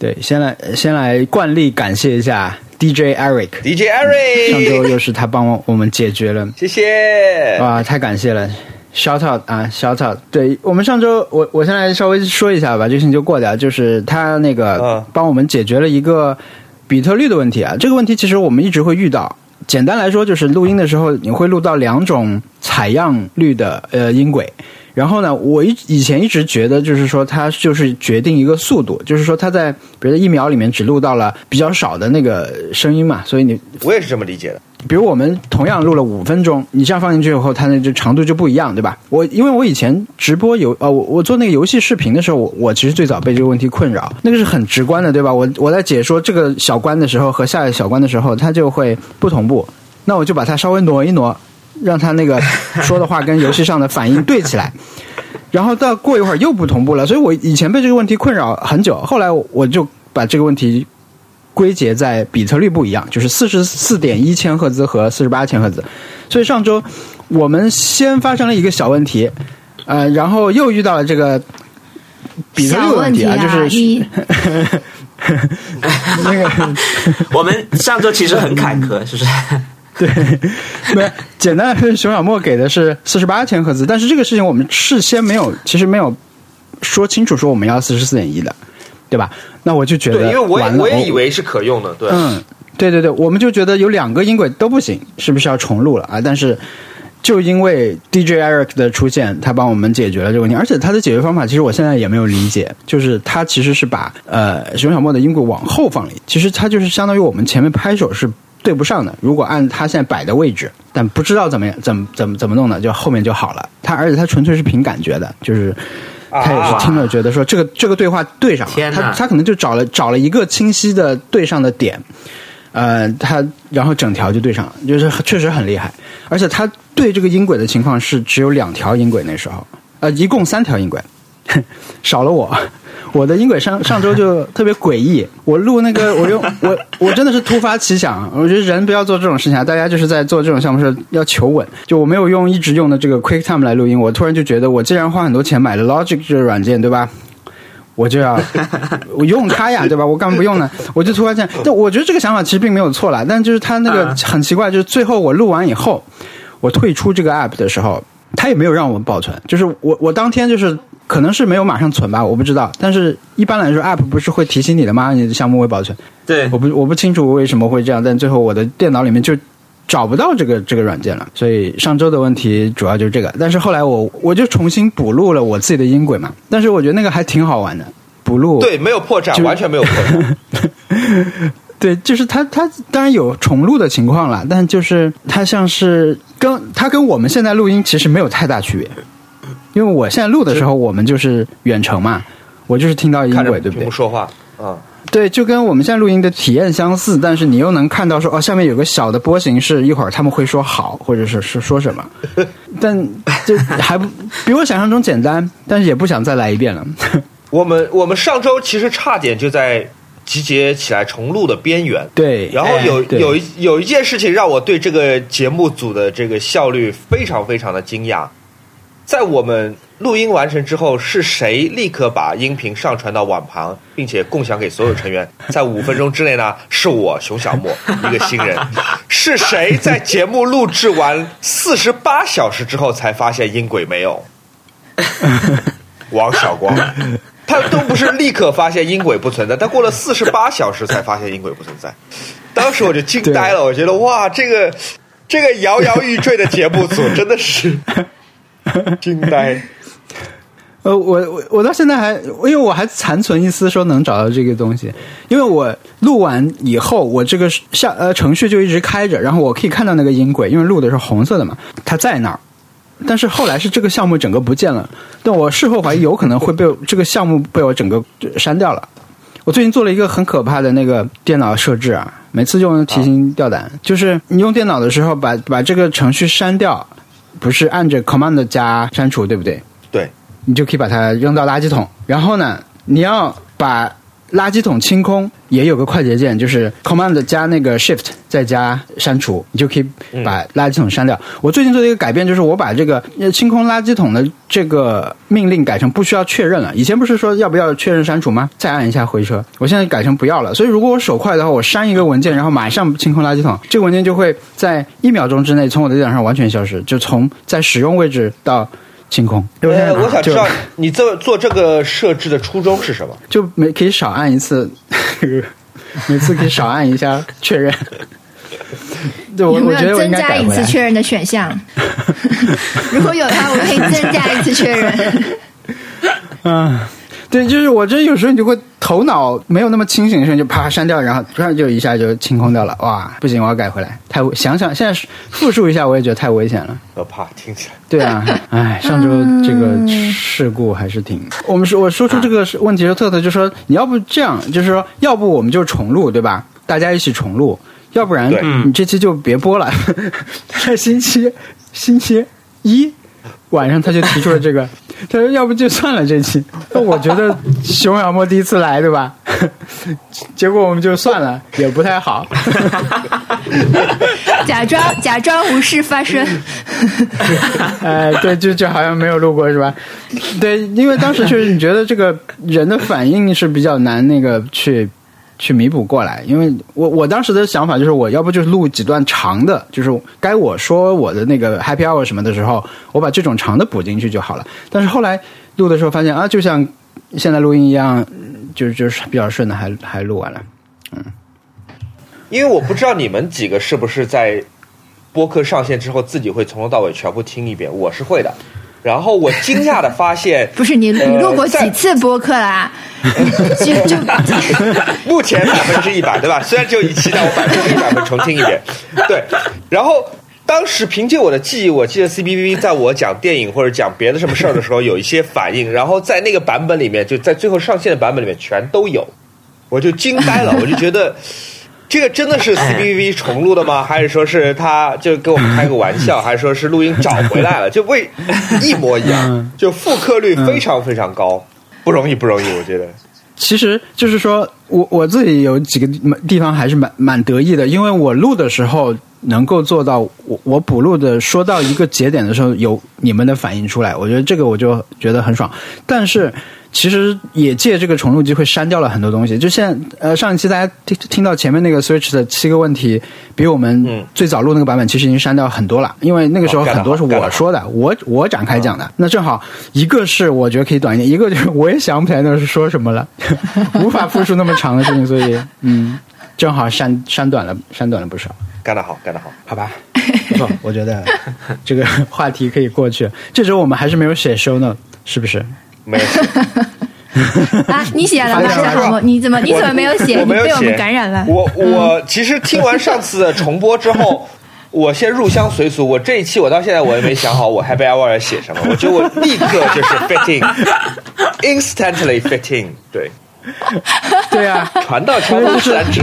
对，先来先来惯例感谢一下 DJ Eric。DJ 上周 Eric，上周又是他帮我我们解决了，谢谢。哇，太感谢了！shout out 啊，shout out！对我们上周，我我先来稍微说一下吧，这个事情就过掉。就是他那个嗯帮我们解决了一个比特率的问题啊，这个问题其实我们一直会遇到。简单来说，就是录音的时候你会录到两种采样率的呃音轨。然后呢，我以以前一直觉得，就是说它就是决定一个速度，就是说它在比如说一秒里面只录到了比较少的那个声音嘛，所以你我也是这么理解的。比如我们同样录了五分钟，你这样放进去以后，它那就长度就不一样，对吧？我因为我以前直播游呃，我我做那个游戏视频的时候，我我其实最早被这个问题困扰，那个是很直观的，对吧？我我在解说这个小关的时候和下一个小关的时候，它就会不同步，那我就把它稍微挪一挪，让他那个 说的话跟游戏上的反应对起来。然后到过一会儿又不同步了，所以我以前被这个问题困扰很久，后来我就把这个问题归结在比特率不一样，就是四十四点一千赫兹和四十八千赫兹。所以上周我们先发生了一个小问题，呃，然后又遇到了这个比特率问题啊，就是你 那个我们上周其实很坎坷，是不是？对，没有简单来说，熊小莫给的是四十八千赫兹，但是这个事情我们事先没有，其实没有说清楚说我们要四十四点一的，对吧？那我就觉对，得因为我也我也以为是可用的，对。嗯，对对对，我们就觉得有两个音轨都不行，是不是要重录了啊？但是就因为 DJ Eric 的出现，他帮我们解决了这个问题，而且他的解决方法其实我现在也没有理解，就是他其实是把呃熊小莫的音轨往后放了一，其实他就是相当于我们前面拍手是。对不上的，如果按他现在摆的位置，但不知道怎么样，怎么怎么怎么弄的，就后面就好了。他而且他纯粹是凭感觉的，就是他也是听了觉得说这个这个对话对上了，他他可能就找了找了一个清晰的对上的点，呃，他然后整条就对上了，就是确实很厉害。而且他对这个音轨的情况是只有两条音轨那时候，呃，一共三条音轨，少了我。我的音轨上上周就 特别诡异，我录那个 我用我我真的是突发奇想，我觉得人不要做这种事情啊，大家就是在做这种项目时候要求稳。就我没有用一直用的这个 QuickTime 来录音，我突然就觉得我既然花很多钱买了 Logic 这个软件，对吧？我就要 我用它呀，对吧？我干嘛不用呢？我就突发现，但我觉得这个想法其实并没有错啦，但就是它那个啊很奇怪，就是最后我录完以后，我退出这个 app 的时候，它也没有让我保存，就是我我当天就是可能是没有马上存吧，我不知道。但是一般来说，app 不是会提醒你的吗？你的项目未保存，对我，不我不清楚为什么会这样，但最后我的电脑里面就找不到这个这个软件了，所以上周的问题主要就是这个。但是后来我我就重新补录了我自己的音轨嘛，但是我觉得那个还挺好玩的，补录对，没有破绽，完全没有破绽。对，就是它它当然有重录的情况了，但就是它像是跟它跟我们现在录音其实没有太大区别，因为我现在录的时候我们就是远程嘛，我就是听到音轨，对不对看着屏幕？说话，啊，对，就跟我们现在录音的体验相似，但是你又能看到说哦，下面有个小的波形是一会儿他们会说好，或者是是说什么，但就还不比我想象中简单，但是也不想再来一遍了。我们我们上周其实差点就在集结起来重录的边缘。对，然后有、哎有一有一件事情让我对这个节目组的这个效率非常非常的惊讶，在我们录音完成之后，是谁立刻把音频上传到网盘，并且共享给所有成员？在五分钟之内呢，是我熊小莫一个新人。是谁在节目录制完四十八小时之后才发现音轨没有？王小光。他都不是立刻发现音轨不存在，他过了四十八小时才发现音轨不存在。当时我就惊呆了，我觉得哇，这个这个摇摇欲坠的节目组 真的是 惊呆。呃，我我我到现在还，因为我还残存一丝说能找到这个东西，因为我录完以后，我这个下呃程序就一直开着，然后我可以看到那个音轨，因为录的是红色的嘛，它在那儿。但是后来是这个项目整个不见了，但我事后怀疑有可能会被这个项目被我整个删掉了。我最近做了一个很可怕的那个电脑设置啊，每次就用提心吊胆，就是你用电脑的时候把把这个程序删掉，不是按着 Command 加删除，对不对？对，你就可以把它扔到垃圾桶。然后呢，你要把垃圾桶清空也有个快捷键，就是 Command 加那个 Shift 再加删除，你就可以把垃圾桶删掉。我最近做的一个改变就是我把这个呃清空垃圾桶的这个命令改成不需要确认了。以前不是说要不要确认删除吗？再按一下回车，我现在改成不要了。所以如果我手快的话，我删一个文件，然后马上清空垃圾桶，这个文件就会在一秒钟之内从我的电脑上完全消失，就从在使用位置到清空。呃，我想知道你这做这个设置的初衷是什么？就每可以少按一次，每次可以少按一下确认。对，我有没我觉得我应有增加一。次确认的选项？如果有的话，我可以增加一次确认。嗯，对，就是我这有时候你就会头脑没有那么清醒的时候，就啪删掉，然后突然就一下就清空掉了。哇，不行，我要改回来。太危想想现在复述一下，我也觉得太危险了。可怕，听起来。对啊，哎，上周这个事故还是挺……我们说我说出这个问题的特特，就说你要不这样，就是说要不我们就重录，对吧？大家一起重录，要不然对你这期就别播了。在星期星期一晚上他就提出了这个，他说要不就算了这期。那我觉得熊小莫第一次来，对吧？结果我们就算了，也不太好。假装假装无事发生。哎，对，就就好像没有录过是吧？对，因为当时确实你觉得这个人的反应是比较难那个去去弥补过来，因为我我当时的想法就是我要不就是录几段长的，就是该我说我的那个 happy hour 什么的时候，我把这种长的补进去就好了。但是后来录的时候发现啊，就像现在录音一样，就就是比较顺的，还还录完了。嗯因为我不知道你们几个是不是在播客上线之后自己会从头到尾全部听一遍，我是会的。然后我惊讶的发现，不是你，你呃录过几次播客啦？就就 目前百分之一百，对吧？虽然只有一期，但我百分之一百会重听一遍。对，然后当时凭借我的记忆，我记得 C B B 在我讲电影或者讲别的什么事儿的时候有一些反应，然后在那个版本里面，就在最后上线的版本里面全都有，我就惊呆了，我就觉得。这个真的是 C B V 重录的吗？还是说是他就给我们开个玩笑？还是说是录音找回来了？就为 一模一样，就复刻率非常非常高，不容易不容易，我觉得。其实就是说我我自己有几个地方还是蛮蛮得意的，因为我录的时候能够做到，我我补录的说到一个节点的时候有你们的反应出来，我觉得这个我就觉得很爽。但是其实也借这个重录机会删掉了很多东西，就现在呃上一期大家听听到前面那个 Switch 的七个问题，比我嗯们最早录那个版本其实已经删掉很多了，因为那个时候很多是我说的，我我展开讲的。那正好一个是我觉得可以短一点，一个就是我也想不起来那是说什么了，无法复述那么长的事情，所以嗯，正好删删短了，删短了不少。干得好，干得好。好吧，不错，我觉得这个话题可以过去。这周我们还是没有写 show note，是不是？没有写，啊，你写了吗？发现了小好你怎么你怎么没有写？我没有写，你被我们感染了。我我其实听完上次的重播之后，我先入乡随俗。我这一期我到现在我也没想好我 Happy Hour 要写什么，我觉得我立刻就是 fitting，instantly fitting，对，对啊，船到桥头自然直。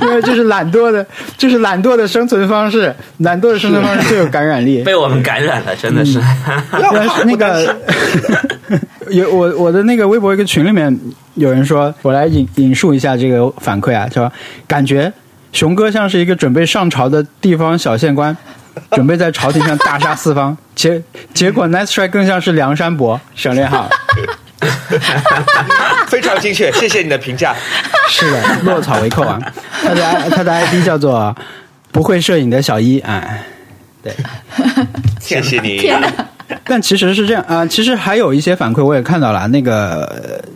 因为这是懒惰的，这是懒惰的生存方式，懒惰的生存方式最有感染力。被我们感染了，真的是。要但是那个有我我的那个微博一个群里面有人说，我来引引述一下这个反馈啊，说感觉熊哥像是一个准备上朝的地方小县官，准备在朝廷上大杀四方，结结果 Nice Try 更像是梁山伯，省略号。非常精确，谢谢你的评价。是的，落草为寇啊！他的 I- 他的 ID 叫做不会摄影的小一，哎，对。谢谢你。天哪！但其实是这样啊、其实还有一些反馈我也看到了，那个呃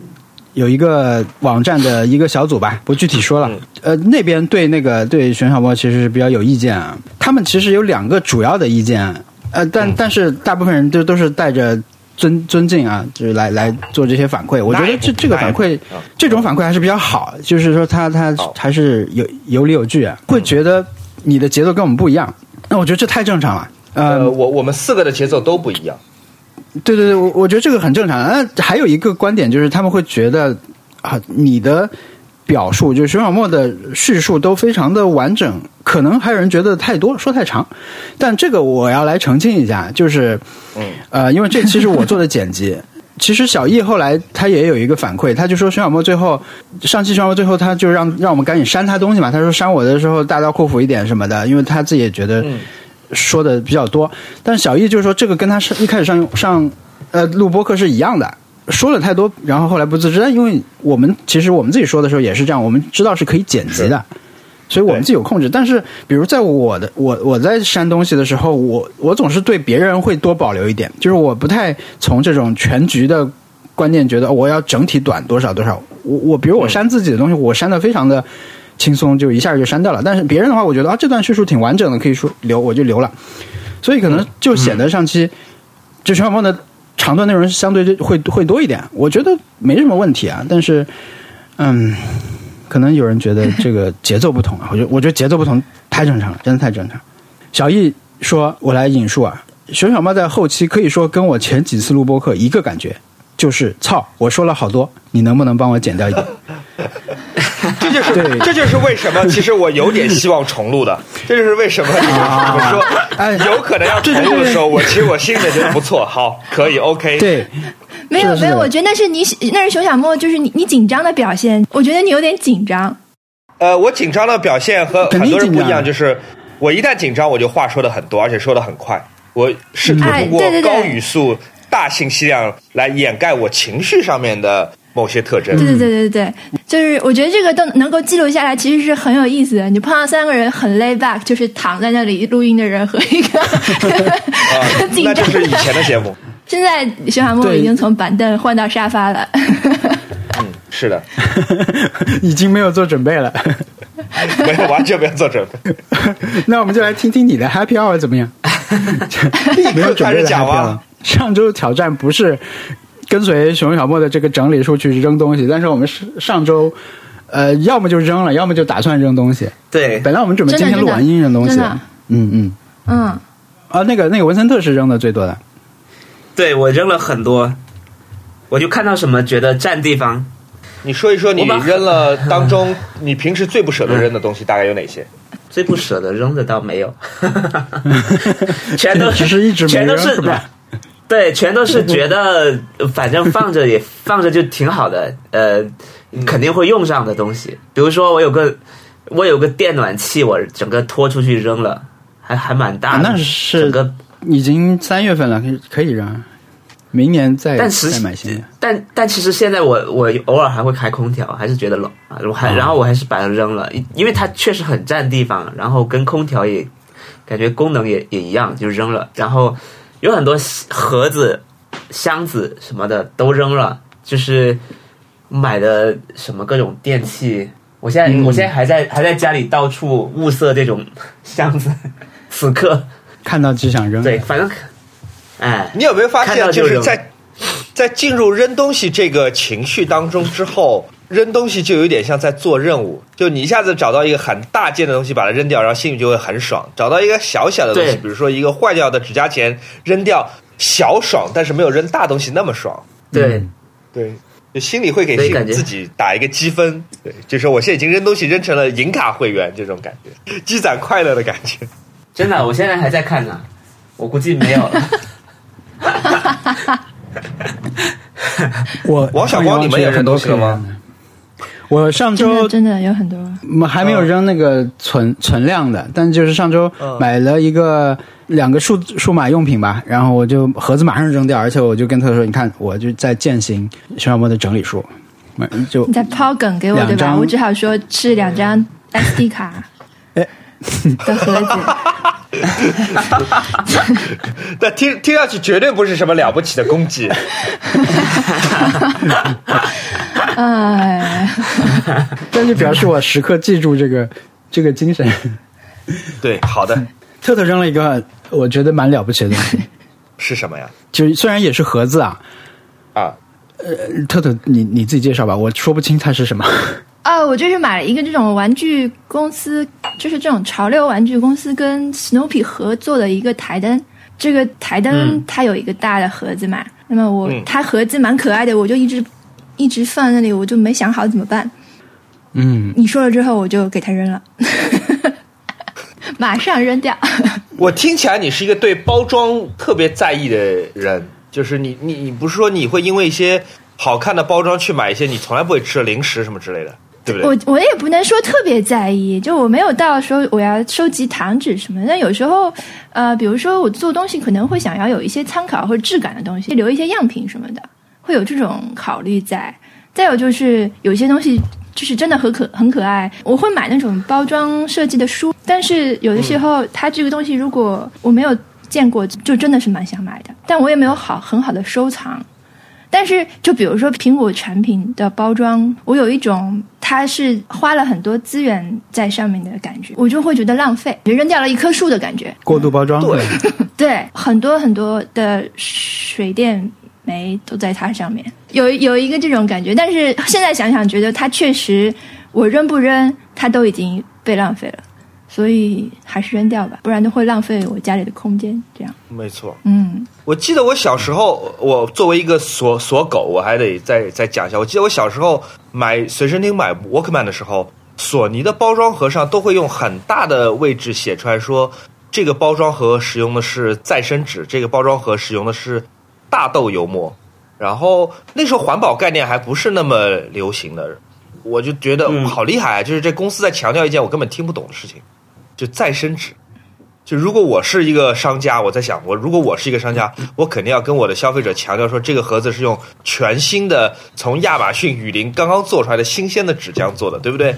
有一个网站的一个小组吧，不具体说了，嗯呃，那边对那个对熊小波其实是比较有意见啊。他们其实有两个主要的意见，呃，但、嗯但是大部分人都都是带着。尊尊敬啊，就是来来做这些反馈。我觉得这这个反馈嗯，这种反馈还是比较好，就是说他他还是有有理有据啊，会觉得你的节奏跟我们不一样。那我觉得这太正常了。呃呃，我我们四个的节奏都不一样。对对对，我我觉得这个很正常。那还有一个观点就是，他们会觉得啊，你的表述就是熊小莫的叙述都非常的完整，可能还有人觉得太多，说太长。但这个我要来澄清一下，就是嗯呃，因为这其实我做的剪辑。其实小易后来他也有一个反馈，他就说熊小莫最后上期熊小莫最后他就让让我们赶紧删他东西嘛，他说删我的时候大刀阔斧一点什么的，因为他自己也觉得说的比较多。但小易就是说这个跟他上一开始上上呃录播课是一样的，说了太多，然后后来不自知。但因为我们其实我们自己说的时候也是这样，我们知道是可以剪辑的。所以我们自己有控制，但是比如在我的我我在删东西的时候，我我总是对别人会多保留一点，就是我不太从这种全局的观念觉得我要整体短多少多少。我我比如我删自己的东西，我删的非常的轻松，就一下就删掉了。但是别人的话，我觉得啊这段叙述挺完整的，可以说留我就留了。所以可能就显得上期就全小梦的长段内容相对就会会多一点，我觉得没什么问题啊。但是嗯。可能有人觉得 这个节奏不同啊，我觉得我觉得节奏不同太正常了，真的太正常。小易说：“我来引述啊，熊小猫在后期可以说跟我前几次录播课一个感觉，就是操，我说了好多，你能不能帮我剪掉一点？” 这就是这就是为什么，其实我有点希望重录的。这就是为什么你们说哎有可能要重录的时候，我其实我心里面觉得不错，好，可以，OK。对。没有没有，我觉得那是你那是熊小莫，就是你你紧张的表现。我觉得你有点紧张。呃，我紧张的表现和很多人不一样，就是我一旦紧张，我就话说的很多，而且说的很快。我试图通过高语速、大信息量来掩盖我情绪上面的某些特征。对对对对对，就是我觉得这个都能够记录下来，其实是很有意思的。你碰到三个人很 lay back，就是躺在那里录音的人和一个，那就是以前的节目。现在徐小莫已经从板凳换到沙发了。嗯，是的，已经没有做准备了，没有完全没有做准备。那我们就来听听你的 Happy Hour 怎么样？没有准备的 Happy Hour。上周挑战不是跟随熊小莫的这个整理术去扔东西，但是我们是上周呃，要么就扔了，要么就打算扔东西。对，本来我们准备今天录完音扔东西。嗯嗯嗯。啊，那个那个文森特是扔的最多的。对我扔了很多，我就看到什么觉得占地方。你说一说你扔了当中，你平时最不舍得扔的东西大概有哪些？最不舍得扔的倒没有，全都只是一直全都是对，全都是觉得 反正放着也 放着就挺好的，呃，肯定会用上的东西。比如说我有个我有个电暖器，我整个拖出去扔了，还还蛮大，那是整个已经三月份了，可以可以扔。明年再再买新的，但但其实现在我我偶尔还会开空调，还是觉得冷啊，我还然后我还是把它扔了，因为它确实很占地方，然后跟空调也感觉功能也也一样，就扔了。然后有很多盒子、箱子什么的都扔了，就是买的什么各种电器，我现在我现在还在还在家里到处物色这种箱子，此刻。看到就想扔，对，反正。哎，你有没有发现，就是在在进入扔东西这个情绪当中之后，扔东西就有点像在做任务。就你一下子找到一个很大件的东西，把它扔掉，然后心里就会很爽；找到一个小小的东西，比如说一个坏掉的指甲钳，扔掉小爽，但是没有扔大东西那么爽。对，对，就心里会给自己打一个积分。对，就是我现在已经扔东西扔成了银卡会员，这种感觉，积攒快乐的感觉。真的，我现在还在看呢，我估计没有了。哈哈哈！哈，我王小光，你们也扔东西了吗？我上周真的有很多，我还没有扔那个存存量的，但就是上周买了一个两个数数码用品吧，然后我就盒子马上扔掉，而且我就跟他说：“你看，我就在践行熊小莫的整理术。”就你在抛梗给我对吧？我只好说是两张 SD 卡。的盒子，但听听上去绝对不是什么了不起的功绩。哎，但就表示我时刻记住这个这个精神。对，好的。特特扔了一个我觉得蛮了不起的东西，是什么呀？就虽然也是盒子啊，啊，呃，特特你你自己介绍吧，我说不清它是什么。啊，我就是买了一个这种玩具公司，就是这种潮流玩具公司跟 Snoopy 合作的一个台灯。这个台灯它有一个大的盒子嘛，那么我它盒子蛮可爱的，我就一直一直放在那里，我就没想好怎么办。嗯，你说了之后，我就给它扔了，马上扔掉。我听起来你是一个对包装特别在意的人。就是你你你不是说你会因为一些好看的包装去买一些你从来不会吃的零食什么之类的，对不对？我我也不能说特别在意，就我没有到说我要收集糖纸什么的。但有时候，呃，比如说我做东西可能会想要有一些参考或者质感的东西，留一些样品什么的，会有这种考虑在。再有就是有些东西就是真的很可很可爱，我会买那种包装设计的书，但是有的时候它这个东西如果我没有见过，就真的是蛮想买的，但我也没有好很好的收藏。但是，就比如说苹果产品的包装，我有一种它是花了很多资源在上面的感觉，我就会觉得浪费，就扔掉了一棵树的感觉。过度包装，对，对，很多很多的水电煤都在它上面，有有一个这种感觉。但是现在想想，觉得它确实，我扔不扔，它都已经被浪费了。所以还是扔掉吧，不然都会浪费我家里的空间。这样，没错。嗯，我记得我小时候，我作为一个锁锁狗，我还得再再讲一下。我记得我小时候买随身听买 Walkman 的时候，索尼的包装盒上都会用很大的位置写出来说，这个包装盒使用的是再生纸，这个包装盒使用的是大豆油膜。然后那时候环保概念还不是那么流行的，我就觉得嗯好厉害啊！就是这公司在强调一件我根本听不懂的事情。就再生纸。就如果我是一个商家，我在想，我如果我是一个商家，我肯定要跟我的消费者强调说，这个盒子是用全新的从亚马逊雨林刚刚做出来的新鲜的纸浆做的，对不对？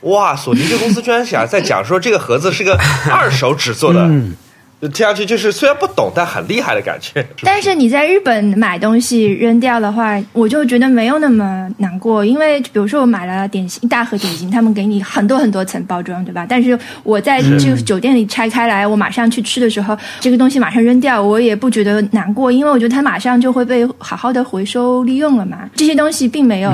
哇，索尼这公司居然想在讲说这个盒子是个二手纸做的，听上去就是虽然不懂，但很厉害的感觉。但是你在日本买东西扔掉的话，我就觉得没有那么难过，因为比如说我买了点心一大盒点心，他们给你很多很多层包装，对吧？但是我在这个酒店里拆开来，我马上去吃的时候，这个东西马上扔掉，我也不觉得难过，因为我觉得它马上就会被好好的回收利用了嘛。这些东西并没有。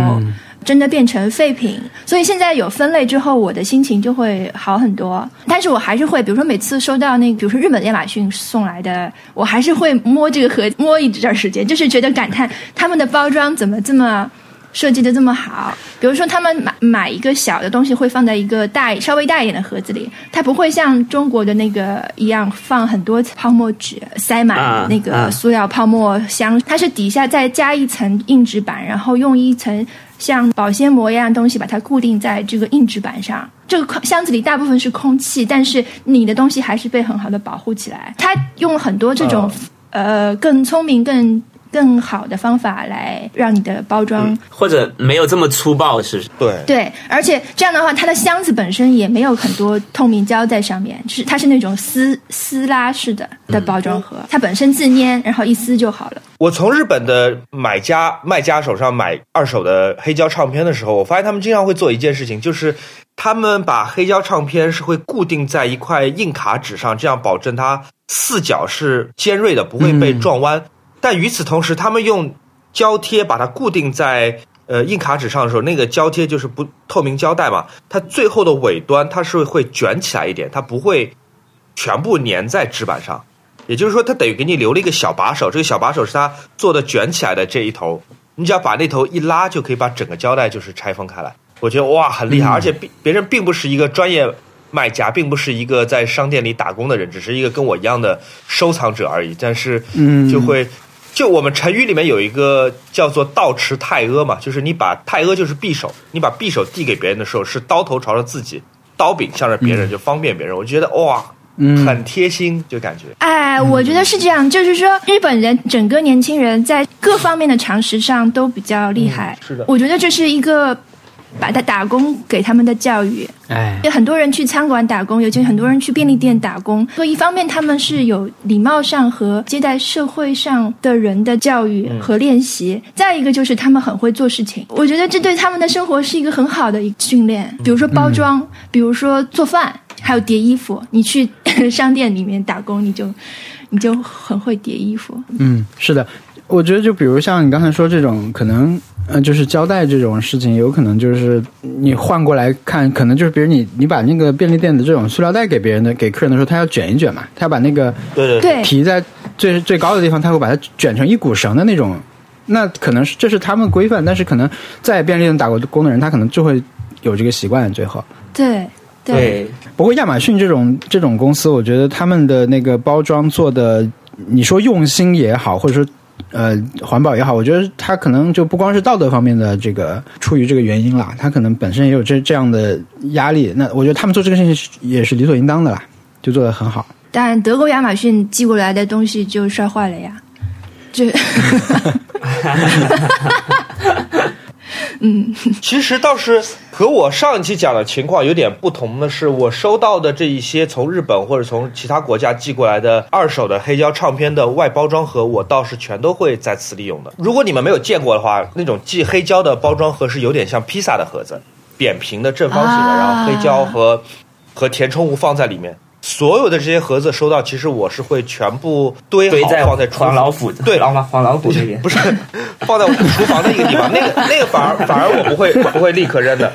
真的变成废品，所以现在有分类之后，我的心情就会好很多。但是我还是会，比如说每次收到那个，比如说日本亚马逊送来的，我还是会摸这个盒，摸一段时间，就是觉得感叹他们的包装怎么这么设计的这么好。比如说他们买买一个小的东西，会放在一个大稍微大一点的盒子里，它不会像中国的那个一样放很多泡沫纸，塞满啊那个啊塑料泡沫箱，它是底下再加一层硬纸板，然后用一层像保鲜膜一样东西把它固定在这个硬纸板上。这个空箱子里大部分是空气，但是你的东西还是被很好的保护起来。他用了很多这种、呃更聪明、更更好的方法来让你的包装或者没有这么粗暴，是对，对，而且这样的话，它的箱子本身也没有很多透明胶在上面，就是它是那种撕撕拉式的的包装盒，它本身自粘，然后一撕就好了。我从日本的买家卖家手上买二手的黑胶唱片的时候，我发现他们经常会做一件事情，就是他们把黑胶唱片是会固定在一块硬卡纸上，这样保证它四角是尖锐的，不会被撞弯。但与此同时，他们用胶贴把它固定在呃硬卡纸上的时候，那个胶贴就是不透明胶带嘛，它最后的尾端它是会卷起来一点，它不会全部粘在纸板上。也就是说，它等于给你留了一个小把手，这个小把手是它做的卷起来的这一头，你只要把那头一拉，就可以把整个胶带就是拆封开来。我觉得哇，很厉害，而且别别人并不是一个专业卖家，并不是一个在商店里打工的人，只是一个跟我一样的收藏者而已。但是，嗯就会。就我们成语里面有一个叫做“倒持太阿”嘛，就是你把太阿就是匕首，你把匕首递给别人的时候，是刀头朝着自己，刀柄向着别人，就方便别人。我觉得哇，嗯很贴心，就感觉。哎，我觉得是这样，就是说日本人整个年轻人在各方面的常识上都比较厉害。是的我觉得这是一个把他打工给他们的教育。哎，有很多人去餐馆打工，尤其很多人去便利店打工。所以一方面他们是有礼貌上和接待社会上的人的教育和练习，再一个就是他们很会做事情。我觉得这对他们的生活是一个很好的一个训练。比如说包装，比如说做饭，还有叠衣服。你去 商店里面打工，你就你就很会叠衣服。嗯，是的，我觉得就比如像你刚才说这种，可能呃，就是胶带这种事情，有可能就是你换过来看，可能就是比如你你把那个便利店的这种塑料袋给别人的给客人的时候，他要卷一卷嘛，他要把那个对对对，皮在最最高的地方，他会把它卷成一股绳的那种。那可能是这是他们规范，但是可能在便利店打过工的人，他可能就会有这个习惯。最后，对对对，不过亚马逊这种这种公司，我觉得他们的那个包装做的，你说用心也好，或者说呃环保也好，我觉得他可能就不光是道德方面的这个出于这个原因啦，他可能本身也有这这样的压力。那我觉得他们做这个事情也是理所应当的啦，就做得很好。但德国亚马逊寄过来的东西就摔坏了呀，这。嗯，其实倒是和我上一期讲的情况有点不同的是，我收到的这一些从日本或者从其他国家寄过来的二手的黑胶唱片的外包装盒，我倒是全都会再次利用的。如果你们没有见过的话，那种寄黑胶的包装盒是有点像披萨的盒子，扁平的正方形的，然后黑胶和和填充物放在里面。所有的这些盒子收到，其实我是会全部堆好放在黄老虎对老黄老虎这边，不是放在我厨房的一个地方。那个 那个反而反而我不会不会立刻扔的。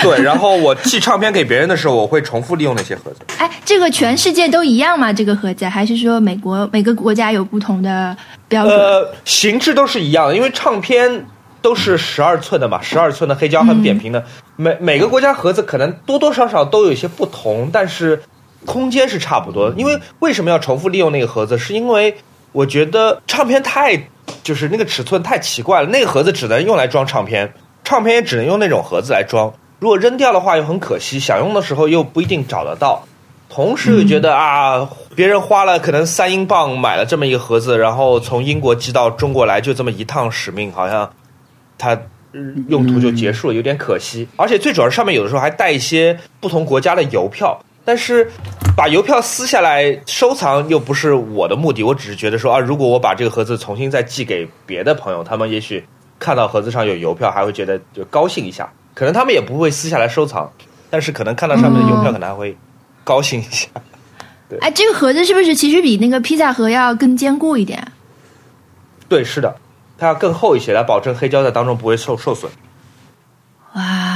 对，然后我寄唱片给别人的时候，我会重复利用那些盒子。哎，这个全世界都一样吗？这个盒子还是说美国每个国家有不同的标准？呃，形制都是一样的，因为唱片都是十二寸的嘛，十二寸的黑胶很扁平的。每每个国家盒子可能多多少少都有一些不同，但是。空间是差不多，因为为什么要重复利用那个盒子？是因为我觉得唱片太就是那个尺寸太奇怪了，那个盒子只能用来装唱片，唱片也只能用那种盒子来装。如果扔掉的话又很可惜，想用的时候又不一定找得到。同时又觉得啊，别人花了可能三英镑买了这么一个盒子，然后从英国寄到中国来，就这么一趟使命，好像它用途就结束了，有点可惜。而且最主要是上面有的时候还带一些不同国家的邮票。但是，把邮票撕下来收藏又不是我的目的，我只是觉得说啊，如果我把这个盒子重新再寄给别的朋友，他们也许看到盒子上有邮票，还会觉得就高兴一下。可能他们也不会撕下来收藏，但是可能看到上面的邮票，可能还会高兴一下。对，哎，这个盒子是不是其实比那个披萨盒要更坚固一点？对，是的，它要更厚一些，来保证黑胶在当中不会受受损。哇。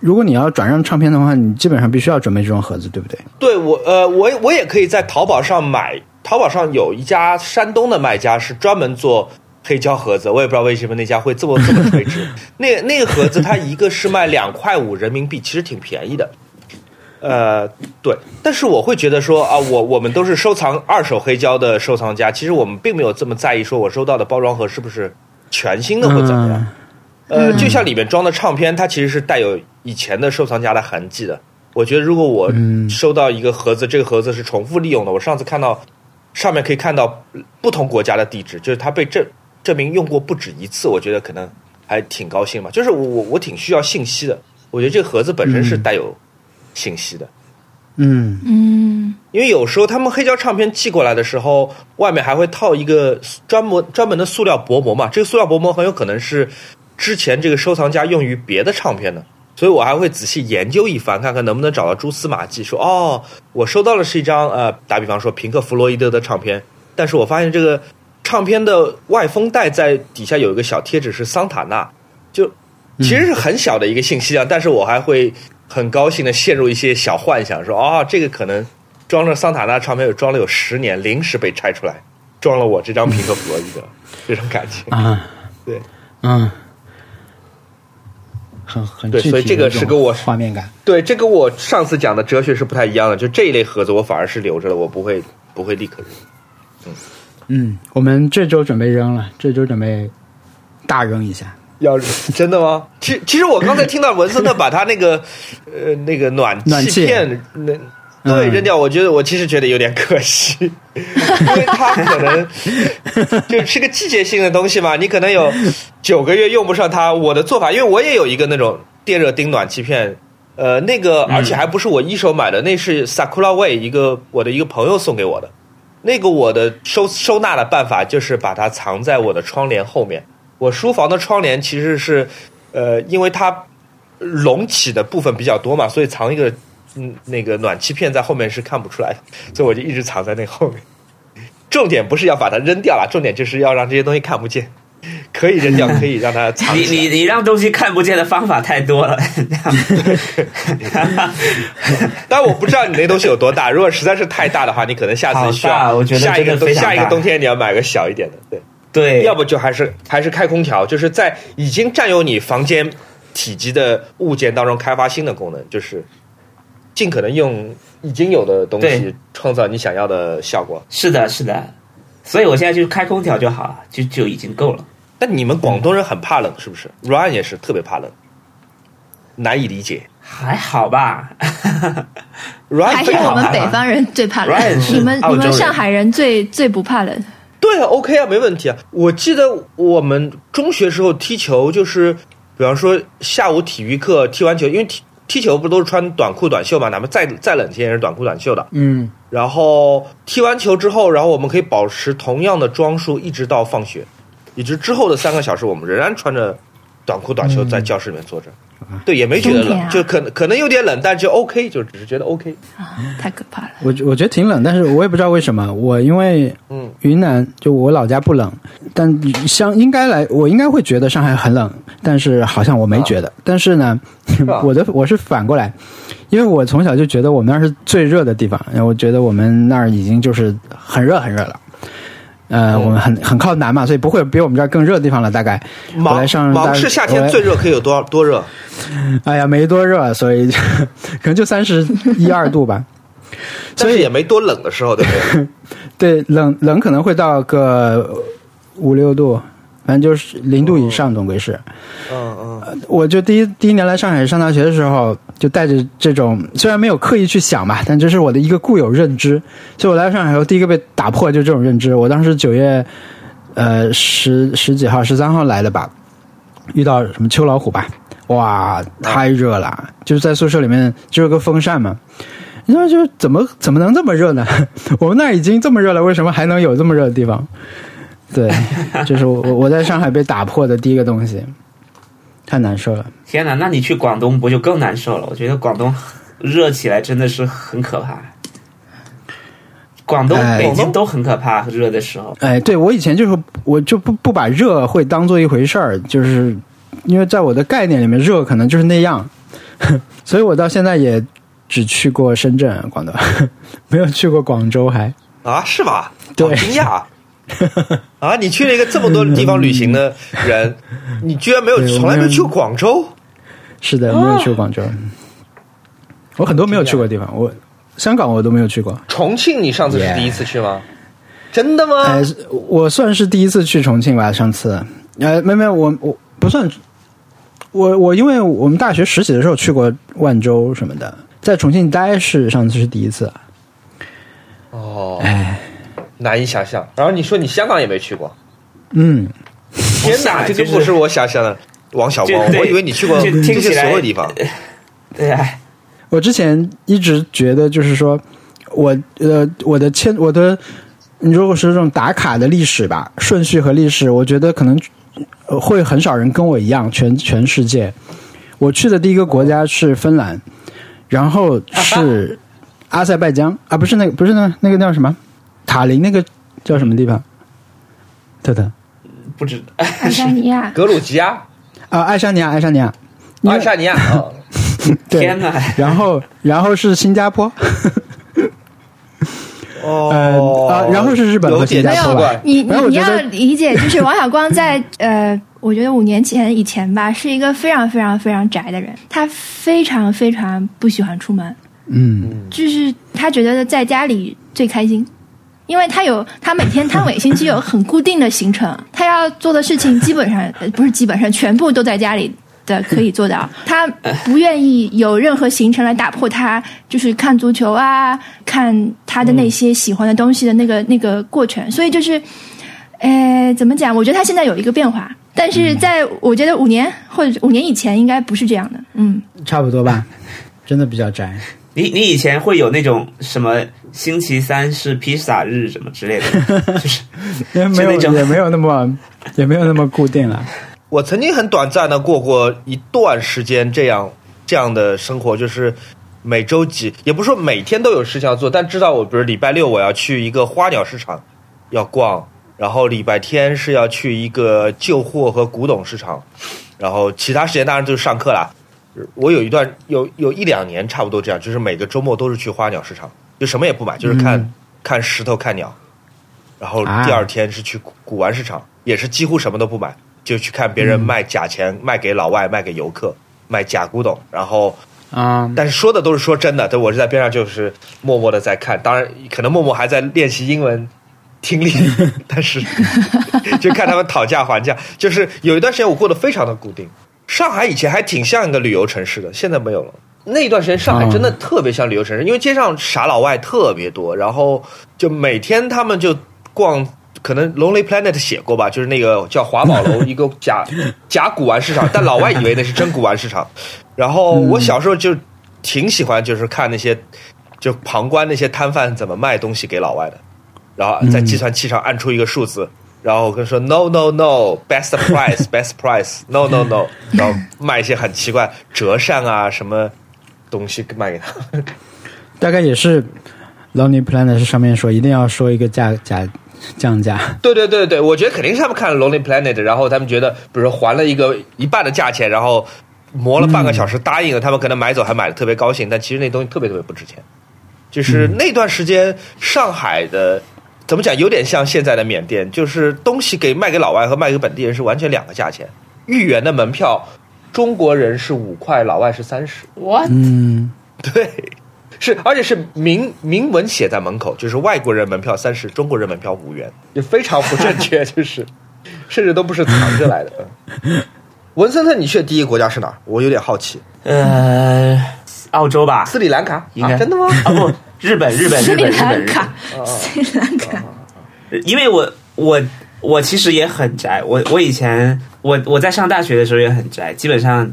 如果你要转让唱片的话，你基本上必须要准备这种盒子，对不对？对我，呃，我我也可以在淘宝上买。淘宝上有一家山东的卖家是专门做黑胶盒子，我也不知道为什么那家会这么这么垂直。那那个盒子它一个是卖两块五人民币，其实挺便宜的。呃，对，但是我会觉得说啊，我我们都是收藏二手黑胶的收藏家，其实我们并没有这么在意，说我收到的包装盒是不是全新的或怎么样。呃，就像里面装的唱片，它其实是带有以前的收藏家的痕迹的。我觉得，如果我收到一个盒子，这个盒子是重复利用的，我上次看到上面可以看到不同国家的地址，就是它被证证明用过不止一次，我觉得可能还挺高兴嘛。就是我我我挺需要信息的，我觉得这个盒子本身是带有信息的。嗯嗯，因为有时候他们黑胶唱片寄过来的时候，外面还会套一个专门专门的塑料薄膜嘛，这个塑料薄膜很有可能是。之前这个收藏家用于别的唱片呢，所以我还会仔细研究一番，看看能不能找到蛛丝马迹。说哦，我收到的是一张呃，打比方说平克·弗洛伊德的唱片，但是我发现这个唱片的外封袋在底下有一个小贴纸是桑塔纳，就其实是很小的一个信息量，但是我还会很高兴的陷入一些小幻想，说哦，这个可能装着桑塔纳唱片有装了有十年，临时被拆出来，装了我这张平克·弗洛伊德，这种感情啊，对，嗯。很很对，所以这个是跟我画面感。对，这跟我上次讲的哲学是不太一样的。就这一类盒子，我反而是留着的，我不会不会立刻扔。嗯嗯，我们这周准备扔了，这周准备大扔一下。要真的吗？其其实我刚才听到文森特把他那个呃那个暖气片那。对，扔掉。我觉得我其实觉得有点可惜，因为它可能就是个季节性的东西嘛。你可能有九个月用不上它。我的做法，因为我也有一个那种电热钉暖气片，呃，那个而且还不是我一手买的，那是 Sakura Way 一个我的一个朋友送给我的。那个我的收收纳的办法就是把它藏在我的窗帘后面。我书房的窗帘其实是呃，因为它隆起的部分比较多嘛，所以藏一个。嗯，那个暖气片在后面是看不出来的，所以我就一直藏在那后面。重点不是要把它扔掉了，重点就是要让这些东西看不见。可以扔掉，可以让它藏。你你你让东西看不见的方法太多了。但我不知道你那东西有多大，如果实在是太大的话，你可能下次需要下一个冬下一个冬天你要买个小一点的。对对，要不就还是还是开空调，就是在已经占有你房间体积的物件当中开发新的功能，就是。尽可能用已经有的东西创造你想要的效果。是的，是的，所以我现在就开空调就好了，就就已经够了。但你们广东人很怕冷，是不是？Ryan 也是特别怕冷，难以理解。还好吧，Ryan 还是我们北方人最怕冷你们你们上海人最最不怕冷。对啊，OK 啊，没问题啊。我记得我们中学时候踢球，就是比方说下午体育课踢完球，因为踢踢球不都是穿短裤短袖嘛，哪怕再再冷天也是短裤短袖的。嗯，然后踢完球之后，然后我们可以保持同样的装束，一直到放学，以及之后的三个小时，我们仍然穿着短裤短袖在教室里面坐着。对，也没觉得冷，啊就可能可能有点冷，但就 OK，就只是觉得 OK。啊，太可怕了！我我觉得挺冷，但是我也不知道为什么。我因为嗯云南就我老家不冷，但相应该来，我应该会觉得上海很冷，但是好像我没觉得。但是呢，吧 我的我是反过来，因为我从小就觉得我们那儿是最热的地方，然后我觉得我们那儿已经就是很热很热了。呃，我们很很靠南嘛，所以不会比我们这儿更热的地方了。大概我芒来上大芒市夏天最热可以有多多热？哎呀没多热，所以 可能就三十一二度吧。所以也没多冷的时候，对不对？对，冷冷可能会到个五六度，反正就是零度以上，总归是。嗯嗯。我就第一第一年来上海上大学的时候，就带着这种虽然没有刻意去想吧，但这是我的一个固有认知。所以我来上海后，第一个被打破就是这种认知。我当时九月呃十十几号、十三号来的吧，遇到什么秋老虎吧，哇，太热了，就是在宿舍里面就有个风扇嘛。你说就怎么怎么能这么热呢？我们那儿已经这么热了，为什么还能有这么热的地方？对，就是我我我在上海被打破的第一个东西，太难受了。天哪，那你去广东不就更难受了？我觉得广东热起来真的是很可怕。广东、哎北京都很可怕，热的时候。哎，对我以前就是我就不不把热会当做一回事儿，就是因为在我的概念里面，热可能就是那样，所以我到现在也只去过深圳、广东，没有去过广州还。啊，是吧？对好惊讶 啊！你去了一个这么多地方旅行的人，你居然没有从来没有去过广州？是的，没有去过广州。我很多没有去过的地方，我香港我都没有去过。重庆，你上次是第一次去吗？真的吗？哎，我算是第一次去重庆吧，上次。呃，没有没有，我我不算。我我因为我们大学实习的时候去过万州什么的，在重庆待是上次是第一次。哦，哎，难以想象。然后你说你香港也没去过，嗯，天哪，这就不是我想象的。王小光，我以为你去过这些所有地方。对啊，我之前一直觉得就是说，我呃我的签我的，你如果是这种打卡的历史吧，顺序和历史，我觉得可能呃会很少人跟我一样，全全世界。我去的第一个国家是芬兰，然后是阿塞拜疆。啊，不是那个不是那个那个叫什么塔林那个叫什么地方？特特。不止爱沙尼亚，格鲁吉亚、啊，爱沙尼亚，爱沙尼亚，爱沙尼亚 天哪！然后然后是新加坡。哦。呃啊然后是日本和有。你你你要理解，就是王小光在 呃，我觉得五年前以前吧，是一个非常非常非常宅的人，他非常非常不喜欢出门，嗯，就是他觉得在家里最开心。因为他有，他每天他每星期有很固定的行程，他要做的事情基本上呃不是基本上全部都在家里的可以做到。他不愿意有任何行程来打破他就是看足球啊，看他的那些喜欢的东西的那个、那个过程。所以就是，呃，怎么讲？我觉得他现在有一个变化，但是在我觉得五年或者五年以前应该不是这样的。嗯，差不多吧，真的比较宅。你你以前会有那种什么星期三是披萨日什么之类的，就是也没有那种也没有那么也没有那么固定了。我曾经很短暂的过过一段时间这样这样的生活，就是每周几，也不是说每天都有事情要做，但知道我比如礼拜六我要去一个花鸟市场要逛，然后礼拜天是要去一个旧货和古董市场，然后其他时间当然就是上课啦。我有一段有有一两年差不多这样，就是每个周末都是去花鸟市场，就什么也不买，就是看、嗯看石头看鸟，然后啊第二天是去古古玩市场，也是几乎什么都不买，就去看别人卖假钱，卖给老外，卖给游客，卖假古董。然后，啊、但是说的都是说真的，对我是在边上就是默默的在看，当然可能默默还在练习英文听力，但是 就看他们讨价还价。就是有一段时间我过得非常的固定。上海以前还挺像一个旅游城市的，现在没有了。那一段时间上海真的特别像旅游城市，因为街上傻老外特别多，然后就每天他们就逛。可能 Lonely Planet 写过吧，就是那个叫华宝楼，一个假假古玩市场，但老外以为那是真古玩市场。然后我小时候就挺喜欢，就是看那些就旁观那些摊贩怎么卖东西给老外的，然后在计算器上按出一个数字，然后跟说 No No No，Best Price，Best Price，No No No，然后卖一些很奇怪折扇啊什么东西卖给他。大概也是 Lonely Planet 上面说一定要说一个价价。降价，对对对对，我觉得肯定是他们看了《Lonely Planet》，然后他们觉得，比如说还了一个一半的价钱，然后磨了半个小时答应了，他们可能买走还买的特别高兴，但其实那东西特别特别不值钱。就是那段时间，上海的怎么讲，有点像现在的缅甸，就是东西给卖给老外和卖给本地人是完全两个价钱。豫园的门票，中国人是五块，老外是三十。我嗯，对。是，而且是明明文写在门口，就是外国人门票三十，中国人门票五元，就非常不正确，就是 甚至都不是藏着来的。文森特，你去的第一个国家是哪儿？我有点好奇。呃，澳洲吧，斯里兰卡，应该真的吗？啊不，日本，日本，日本，日本，日本，斯里兰卡。因为我我我其实也很宅，我我以前我我在上大学的时候也很宅，基本上，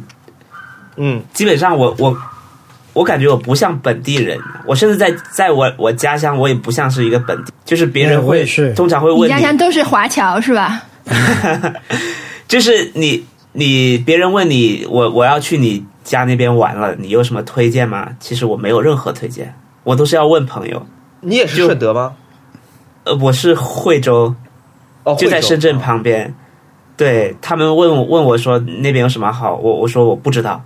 嗯，基本上我我。我感觉我不像本地人，我甚至在在我我家乡，我也不像是一个本地，就是别人会通常会问你家乡都是华侨是吧？就是你你别人问你我我要去你家那边玩了，你有什么推荐吗？其实我没有任何推荐，我都是要问朋友。你也是顺德吗？呃，我是惠州，哦，就在深圳旁边。对他们问我问我说那边有什么好，我我说我不知道。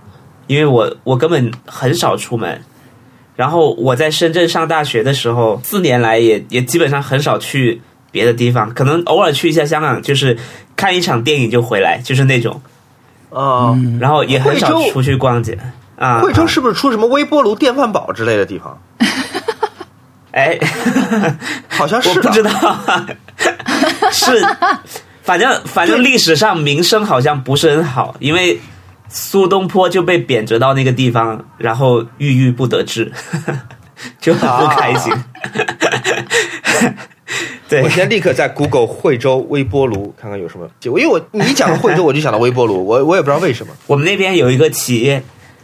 因为我我根本很少出门，然后我在深圳上大学的时候，四年来也也基本上很少去别的地方，可能偶尔去一下香港，就是看一场电影就回来，就是那种，啊，然后也很少出去逛街啊。惠州是不是出什么微波炉、电饭煲之类的地方？哎，好像是，我不知道，是，反正反正历史上名声好像不是很好，因为。苏东坡就被贬谪到那个地方，然后郁郁不得志，就很不开心。对，我现在立刻在 Google 惠州微波炉看看有什么。因为我你讲到惠州，我就想到微波炉，我我也不知道为什么。我们那边有一个企业，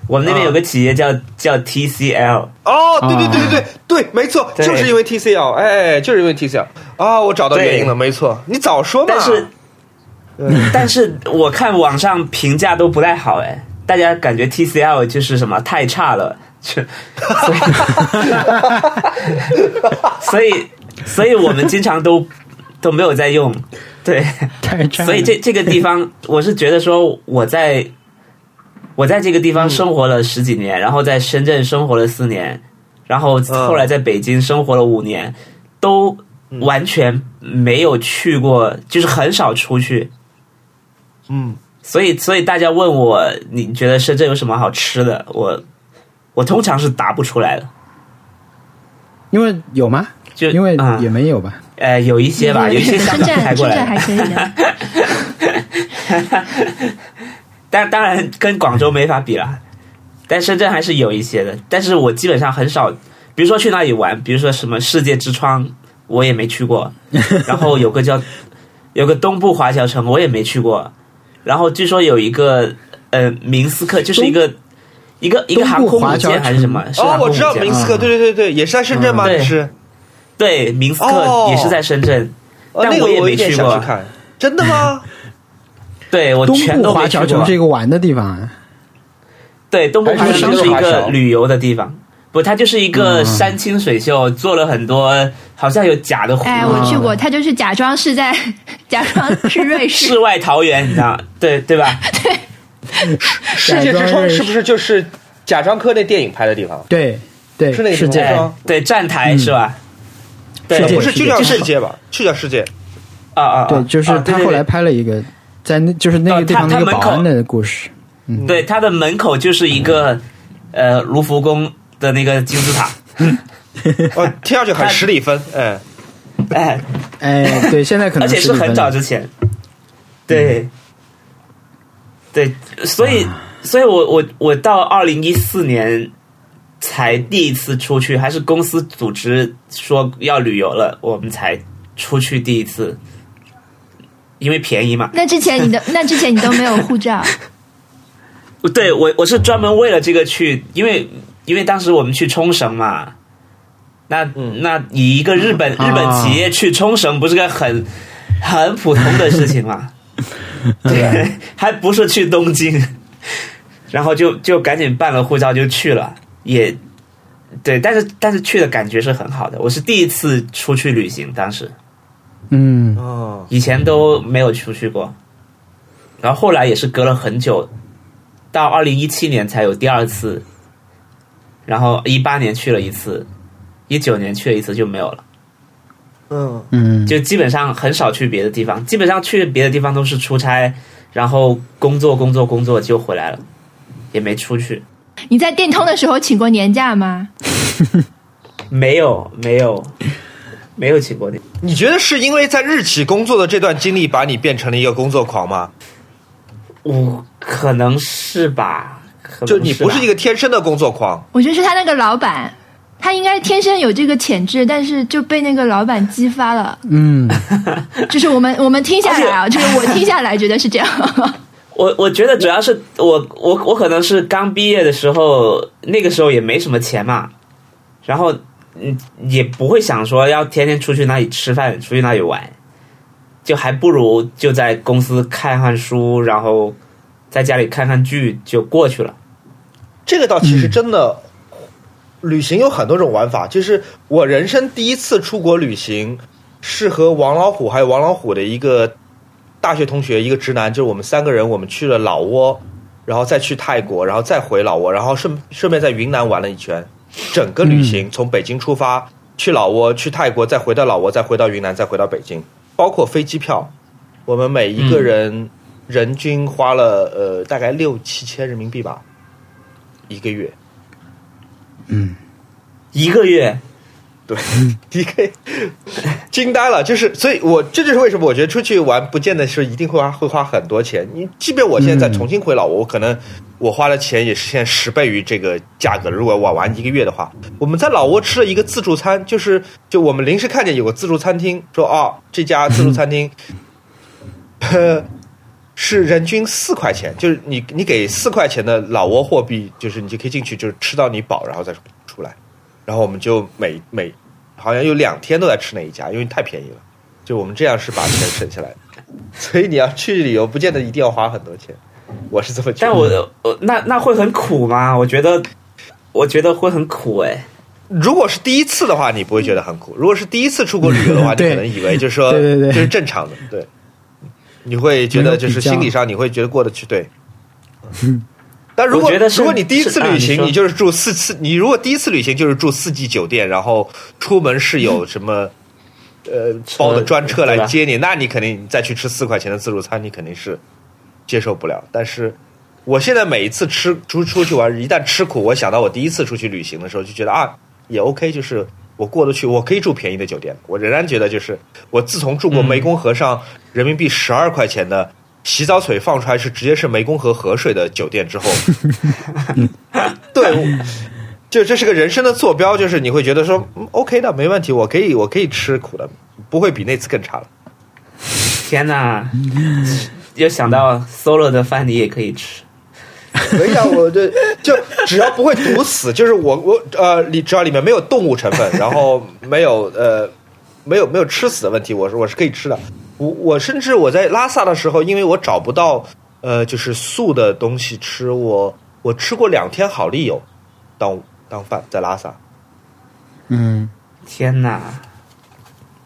我们那边有个企业叫叫 TCL。哦，对对对对对对，没错，就是因为 TCL，哎，就是因为 TCL 啊，我找到原因了，没错，你早说嘛。但是。但是我看网上评价都不太好哎，大家感觉 TCL 就是什么太差了，所以所以 我们经常都 都没有在用，对，所以这这个地方我是觉得说我在我在这个地方生活了十几年，然后在深圳生活了四年，然后后来在北京生活了五年，都完全没有去过，就是很少出去。嗯，所以所以大家问我，你觉得深圳有什么好吃的？我我通常是答不出来的，因为有吗？就因为也没有吧？呃，有一些吧，有一些深圳深圳还可以的，但当然跟广州没法比了，但深圳还是有一些的。但是我基本上很少，比如说去那里玩，比如说什么世界之窗，我也没去过。然后有个叫有个东部华侨城，我也没去过。然后据说有一个呃明斯克，就是一个一个一个航空母舰还是什么？哦，我知道明斯克，对对对对，也是在深圳吗？是，对，明斯克也是在深圳，但我也没去过。真的吗？对，我全都没去过。城是一个玩的地方。对，东部华侨城是一个旅游的地方。不，它就是一个山清水秀，做了很多，好像有假的湖。哎，我去过，它就是假装是在 假装是瑞士世外桃源，你知道？对对吧？对。世界之窗是不是就是贾樟柯那电影拍的地方？对对，是那个世界窗，对站台是吧？对，不是就叫世界吧？就叫世界。啊啊，对，就是他后来拍了一个在那，就是那个地方那个保安的故事。嗯，对，他的门口就是一个呃卢浮宫。的那个金字塔，哦，听上去很十里分，哎，哎，哎，对，现在可能而且是很早之前，对，对，所以，所以我我我到二零一四年才第一次出去，还是公司组织说要旅游了，我们才出去第一次，因为便宜嘛。那之前你的 那之前你都没有护照，对我我是专门为了这个去，因为因为当时我们去冲绳嘛，那、那以一个日本、啊。日本企业去冲绳，不是个很很普通的事情嘛？对，还不是去东京，然后就就赶紧办了护照就去了，也对，但是但是去的感觉是很好的，我是第一次出去旅行，当时嗯。哦，以前都没有出去过，然后后来也是隔了很久，到二零一七年才有第二次，然后一八年去了一次，一九年去了一次就没有了，嗯，嗯，就基本上很少去别的地方，基本上去别的地方都是出差，然后工作工作工作就回来了，也没出去，你在电通的时候请过年假吗？没有没有没有请过你。你觉得是因为在日企工作的这段经历，把你变成了一个工作狂吗？我可能是吧，就你不是一个天生的工作狂，我觉得是他那个老板，他应该天生有这个潜质，但是就被那个老板激发了。嗯，就是我们我们听下来啊，就是我听下来觉得是这样。我我觉得主要是我我我可能是刚毕业的时候，那个时候也没什么钱嘛，然后嗯也不会想说要天天出去那里吃饭，出去那里玩，就还不如就在公司看看书，然后在家里看看剧就过去了。这个倒其实真的，旅行有很多种玩法。就是我人生第一次出国旅行，是和王老虎还有王老虎的一个大学同学，一个直男，就是我们三个人，我们去了老挝，然后再去泰国，然后再回老挝，然后顺顺便在云南玩了一圈。整个旅行从北京出发，去老挝，去泰国，再回到老挝，再回到云南，再回到北京，包括飞机票，我们每一个人人均花了呃大概六七千人民币吧，一个月。嗯一个月，对，，D K 惊呆了，就是，所以我这就是为什么我觉得出去玩不见得是一定会花会花很多钱。你即便我现在再重新回老挝，我可能我花的钱也是现在十倍于这个价格。如果我玩一个月的话，我们在老挝吃了一个自助餐，就是就我们临时看见有个自助餐厅，说哦这家自助餐厅，呃。是人均四块钱，就是你你给四块钱的老挝货币，就是你就可以进去，就是吃到你饱，然后再出来。然后我们就每每好像有两天都在吃那一家，因为太便宜了。就我们这样是把钱省下来的。所以你要去旅游，不见得一定要花很多钱。我是这么觉得。但我我那那会很苦吗？我觉得我觉得会很苦哎。如果是第一次的话，你不会觉得很苦；如果是第一次出国旅游的话，你可能以为就是说对对对这是正常的，对。你会觉得就是心理上你会觉得过得去，对。但如果如果你第一次旅行，你就是住四次，你如果第一次旅行就是住四季酒店，然后出门是有什么呃包的专车来接你，那你肯定再去吃四块钱的自助餐，你肯定是接受不了。但是我现在每一次吃出出去玩，一旦吃苦，我想到我第一次出去旅行的时候，就觉得啊也 OK，就是我过得去，我可以住便宜的酒店。我仍然觉得就是我自从住过湄公河上人民币十二块钱的。洗澡水放出来是直接是湄公河河水的酒店之后，对，我就这是个人生的坐标，就是你会觉得说、嗯、OK 的，没问题，我可以我可以吃苦的，不会比那次更差了。天哪！又想到 solo 的饭你也可以吃，可以啊，我这就只要不会毒死，就是我我呃里只要里面没有动物成分，然后没有呃没有没有吃死的问题，我是我是可以吃的。我我甚至我在拉萨的时候，因为我找不到呃就是素的东西吃，我我吃过两天好丽友当当饭在拉萨。嗯，天哪！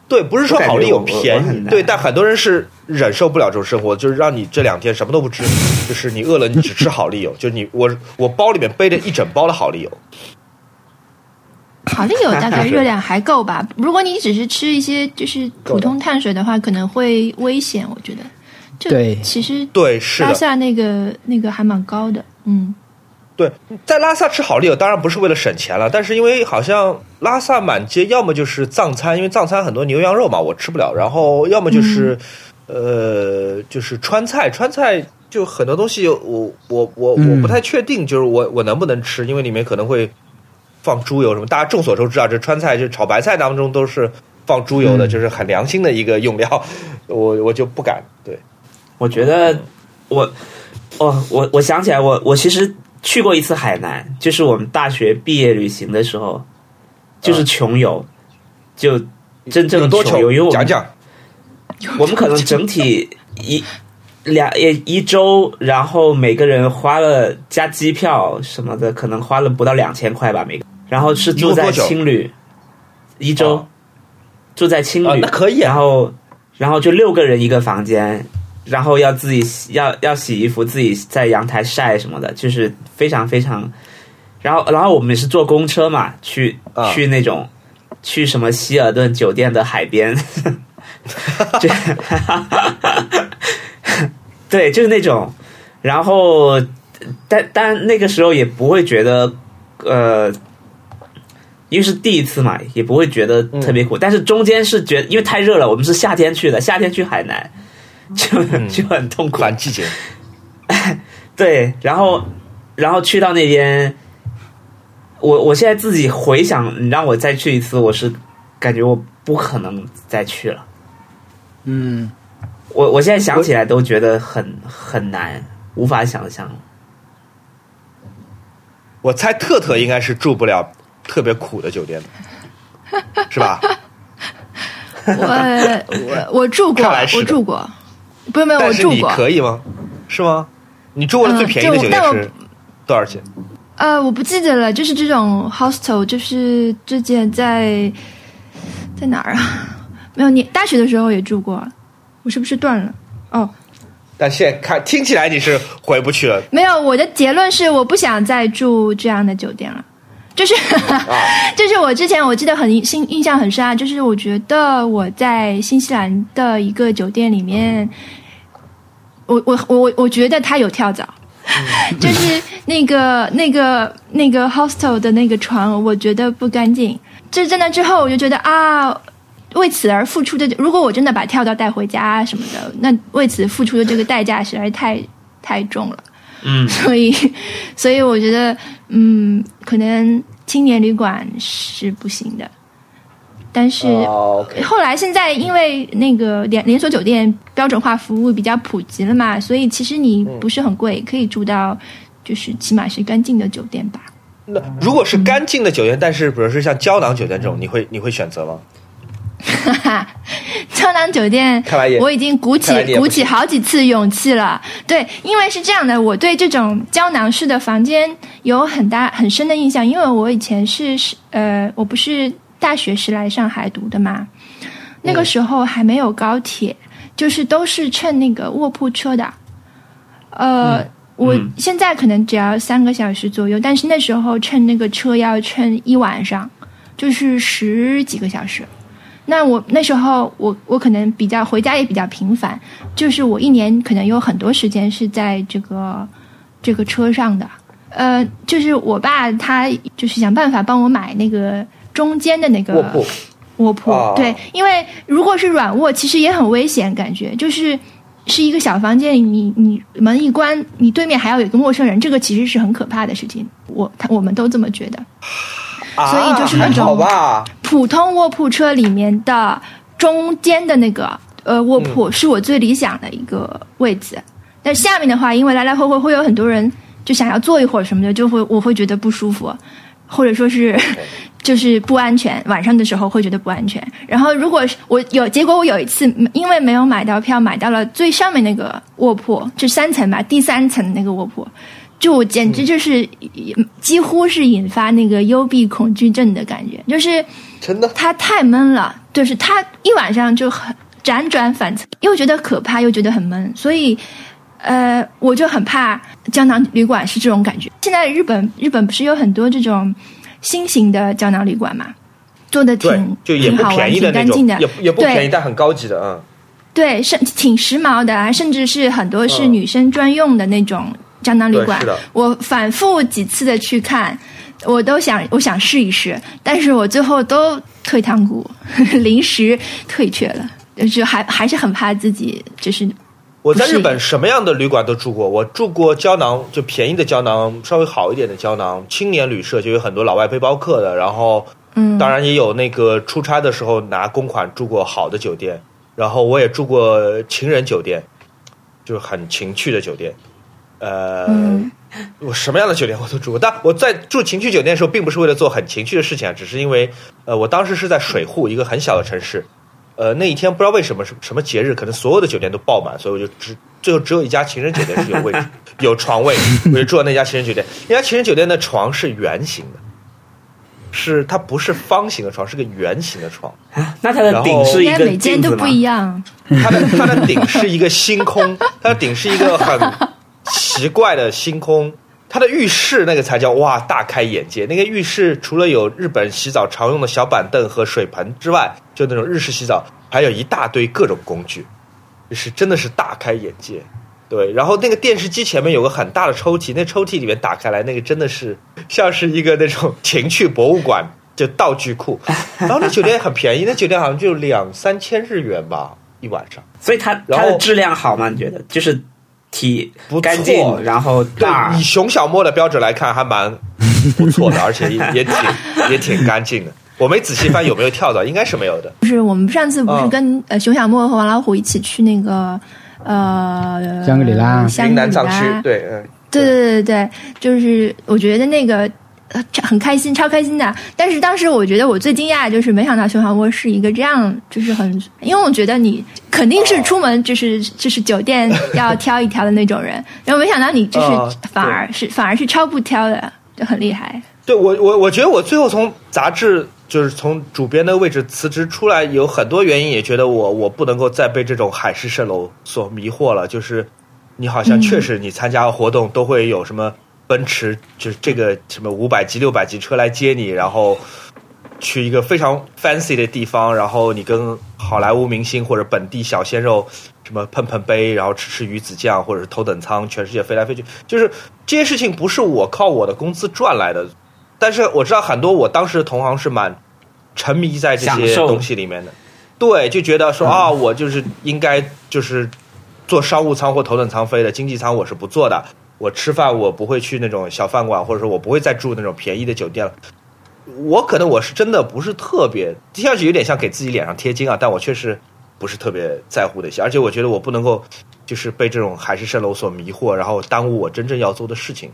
对，不是说好丽友便宜，对，但很多人是忍受不了这种生活，就是让你这两天什么都不吃，就是你饿了你只吃好丽友，就是你我我包里面背着一整包的好丽友，好丽友大概热量 还够吧？如果你只是吃一些就是普通碳水的话，可能会危险。我觉得，就对。其实对，是，拉萨那个那个还蛮高的，嗯，对，在拉萨吃好丽友当然不是为了省钱了，但是因为好像拉萨满街要么就是藏餐，因为藏餐很多牛羊肉嘛，我吃不了，然后要么就是、呃就是川菜，川菜就很多东西我我我我嗯。不太确定，就是我我能不能吃，因为里面可能会放猪油什么，大家众所周知啊，这川菜就炒白菜当中都是放猪油的，嗯就是很良心的一个用料，我我就不敢对。我觉得我，哦，我我想起来我，我其实去过一次海南，就是我们大学毕业旅行的时候，就是穷游，就真正有多穷的穷游，因为？我们讲讲。我们可能整体一两也一周，然后每个人花了加机票什么的，可能花了不到两千块吧，每个，然后是住在青旅，一周、哦住在青旅，啊那可以啊然后然后就六个人一个房间。然后要自己洗要要洗衣服，自己在阳台晒什么的，就是非常非常。然后然后我们是坐公车嘛，去、啊去那种去什么希尔顿酒店的海边，就 对，就是那种。然后，但但那个时候也不会觉得，呃，因为是第一次嘛，也不会觉得特别苦。但是中间是觉得，因为太热了，我们是夏天去的，夏天去海南，就、就很痛苦。反季节，对，然后然后去到那边，我我现在自己回想，你让我再去一次，我是感觉我不可能再去了。嗯，我我现在想起来都觉得很很难，无法想象。我猜特特应该是住不了特别苦的酒店，是吧？我我我住过我住过，不是没有我住过。可以吗？是吗？你住过的最便宜的酒店是多少钱？呃，我不记得了，就是这种 hostel，就是之前在在哪儿啊？没有，你大学的时候也住过，我是不是断了？哦，但现在看听起来你是回不去了。没有，我的结论是我不想再住这样的酒店了。就是，就是我之前我记得很印印象很深啊，就是我觉得我在新西兰的一个酒店里面，我我我我觉得它有跳蚤，就是那个那个那个 hostel 的那个床，我觉得不干净。这在那之后，我就觉得啊，为此而付出的，如果我真的把跳蚤带回家什么的，那为此付出的这个代价实在是太太重了。嗯，所以，所以我觉得，嗯，可能青年旅馆是不行的。但是哦后来现在因为那个连连锁酒店标准化服务比较普及了嘛，所以其实你不是很贵，可以住到就是起码是干净的酒店吧。那如果是干净的酒店，但是比如说像胶囊酒店这种，你会你会选择吗？哈哈，胶囊酒店，我已经鼓起鼓起好几次勇气了。对，因为是这样的，我对这种胶囊式的房间有很大很深的印象，因为我以前是是呃，我不是大学是来上海读的嘛，那个时候还没有高铁，就是都是乘那个卧铺车的，呃。我嗯现在可能只要三个小时左右，但是那时候乘那个车要乘一晚上，就是十几个小时。那我那时候我我可能比较回家也比较频繁，就是我一年可能有很多时间是在这个这个车上的。呃，就是我爸他就是想办法帮我买那个中间的那个卧铺卧铺，哦对，因为如果是软卧，其实也很危险，感觉就是是一个小房间，你你门一关，你对面还要有一个陌生人，这个其实是很可怕的事情。我他我们都这么觉得。啊，所以就是那种普通卧铺车里面的中间的那个呃卧铺是我最理想的一个位置，但下面的话，因为来来回回会有很多人就想要坐一会儿什么的，就会我会觉得不舒服，或者说是 就是不安全，晚上的时候会觉得不安全。然后如果是我有结果，我有一次因为没有买到票，买到了最上面那个卧铺，就三层吧，第三层那个卧铺。就我简直就是、几乎是引发那个幽闭恐惧症的感觉，就是真的？它太闷了，就是它一晚上就很辗转反侧，又觉得可怕，又觉得很闷，所以呃，我就很怕胶囊旅馆是这种感觉。现在日本日本不是有很多这种新型的胶囊旅馆嘛，做的挺，就也不便宜的那种挺干净的，，也也不便宜，但很高级的啊。对，是挺时髦的啊，甚至是很多是嗯。女生专用的那种，胶囊旅馆我反复几次的去看，我都想我想试一试，但是我最后都退堂鼓，临时退却了，就还还是很怕自己就是我在日本什么样的旅馆都住过，我住过胶囊，就便宜的胶囊，稍微好一点的胶囊，青年旅社就有很多老外背包客的，然后嗯，当然也有那个出差的时候拿公款住过好的酒店，然后我也住过情人酒店，就是很情趣的酒店。呃，嗯我什么样的酒店我都住过，但我在住情趣酒店的时候，并不是为了做很情趣的事情啊，只是因为呃，我当时是在水户一个很小的城市，呃，那一天不知道为什么是什么节日，可能所有的酒店都爆满，所以我就只最后只有一家情人酒店是有位置 有床位，我就住在那家情人酒店。那家情人酒店的床是圆形的，是它不是方形的床，是个圆形的床。那它的顶是一个应该每间都不？一样。它的它的顶是一个星空，它的顶是一个很奇怪的星空。它的浴室那个才叫哇大开眼界。那个浴室除了有日本洗澡常用的小板凳和水盆之外，就那种日式洗澡，还有一大堆各种工具，就是真的是大开眼界。对，然后那个电视机前面有个很大的抽屉，那抽屉里面打开来，那个真的是像是一个那种情趣博物馆，就道具库。然后那酒店很便宜，那酒店好像就两三千日元吧一晚上。所以它它的质量好吗？你觉得？就是体不错。干净，然后大。对，以熊小莫的标准来看，还蛮不错的，而且也也挺也挺干净的。我没仔细翻有没有跳蚤，应该是没有的。就是我们上次不是嗯。跟、呃熊小莫和王老虎一起去那个呃香格里拉香格里云南藏区拉，对，嗯，对对对对对，就是我觉得那个呃很开心，超开心的。但是当时我觉得我最惊讶的就是没想到熊小莫是一个这样，就是很，因为我觉得你肯定是出门就是就是酒店要 挑一挑的那种人，然后没想到你就是啊反而是、反而是超不挑的，就很厉害。对我我我觉得我最后从杂志就是从主编的位置辞职出来，有很多原因，也觉得我我不能够再被这种海市蜃楼所迷惑了。就是你好像确实你参加活动都会有什么奔驰，就是这个什么五百级、六百级车来接你，然后去一个非常 fancy 的地方，然后你跟好莱坞明星或者本地小鲜肉什么碰碰杯，然后吃吃鱼子酱，或者是头等舱，全世界飞来飞去，就是这些事情不是我靠我的工资赚来的，但是我知道很多我当时的同行是蛮沉迷在这些东西里面的，对，就觉得说啊，我就是应该就是坐商务舱或头等舱飞的，经济舱我是不坐的。我吃饭我不会去那种小饭馆，或者说我不会再住那种便宜的酒店了。我可能我是真的不是特别，听上去有点像给自己脸上贴金啊，但我确实不是特别在乎的一些，而且我觉得我不能够就是被这种海市蜃楼所迷惑，然后耽误我真正要做的事情。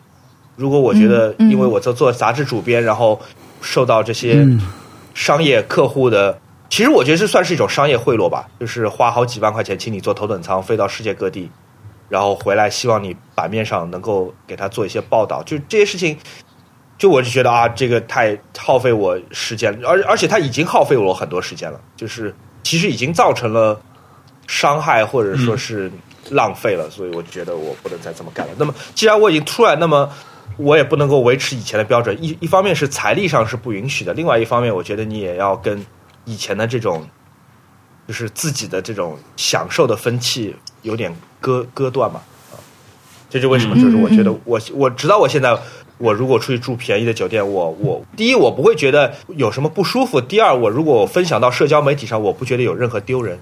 如果我觉得因为我做做杂志主编，然后受到这些嗯商业客户的，其实我觉得这算是一种商业贿赂吧，就是花好几万块钱请你坐头等舱飞到世界各地，然后回来希望你版面上能够给他做一些报道，就这些事情，就我就觉得啊，这个太耗费我时间，而而且他已经耗费我很多时间了，就是其实已经造成了伤害或者说是浪费了，所以我觉得我不能再这么干了。那么既然我已经出来，那么我也不能够维持以前的标准。一一方面是财力上是不允许的，另外一方面，我觉得你也要跟以前的这种，就是自己的这种享受的风气有点割割断嘛。啊，这就为什么就是我觉得我我直到我现在，我如果出去住便宜的酒店，我我第一我不会觉得有什么不舒服，第二我如果我分享到社交媒体上，我不觉得有任何丢人。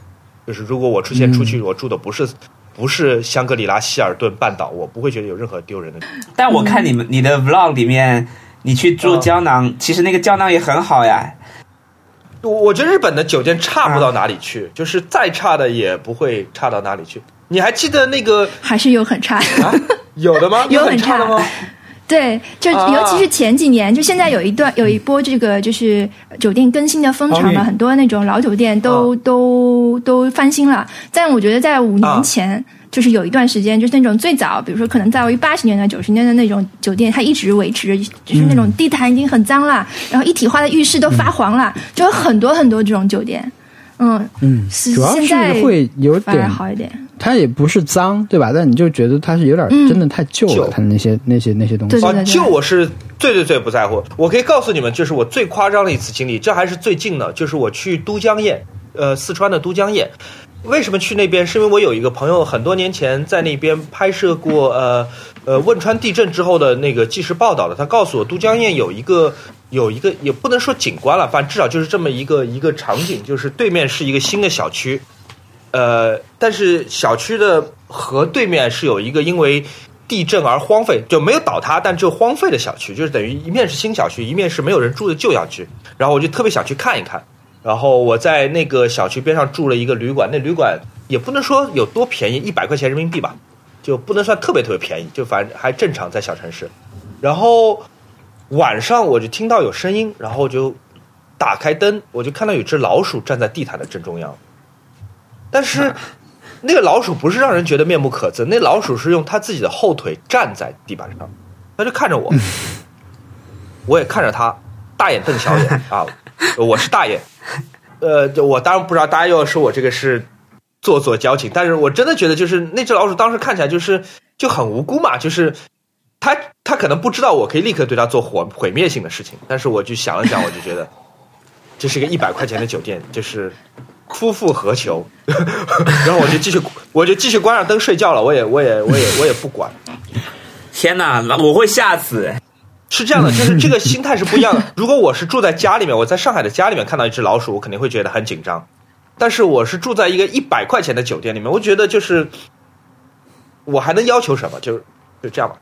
就是如果我出现出去，我住的不是不是香格里拉希尔顿半岛，我不会觉得有任何丢人的。但我看你们你的 vlog 里面，你去住嗯胶囊，其实那个胶囊也很好呀。我我觉得日本的酒店差不到哪里去，就是再差的也不会差到哪里去。你还记得那个还是有很差。啊？有的吗？有很很差的吗？对，就啊尤其是前几年，就现在有一段有一波这个就是酒店更新的风潮嘛，很多那种老酒店都、都都翻新了。但我觉得在五啊年前，就是有一段时间，就是那种最早，比如说可能在于八十年代、九十年代那种酒店，它一直维持着，就是那种地毯已经很脏了，然后一体化的浴室都发黄了，就有很多很多这种酒店。嗯，嗯，主要是现在会有点，好一点。它也不是脏，对吧？但你就觉得它是有点嗯真的太旧旧了，它那些那些那些东西对。啊，就我是最最最不在乎。我可以告诉你们，就是我最夸张的一次经历，这还是最近的，就是我去都江堰，呃，四川的都江堰。为什么去那边？是因为我有一个朋友，很多年前在那边拍摄过呃呃汶川地震之后的那个纪实报道的。他告诉我，都江堰有一个有一个也不能说景观了，反正至少就是这么一个一个场景，就是对面是一个新的小区，呃，但是小区的河对面是有一个因为地震而荒废，就没有倒塌，但就荒废的小区，就是等于一面是新小区，一面是没有人住的旧小区。然后我就特别想去看一看。然后我在那个小区边上住了一个旅馆，那旅馆也不能说有多便宜，一百块钱人民币吧，就不能算特别特别便宜，就反正还正常在小城市。然后晚上我就听到有声音，然后就打开灯，我就看到有只老鼠站在地毯的正中央。但是 那个老鼠不是让人觉得面目可憎，那老鼠是用它自己的后腿站在地板上，它就看着我，我也看着它，大眼瞪小眼啊，我是大爷。呃，我当然不知道大家又要说我这个是做作矫情，但是我真的觉得就是那只老鼠当时看起来就是就很无辜嘛，就是他他可能不知道我可以立刻对他做毁毁灭性的事情，但是我就想了想，我就觉得这是一个一百块钱的酒店，就是夫复何求？然后我就继续我就继续关上灯睡觉了，我也我也我也我也不管。天哪，我会吓死！是这样的，就是这个心态是不一样的。如果我是住在家里面，我在上海的家里面看到一只老鼠，我肯定会觉得很紧张。但是我是住在一个一百块钱的酒店里面，我觉得就是我还能要求什么？就就这样吧。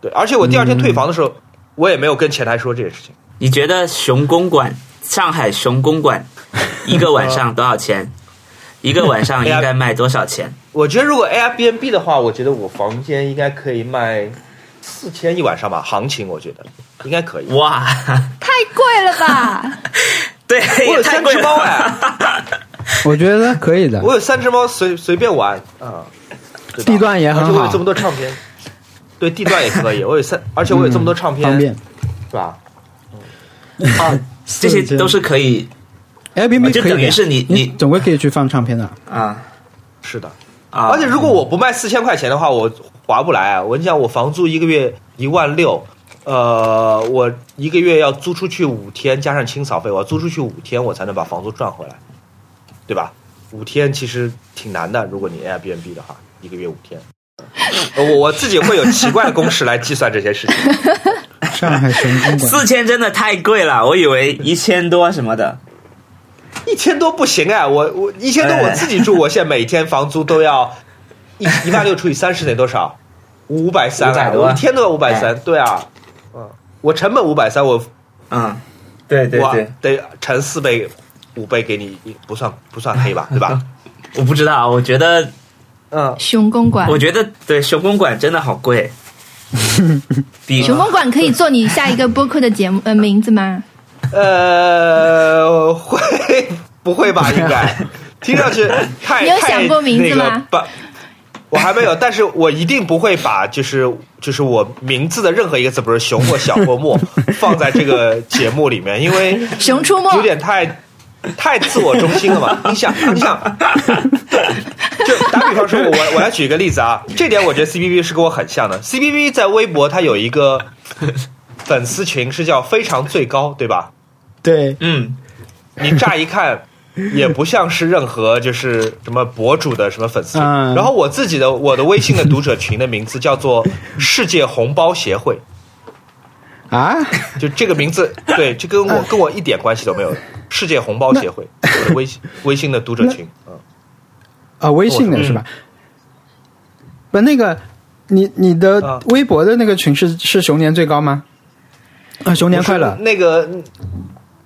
对，而且我第二天退房的时候，我也没有跟前台说这件事情。你觉得熊公馆上海熊公馆一个晚上多少钱？一个晚上应该卖多少钱？我觉得如果 Airbnb 的话，我觉得我房间应该可以卖。四千一晚上吧，行情我觉得应该可以。哇，太贵了吧？对，我有三只猫哎，我觉得可以的。我有三只猫，随随便玩啊。地段也很好，我有这么多唱片。对，地段也可以。我有三，而且我有这么多唱片，方便是吧？啊，这些都是可以。哎，B B 就等于是你你总归可以去放唱片的啊。是的啊，而且如果我不卖四千块钱的话，我。划不来啊！我跟你讲，我房租一个月一万六，呃，我一个月要租出去五天，加上清扫费，我要租出去五天，我才能把房租赚回来，对吧？五天其实挺难的，如果你 Airbnb 的话，一个月五天，我我自己会有奇怪的公式来计算这些事情。上海神经馆四千真的太贵了，我以为一千多什么的，一千多不行啊！我我一千多我自己住，我现在每天房租都要一一万六除以三十等于多少？五百三啊！我一天都要五百三，对啊，嗯，我成本五百三，我，嗯，对对对，得乘四倍、五倍给你，不算不算黑吧？对吧？我不知道，我觉得，嗯，熊公馆，我觉得对熊公馆真的好贵。熊公馆可以做你下一个播客的节目呃名字吗？呃，会不会吧？应该 听上去太你有想过名字吗？我还没有，但是我一定不会把就是就是我名字的任何一个字，不是熊或小或莫，放在这个节目里面，因为熊出没有点太太自我中心了嘛。你想，你想，就打比方说，我我来举一个例子啊，这点我觉得 C B B 是跟我很像的。C B B 在微博它有一个粉丝群是叫非常最高，对吧？对，嗯，你乍一看。也不像是任何就是什么博主的什么粉丝，然后我自己的我的微信的读者群的名字叫做世界红包协会，啊，就这个名字，对，这跟我跟我一点关系都没有。世界红包协会，我的微信微信的读者群，嗯，啊，微信的是吧？不，那个你你的微博的那个群是是熊年最高吗？啊，熊年快乐，那个。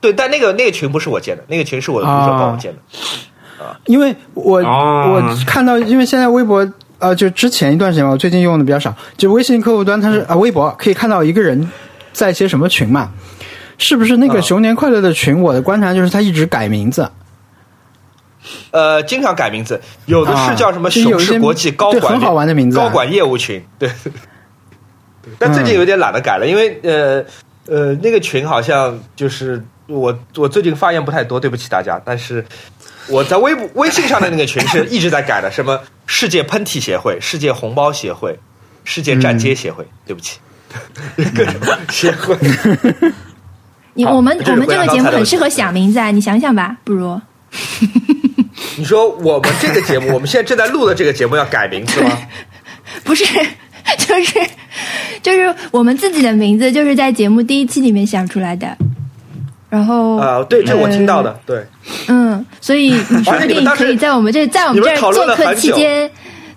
对，但那个那个群不是我建的，那个群是我的读者帮我建的。啊，因为我我看到，因为现在微博呃，就之前一段时间我最近用的比较少。就微信客户端，它是啊，微博可以看到一个人在些什么群嘛？是不是那个“熊年快乐”的群？我的观察就是他一直改名字。呃，经常改名字，有的是叫什么“熊市国际高管”很好玩的名字，高管业务群。对，但最近有点懒得改了，因为呃呃，那个群好像就是。我我最近发言不太多，对不起大家。但是我在微博、微信上的那个群是一直在改的，什么世界喷嚏协会、世界红包协会、世界站街协会，对不起，各种协会。你我们我们这个节目很适合想名字啊，你想想吧，不如。你说我们这个节目，我们现在正在录的这个节目要改名字吗？不是，就是就是我们自己的名字，就是在节目第一期里面想出来的。然后啊、对，这我听到的，对，嗯，所以你说不定可以在我们这在我们这儿做客期间，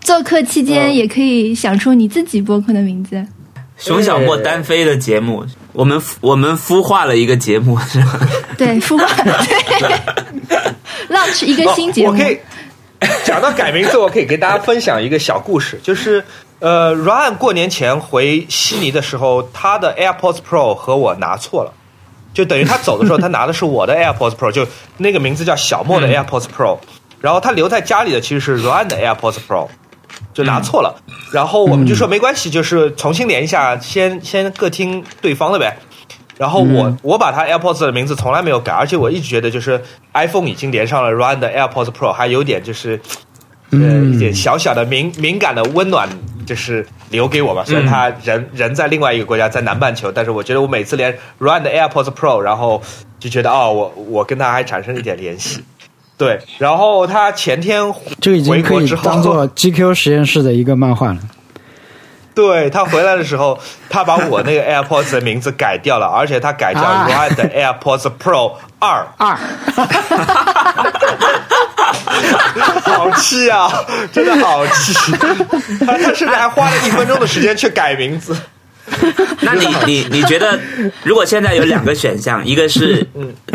做客期间嗯也可以想出你自己播客的名字。熊小莫单飞的节目，我们我们孵化了一个节目，是吧？对，孵化对，launch 一个新节目。哦我可以讲到改名字，我可以给大家分享一个小故事，就是呃，Ryan 过年前回悉尼的时候，他的 AirPods Pro 和我拿错了，就等于他走的时候，他拿的是我的 AirPods Pro，就那个名字叫小莫的 AirPods Pro，、然后他留在家里的其实是 Ryan 的 AirPods Pro。就拿错了，然后我们就说没关系，就是重新连一下，先先各听对方的呗。然后我、我把他 AirPods 的名字从来没有改，而且我一直觉得就是 iPhone 已经连上了 Ryan 的 AirPods Pro，还有点就是呃嗯。一点小小的敏敏感的温暖，就是留给我吧。虽然他人、人在另外一个国家，在南半球，但是我觉得我每次连 Ryan 的 AirPods Pro，然后就觉得哦，我我跟他还产生了一点联系。对，然后他前天这个已经可以回国之后当做 GQ 实验室的一个漫画了。对他回来的时候，他把我那个 AirPods 的名字改掉了，而且他改叫啊 Ryan 的 AirPods Pro 二，二，好气啊！真的好气！他他甚至还花了一分钟的时间去改名字。那你你你觉得，如果现在有两个选项，一个是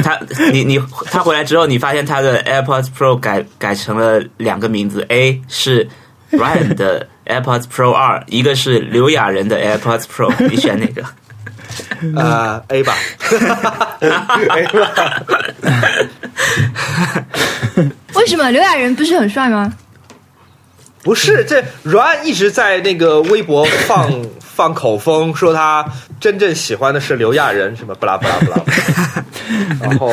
他你你他回来之后，你发现他的 AirPods Pro 改改成了两个名字，A 是 Ryan 的 AirPods Pro 二，一个是刘亚仁的 AirPods Pro，你选哪个？呃，A 吧，A 吧。为什么刘亚仁不是很帅吗？不是，这 Ryan 一直在那个微博放 放口风，说他真正喜欢的是刘亚仁，什么不啦不啦不啦。然后，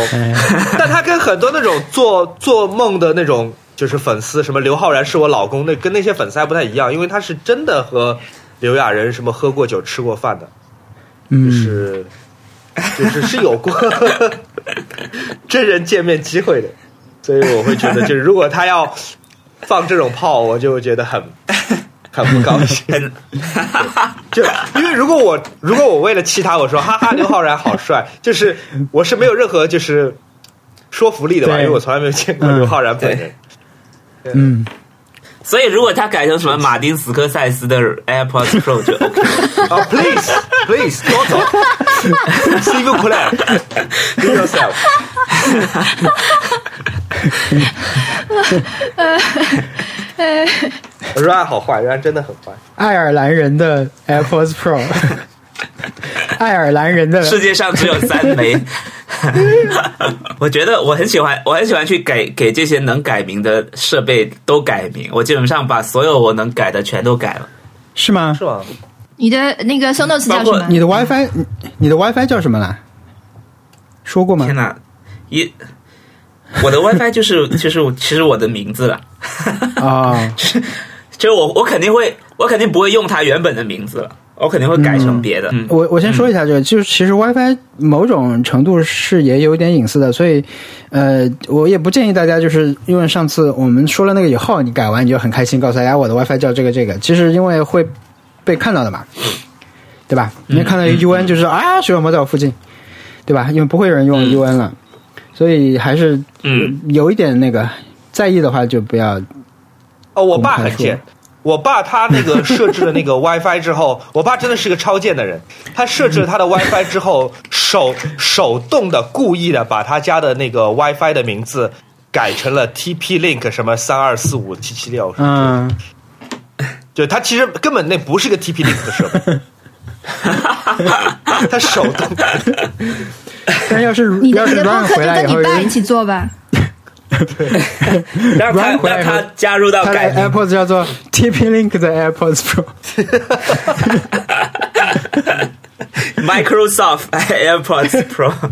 但他跟很多那种做做梦的那种就是粉丝，什么刘昊然是我老公，那跟那些粉丝还不太一样，因为他是真的和刘亚仁什么喝过酒、吃过饭的，就嗯，是就是是有过真人见面机会的，所以我会觉得，就是如果他要放这种炮，我就觉得很 很不高兴。就因为如果我如果我为了气他，我说哈哈刘昊然好帅，就是我是没有任何就是说服力的吧，因为我从来没有见过刘昊然本人。嗯，所以如果他改成什么马丁斯科塞斯的 AirPods Pro 就 OK 了。啊、p l e a s e please 多走，see you play，be yourself。Ryan 好坏，Ryan 真的很坏。爱尔兰人的 AirPods Pro，爱尔兰人的世界上只有三枚。我觉得我很喜欢，我很喜欢去给给这些能改名的设备都改名。我基本上把所有我能改的全都改了。是吗是？吗？你的那个 Sonos 叫什么？你的 WiFi，你你的 WiFi 叫什么啦？说过吗天？哪，一我的 WiFi 就是就是其实我的名字了，啊，就是我我肯定会我肯定不会用它原本的名字了，我肯定会改成别的。嗯我我先说一下这个，就是其实 WiFi 某种程度是也有点隐私的，所以呃，我也不建议大家就是因为上次我们说了那个以后，你改完你就很开心，告诉大家我的 WiFi 叫这个这个，其实因为会被看到的嘛，对吧？你看到一个 UN 就是啊，徐小魔在我附近，对吧？因为不会有人用 UN 了，所以还是嗯，有一点那个在意的话就不要哦，我爸很贱。我爸他那个设置了那个 WiFi 之后，我爸真的是个超贱的人。他设置了他的 WiFi 之后，手手动的故意的把他家的那个 WiFi 的名字改成了 TP Link 什么三二四五七七六，嗯。就他其实根本那不是个 TP Link 的设备，他手动改。但要是要是你的你的播客就回来以后跟你，爸一起做吧。让他 Ryan 回来让他加入到。AirPods 叫做 TP Link 的 AirPods Pro。Microsoft AirPods Pro。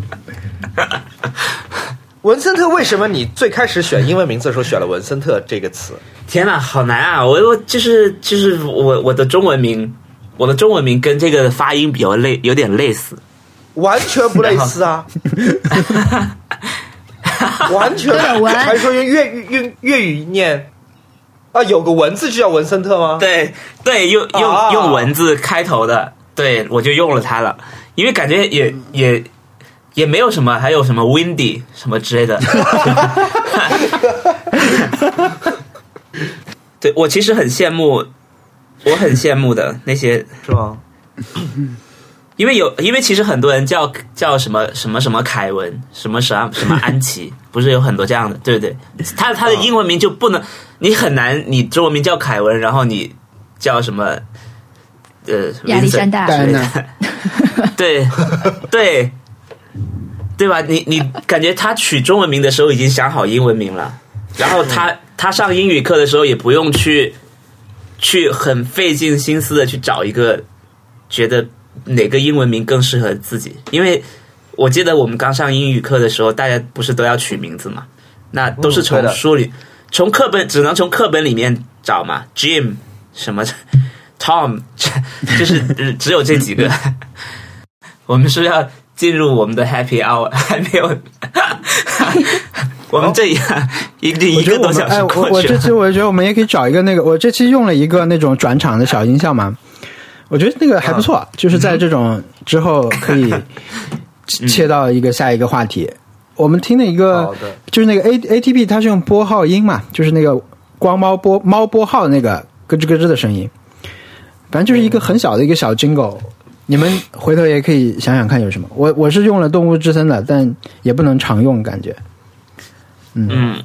文森特为什么你最开始选英文名字的时候选了文森特这个词？天呐，好难啊！我我就是就是我我的中文名，我的中文名跟这个发音比较类，有点类似。完全不类似啊！完全都有文还是说用粤语用粤语念啊？有个文字就叫文森特吗？对对，用用、啊用文字开头的，对我就用了它了，因为感觉也也也没有什么，还有什么 windy 什么之类的。对我其实很羡慕，我很羡慕的那些，是吗？因为有，因为其实很多人叫叫什么什么什么凯文，什么什么什么安琪，不是有很多这样的，对不对？他他的英文名就不能，你很难，你中文名叫凯文，然后你叫什么？呃，亚历山大对 对对吧？你你感觉他取中文名的时候已经想好英文名了，然后他他上英语课的时候也不用去去很费尽心思的去找一个觉得哪个英文名更适合自己，因为我记得我们刚上英语课的时候，大家不是都要取名字嘛？那都是从书里、从课本只能从课本里面找嘛，Jim 什么 Tom，就是只只有这几个。我们是要进入我们的 Happy Hour，还没有。我们这一一我觉得我们个多小时过去了。我这期我觉得我们也可以找一个那个，我这期用了一个那种转场的小音效嘛，我觉得那个还不错，啊就是在这种之后 可以嗯切到一个下一个话题。我们听的一个就是那个 A A T P，它是用拨号音嘛，就是那个光猫拨猫拨号那个咯吱咯吱的声音，反正就是一个很小的一个小 jingle。你们回头也可以想想看有什么。我我是用了动物之森的，但也不能常用，感觉嗯，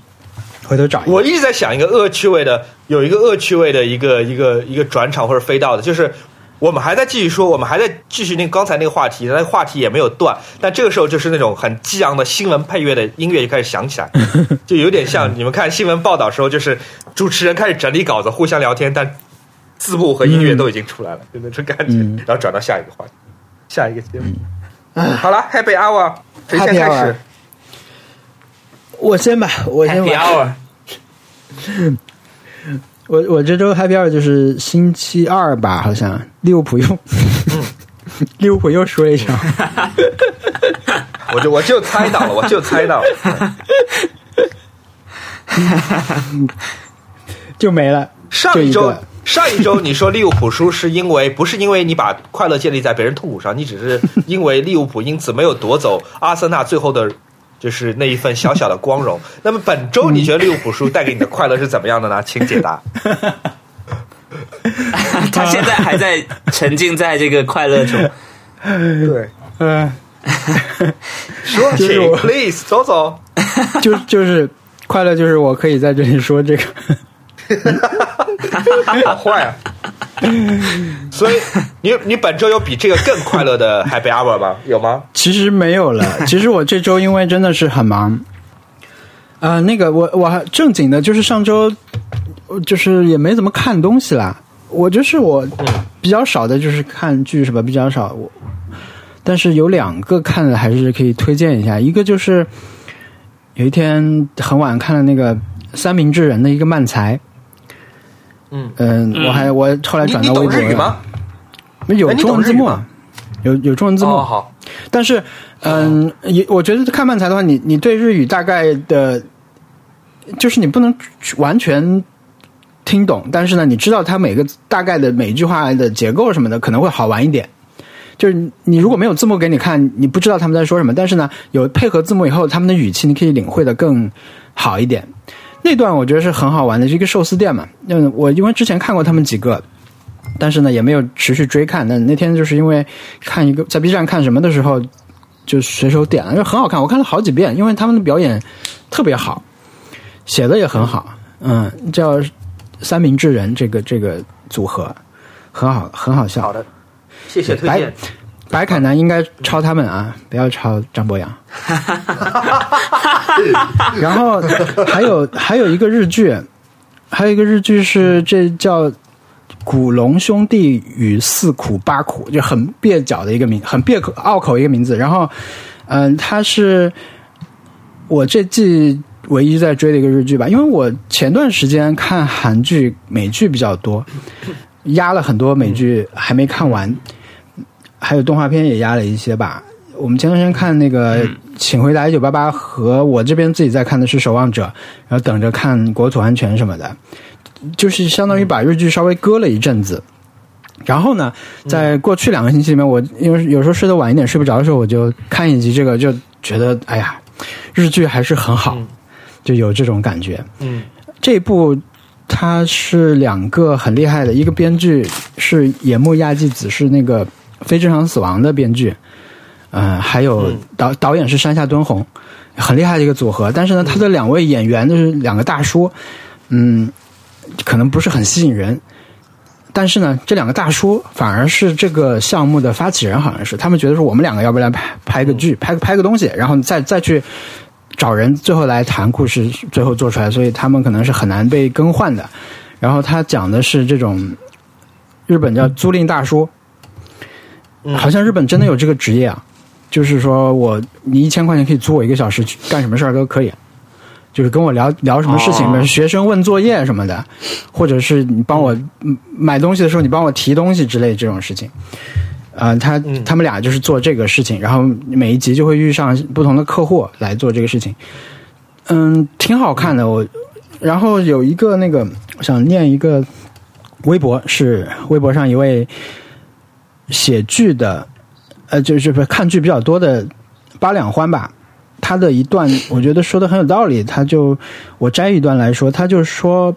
回头找一。我一直在想一个恶趣味的，有一个恶趣味的一个一个一个转场或者飞到的，就是我们还在继续说，我们还在继续那个刚才那个话题，那个话题也没有断，但这个时候就是那种很激昂的新闻配乐的音乐就开始响起来，就有点像你们看新闻报道时候，就是主持人开始整理稿子，互相聊天，但字幕和音乐都已经出来了，就那种感觉，嗯然后转到下一个话题，下一个节目。好了，Happy Hour，谁先开始？我先吧，我先 Happy。Hour，我我这周 Happy Hour 就是星期二吧，好像利物浦又，利物浦又输了一场。我就我就猜到了，我就猜到了。就没了。上一周一，上一周你说利物浦输是因为不是因为你把快乐建立在别人痛苦上，你只是因为利物浦因此没有夺走阿森纳最后的，就是那一份小小的光荣。那么本周你觉得利物浦输带给你的快乐是怎么样的呢？请解答。他现在还在沉浸在这个快乐中。对，嗯、说请就是 please 走走。就就是快乐，就是我可以在这里说这个。好坏啊！所以你你本周有比这个更快乐的 Happy Hour 吗？有吗？其实没有了。其实我这周因为真的是很忙，呃，那个我我还正经的，就是上周呃就是也没怎么看东西啦。我就是我比较少的，就是看剧什么比较少。我但是有两个看的还是可以推荐一下，一个就是有一天很晚看了那个三明治人的一个漫才。嗯嗯，我还我后来转到微博了，日语吗？有中文字幕啊有有中文字幕。哦，好，但是，嗯，也我觉得看漫才的话，你你对日语大概的，就是你不能完全听懂，但是呢，你知道它每个大概的每一句话的结构什么的，可能会好玩一点。就是你如果没有字幕给你看，你不知道他们在说什么，但是呢，有配合字幕以后，他们的语气你可以领会的更好一点。那段我觉得是很好玩的，是一个寿司店嘛。嗯，我因为之前看过他们几个，但是呢也没有持续追看。那那天就是因为看一个在 B 站看什么的时候，就随手点了，就很好看。我看了好几遍，因为他们的表演特别好，写的也很好。嗯，叫三明治人这个这个组合很好，很好笑。好的，谢谢推白荐。白凯南应该抄他们啊，不要抄张博洋。然后还有还有一个日剧，还有一个日剧是这叫《古龙兄弟与四苦八苦》，就很蹩脚的一个名，很蹩口拗口一个名字。然后，嗯、他是我这季唯一在追的一个日剧吧，因为我前段时间看韩剧、美剧比较多，压了很多美剧还没看完，还有动画片也压了一些吧。我们前段时间看那个《请回答一九八八》和我这边自己在看的是《守望者》，然后等着看《国土安全》什么的，就是相当于把日剧稍微搁了一阵子。然后呢，在过去两个星期里面，我因为有时候睡得晚一点睡不着的时候，我就看一集这个，就觉得哎呀，日剧还是很好，就有这种感觉。嗯这部它是两个很厉害的，一个编剧是野木亚纪子，是那个《非正常死亡》的编剧，嗯、还有嗯导导演是山下敦弘，很厉害的一个组合。但是呢，他的两位演员就是两个大叔，嗯，可能不是很吸引人。但是呢，这两个大叔反而是这个项目的发起人，好像是他们觉得说我们两个要不要来拍拍个剧，拍拍个东西，然后再再去找人，最后来谈故事，最后做出来，所以他们可能是很难被更换的。然后他讲的是这种日本叫租赁大叔，嗯好像日本真的有这个职业啊，就是说我你一千块钱可以租我一个小时，去干什么事儿都可以。就是跟我聊聊什么事情，学生问作业什么的，或者是你帮我嗯买东西的时候，你帮我提东西之类这种事情。呃，他嗯他们俩就是做这个事情，然后每一集就会遇上不同的客户来做这个事情。嗯，挺好看的。我然后有一个那个，我想念一个微博，是微博上一位写剧的，呃，就是看剧比较多的八两欢吧。他的一段，我觉得说的很有道理。他就我摘一段来说，他就说，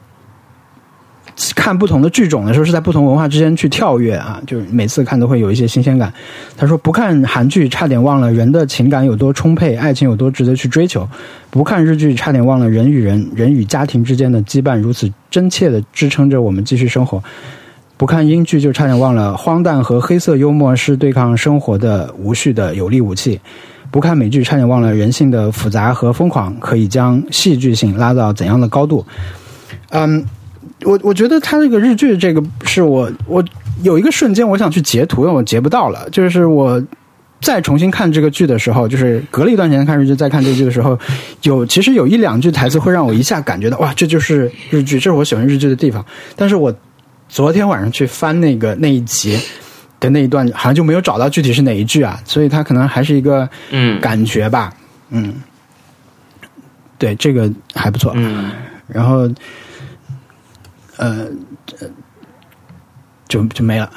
看不同的剧种的时候是在不同文化之间去跳跃啊，就是每次看都会有一些新鲜感。他说不看韩剧，差点忘了人的情感有多充沛，爱情有多值得去追求；不看日剧，差点忘了人与人、人与家庭之间的羁绊如此真切的支撑着我们继续生活。不看英剧，就差点忘了荒诞和黑色幽默是对抗生活的无序的有力武器。不看美剧，差点忘了人性的复杂和疯狂可以将戏剧性拉到怎样的高度。嗯，我我觉得他这个日剧这个是我我有一个瞬间我想去截图，但我截不到了。就是我再重新看这个剧的时候，就是隔了一段时间看日剧再看这个剧的时候，有其实有一两句台词会让我一下感觉到哇，这就是日剧，这是我喜欢日剧的地方。但是我昨天晚上去翻那个那一集。的那一段好像就没有找到具体是哪一句啊，所以它可能还是一个嗯感觉吧，嗯，对，这个还不错，嗯然后呃呃就就没了，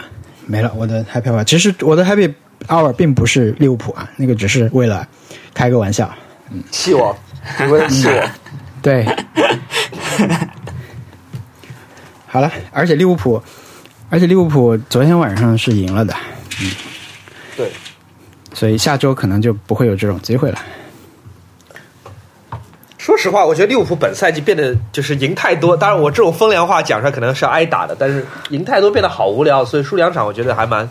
没了。我的 Happy Hour，其实我的 Happy Hour 并不是利物浦啊，那个只是为了开个玩笑。嗯气我，你为了气我。对，好了，而且利物浦，而且利物浦昨天晚上是赢了的，嗯对，所以下周可能就不会有这种机会了。说实话，我觉得利物浦本赛季变得就是赢太多。当然，我这种风凉话讲出来可能是要挨打的，但是赢太多变得好无聊，所以输两场我觉得还蛮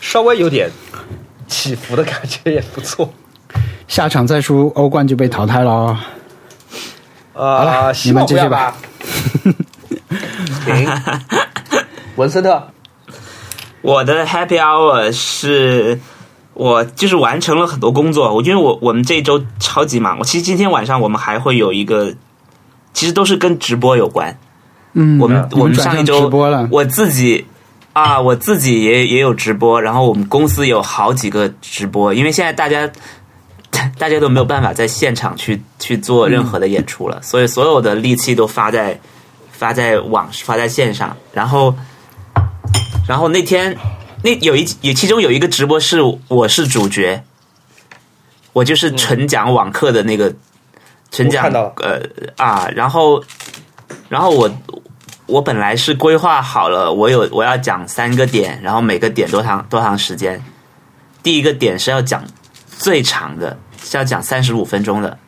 稍微有点起伏的感觉，也不错。下场再输欧冠就被淘汰了哦。啊、了希望不要吧。行，文森特，我的 Happy Hour 是我就是完成了很多工作，我因为我我们这一周超级忙，我其实今天晚上我们还会有一个，其实都是跟直播有关。嗯，我们嗯我们上一周直播了，我自己啊，我自己也也有直播，然后我们公司有好几个直播，因为现在大家 大家都没有办法在现场去去做任何的演出了，所以所有的力气都发在发在网发在线上，然后然后那天那有一有其中有一个直播是我是主角，我就是纯讲网课的那个纯讲呃啊，然后然后我我本来是规划好了，我有我要讲三个点，然后每个点多长多长时间。第一个点是要讲最长的，是要讲三十五分钟的，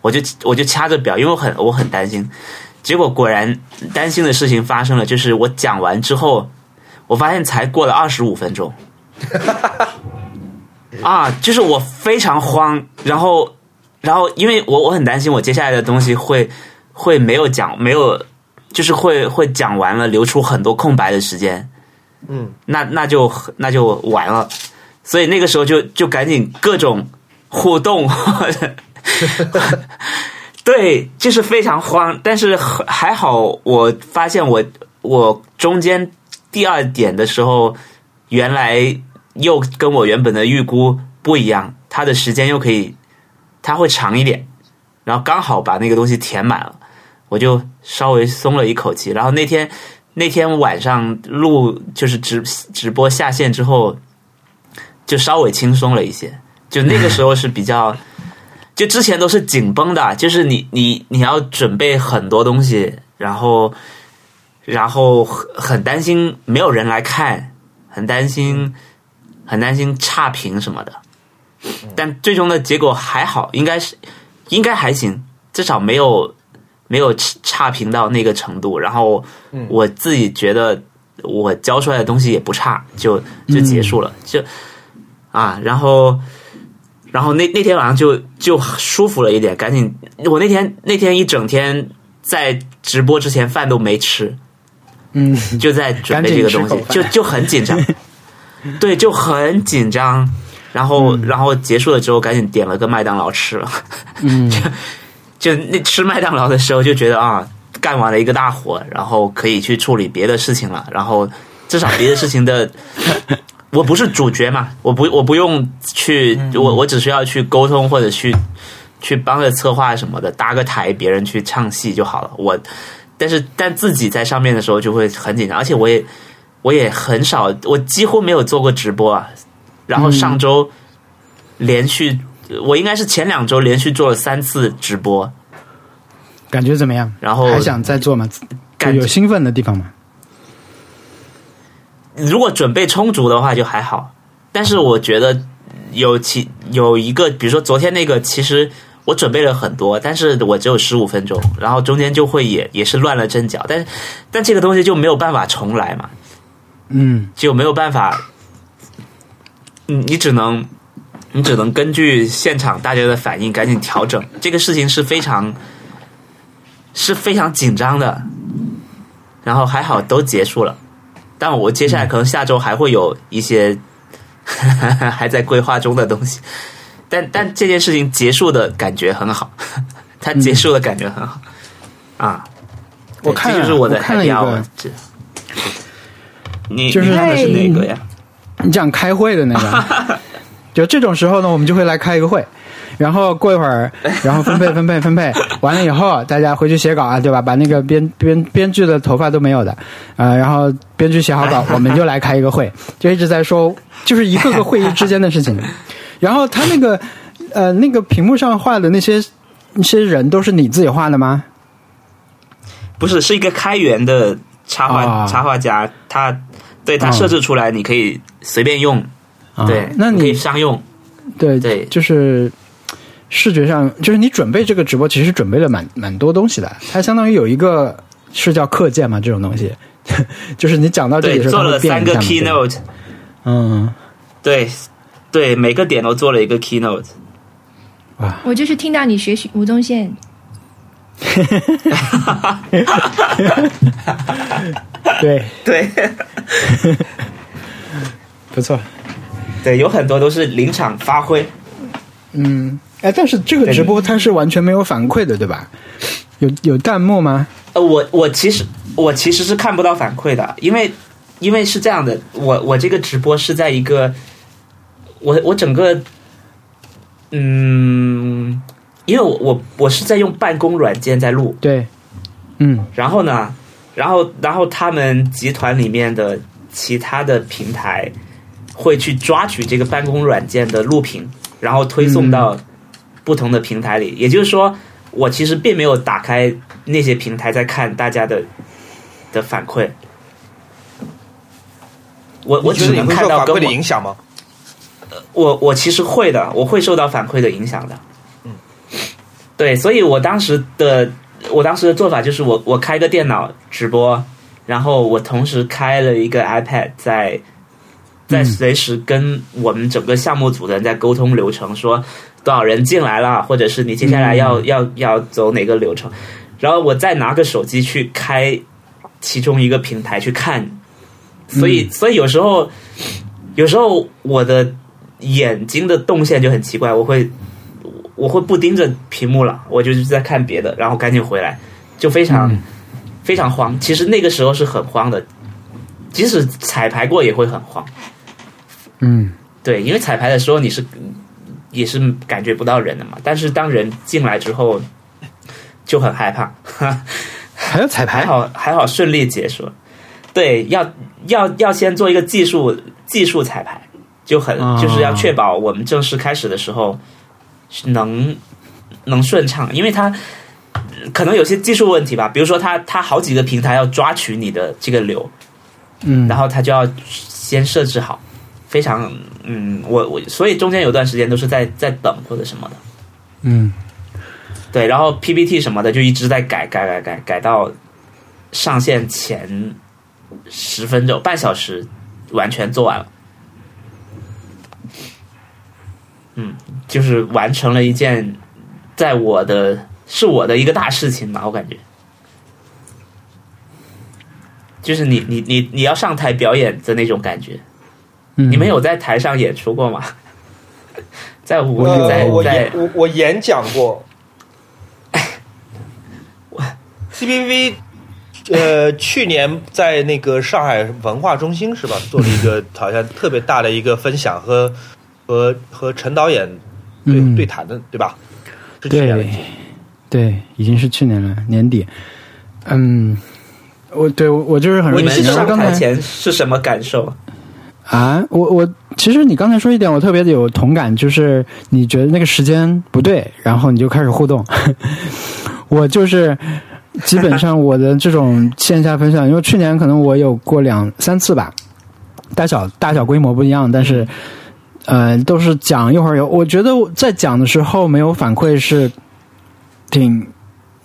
我就我就掐着表，因为我很我很担心。结果果然担心的事情发生了，就是我讲完之后，我发现才过了二十五分钟。啊，就是我非常慌，然后，然后因为我我很担心我接下来的东西会会没有讲，没有，就是会会讲完了，留出很多空白的时间，嗯，那那就那就完了，所以那个时候就就赶紧各种互动，对，就是非常慌，但是还好，我发现我我中间第二点的时候，原来又跟我原本的预估不一样，它的时间又可以它会长一点，然后刚好把那个东西填满了，我就稍微松了一口气。然后那天那天晚上录就是直直播下线之后，就稍微轻松了一些。就那个时候是比较，就之前都是紧绷的，就是你你你要准备很多东西，然后然后很很担心没有人来看，很担心很担心差评什么的。但最终的结果还好，应该是应该还行，至少没有没有差评到那个程度。然后我自己觉得我教出来的东西也不差，就就结束了，就啊，然后然后那那天晚上就就舒服了一点，赶紧我那天那天一整天在直播之前饭都没吃，嗯，就在准备这个东西，就就很紧张，对，就很紧张。然后，然后结束了之后，赶紧点了个麦当劳吃了。嗯，就就那吃麦当劳的时候，就觉得啊，干完了一个大活，然后可以去处理别的事情了。然后至少别的事情的，我不是主角嘛，我不我不用去，我我只需要去沟通或者去去帮着策划什么的，搭个台，别人去唱戏就好了。我但是但自己在上面的时候就会很紧张，而且我也我也很少，我几乎没有做过直播啊。然后上周连续，我应该是前两周连续做了三次直播，感觉怎么样？然后还想再做吗？感有兴奋的地方吗？如果准备充足的话就还好，但是我觉得有其有一个，比如说昨天那个，其实我准备了很多，但是我只有十五分钟，然后中间就会也也是乱了阵脚，但是但这个东西就没有办法重来嘛，嗯，就没有办法。你你只能，你只能根据现场大家的反应赶紧调整。这个事情是非常，是非常紧张的。然后还好都结束了，但我接下来可能下周还会有一些 还在规划中的东西。但但这件事情结束的感觉很好，它结束的感觉很好啊！我看这就是我的看了一个，你就是看的是哪个呀？你讲开会的那个，就这种时候呢，我们就会来开一个会，然后过一会儿，然后分配分配分配完了以后，大家回去写稿啊，对吧？把那个编编编剧的头发都没有的，呃，然后编剧写好稿，我们就来开一个会，就一直在说，就是一个个会议之间的事情。然后他那个呃那个屏幕上画的那些那些人都是你自己画的吗？不是，是一个开源的插画插画家，他。对他设置出来，你可以随便用，对，那你可以商用，对对，就是视觉上，就是你准备这个直播，其实准备了蛮蛮多东西的。它相当于有一个是叫课件嘛，这种东西，就是你讲到这里做了三个 keynote，嗯，对对，每个点都做了一个 keynote，哇，我就是听到你学习吴宗宪。对 对，不错。对，有很多都是临场发挥。嗯，哎，但是这个直播它是完全没有反馈的，对吧？有有弹幕吗？呃，我我其实我其实是看不到反馈的，因为因为是这样的，我我这个直播是在一个我我整个嗯。因为我我我是在用办公软件在录，对，嗯，然后呢，然后然后他们集团里面的其他的平台会去抓取这个办公软件的录屏，然后推送到不同的平台里。也就是说，我其实并没有打开那些平台在看大家的的反馈。我我只能看到反馈的影响吗？我我其实会的，我会受到反馈的影响的。嗯。对，所以我当时的我当时的做法就是，我我开个电脑直播，然后我同时开了一个 iPad，在在随时跟我们整个项目组的人在沟通流程，说多少人进来了，或者是你接下来要要要走哪个流程，然后我再拿个手机去开其中一个平台去看，所以所以有时候有时候我的眼睛的动线就很奇怪，我会。我会不盯着屏幕了，我就是在看别的，然后赶紧回来，就非常非常慌。其实那个时候是很慌的，即使彩排过也会很慌。嗯，对，因为彩排的时候你是也是感觉不到人的嘛。但是当人进来之后，就很害怕。还有彩排，还好还好顺利结束。对，要要要先做一个技术技术彩排，就很就是要确保我们正式开始的时候能能顺畅，因为它可能有些技术问题吧，比如说它它好几个平台要抓取你的这个流，嗯，然后它就要先设置好，非常嗯，我我所以中间有段时间都是在在等或者什么的，嗯，对，然后 PPT 什么的就一直在改改改改改到上线前十分钟半小时完全做完了，嗯，就是完成了一件在我的是我的一个大事情吧，我感觉。就是你你你你要上台表演的那种感觉，嗯你们有在台上演出过吗？在我在在演我我演讲过，CPV，呃，去年在那个上海文化中心是吧，做了一个好像特别大的一个分享和和和陈导演对、嗯对谈的，对吧？是去年的对对，已经是去年了年底。嗯，我对我我就是很容易你们上台前是什么感受？啊，我我其实你刚才说一点，我特别的有同感，就是你觉得那个时间不对，然后你就开始互动。我就是基本上我的这种线下分享，因为去年可能我有过两三次吧，大小大小规模不一样，但是呃都是讲一会儿有，我觉得在讲的时候没有反馈是挺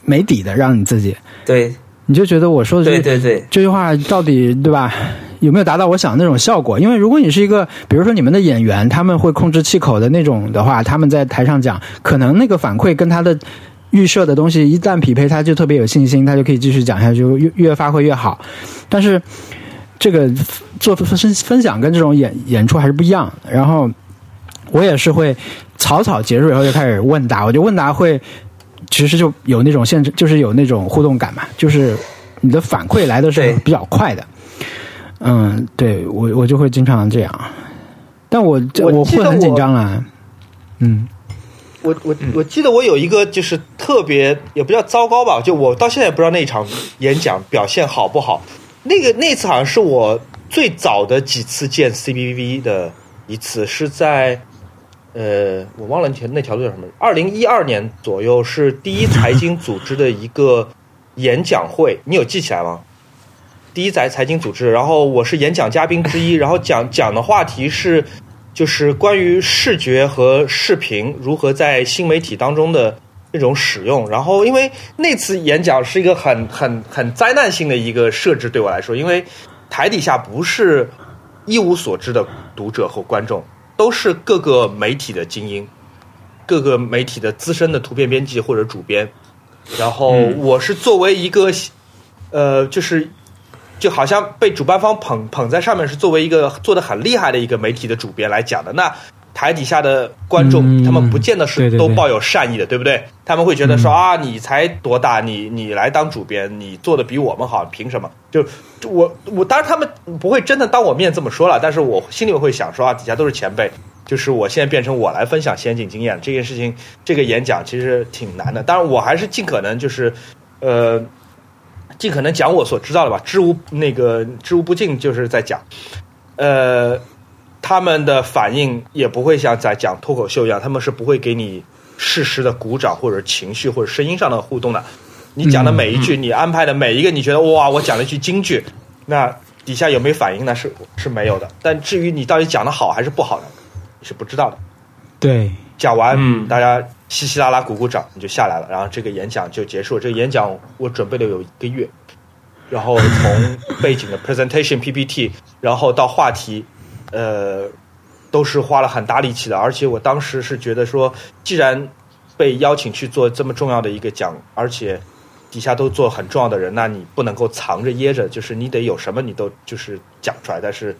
没底的，让你自己对你就觉得我说的这对对对，这句话到底对吧？有没有达到我想的那种效果？因为如果你是一个，比如说你们的演员，他们会控制气口的那种的话，他们在台上讲，可能那个反馈跟他的预设的东西一旦匹配，他就特别有信心，他就可以继续讲下去，越越发挥越好。但是这个做分分享跟这种演演出还是不一样。然后我也是会草草结束以后就开始问答，我觉得问答会其实就有那种限制，就是有那种互动感嘛，就是你的反馈来的是比较快的。嗯，对我我就会经常这样，但我我会很紧张啊。嗯我我我记得我有一个就是特别也不叫糟糕吧，就我到现在也不知道那一场演讲表现好不好。那个那次好像是我最早的几次见 CBV 的一次，是在呃我忘了那条那条路叫什么，二零一二年左右是第一财经组织的一个演讲会，你有记起来吗？第一财财经组织，然后我是演讲嘉宾之一，然后讲讲的话题是就是关于视觉和视频如何在新媒体当中的那种使用。然后因为那次演讲是一个很很很灾难性的一个设置，对我来说，因为台底下不是一无所知的读者和观众，都是各个媒体的精英，各个媒体的资深的图片编辑或者主编。然后我是作为一个，呃，就是就好像被主办方捧捧在上面，是作为一个做的很厉害的一个媒体的主编来讲的。那台底下的观众，嗯他们不见得是都抱有善意的，对不对？他们会觉得说、啊，你才多大，你你来当主编，你做的比我们好，凭什么？就就我我当然他们不会真的当我面这么说了，但是我心里面会想说啊，底下都是前辈。就是我现在变成我来分享先进经验这件事情，这个演讲其实挺难的。当然，我还是尽可能就是，呃，尽可能讲我所知道的吧，知无那个知无不尽，就是在讲，呃，他们的反应也不会像在讲脱口秀一样，他们是不会给你适时的鼓掌或者情绪或者声音上的互动的。你讲的每一句，你安排的每一个，你觉得哇，我讲了一句京剧，那底下有没有反应呢？是是没有的。但至于你到底讲的好还是不好呢，你是不知道的。对，讲完，嗯大家稀稀拉拉鼓鼓掌，你就下来了，然后这个演讲就结束。这个演讲我准备了有一个月，然后从背景的 presentation PPT，然后到话题，呃，都是花了很大力气的。而且我当时是觉得说，既然被邀请去做这么重要的一个奖，而且底下都做很重要的人，那你不能够藏着掖着，就是你得有什么你都就是讲出来。但是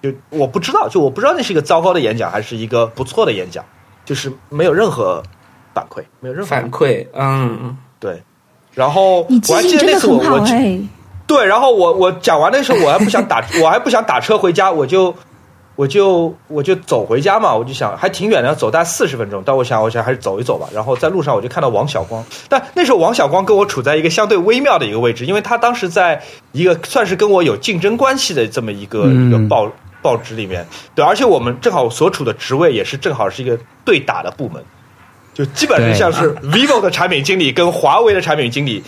就我不知道，就我不知道那是一个糟糕的演讲还是一个不错的演讲，就是没有任何反馈，没有任何反馈，嗯，对。然后你记我还记性真的得那次我很好我哎，对，然后我我讲完那时候我还不想打，我还不想打车回家，我就我就我就走回家嘛，我就想还挺远的，要走大概四十分钟。但我想，我想还是走一走吧。然后在路上我就看到王小光，但那时候王小光跟我处在一个相对微妙的一个位置，因为他当时在一个算是跟我有竞争关系的这么一个、嗯一个报报纸里面，对，而且我们正好所处的职位也是正好是一个对打的部门，就基本上像是 vivo 的产品经理跟华为的产品经理，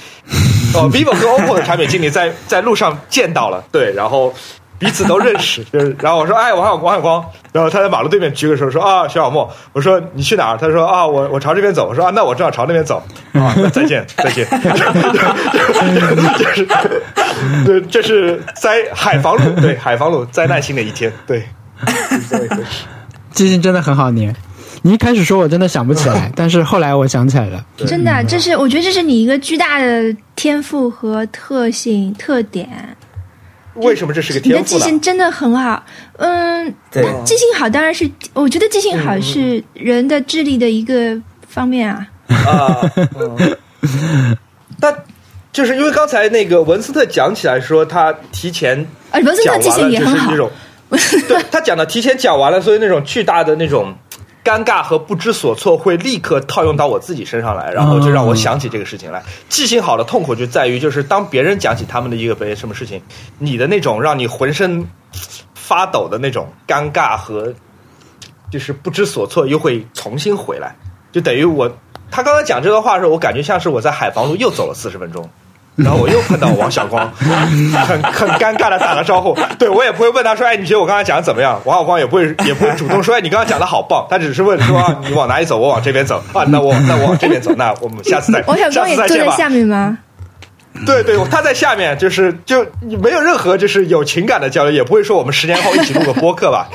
哦，vivo 跟 OPPO 的产品经理在在路上见到了，对，然后彼此都认识，就是，然后我说，哎，王小王小光，然后他在马路对面举个手说啊，徐小沫，我说你去哪儿？他说啊，我我朝这边走，我说啊，那我正好朝那边走，啊，那再见再见，就是，对，这是灾海防路，对，海防路灾难性的一天，对，是这么一回事。记性真的很好捏。你一开始说我真的想不起来，但是后来我想起来了。真的，这是我觉得这是你一个巨大的天赋和特性特点。为什么这是个天赋你的记？性真的很好，嗯，对那记性好当然是，我觉得记性好是人的智力的一个方面啊。啊，嗯，但就是因为刚才那个文斯特讲起来说，他提前啊文斯特记性也很好对他讲的提前讲完了，所以那种巨大的那种尴尬和不知所措会立刻套用到我自己身上来，然后就让我想起这个事情来。记性好的痛苦就在于，就是当别人讲起他们的一个别什么事情，你的那种让你浑身发抖的那种尴尬和就是不知所措，又会重新回来，就等于我他刚才讲这段话的时候，我感觉像是我在海防路又走了四十分钟。然后我又碰到王小光，很 很尴尬的打了招呼。对我也不会问他说：“哎，你觉得我刚才讲的怎么样？”王小光也不会也不会主动说：“哎，你刚刚讲的好棒。”他只是问说：“啊你往哪里走？我往这边走啊。那我那我往这边走。那我们下次再 王小下光也坐在次再见吧。下面吗？对对，他在下面，就是就没有任何就是有情感的交流，也不会说我们十年后一起录个播客吧，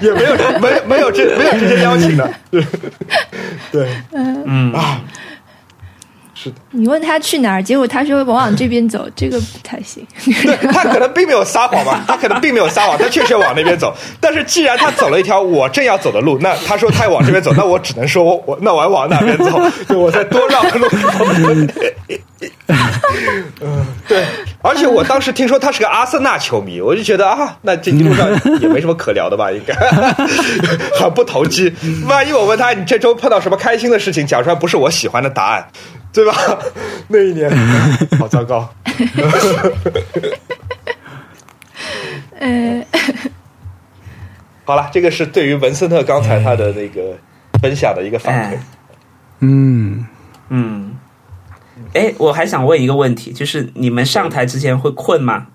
也没有没没有这没有这些邀请的，对对嗯啊，你问他去哪儿，结果他说我往这边走，这个不太行。对他可能并没有撒谎吧，他可能并没有撒谎，他确实往那边走。但是既然他走了一条我正要走的路，那他说他要往这边走，那我只能说我我那我要往哪边走，就我再多绕个路。嗯，对，而且我当时听说他是个阿森纳球迷，我就觉得啊，那这一路上也没什么可聊的吧，应该很不投机。万一我问他你这周碰到什么开心的事情，讲出来不是我喜欢的答案，对吧？那一年 好糟糕。呃，好了，这个是对于文森特刚才他的那个分享的一个反馈。哎嗯，嗯，哎，我还想问一个问题，就是你们上台之前会困吗？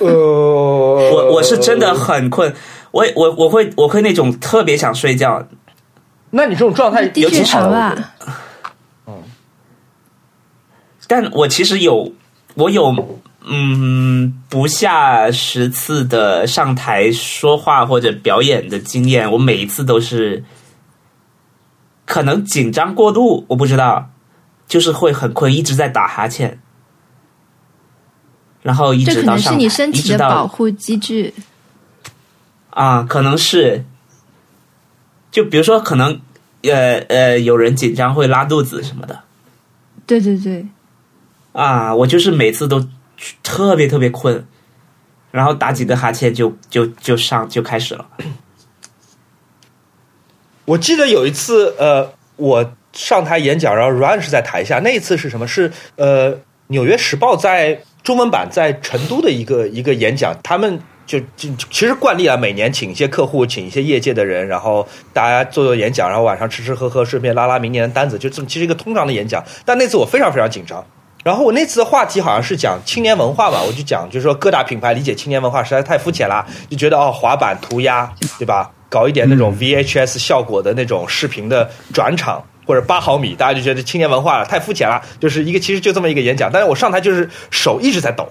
呃，我我我是真的很困，我我我会我会那种特别想睡觉，那你这种状态有挺好的，糖我觉得吧？但我其实有我有嗯不下十次的上台说话或者表演的经验，我每一次都是可能紧张过度，我不知道，就是会很困，一直在打哈欠，然后一这可能是直到上，你身体的保护机制。啊，可能是，就比如说，可能呃呃，有人紧张会拉肚子什么的对对对，啊，我就是每次都特别特别困，然后打几个哈欠就就就上就开始了。我记得有一次，呃，我上台演讲，然后 Ryan 是在台下。那一次是什么？是呃，《纽约时报》在中文版在成都的一个一个演讲，他们。就就其实惯例啊，每年请一些客户，请一些业界的人，然后大家做做演讲，然后晚上吃吃喝喝，顺便拉拉明年的单子，就这么其实一个通常的演讲。但那次我非常非常紧张，然后我那次的话题好像是讲青年文化吧，我就讲就是说各大品牌理解青年文化实在太肤浅了，就觉得哦滑板涂鸦对吧？搞一点那种 VHS 效果的那种视频的转场。或者八毫米，大家就觉得青年文化了太肤浅了，就是一个其实就这么一个演讲，但是我上台就是手一直在抖，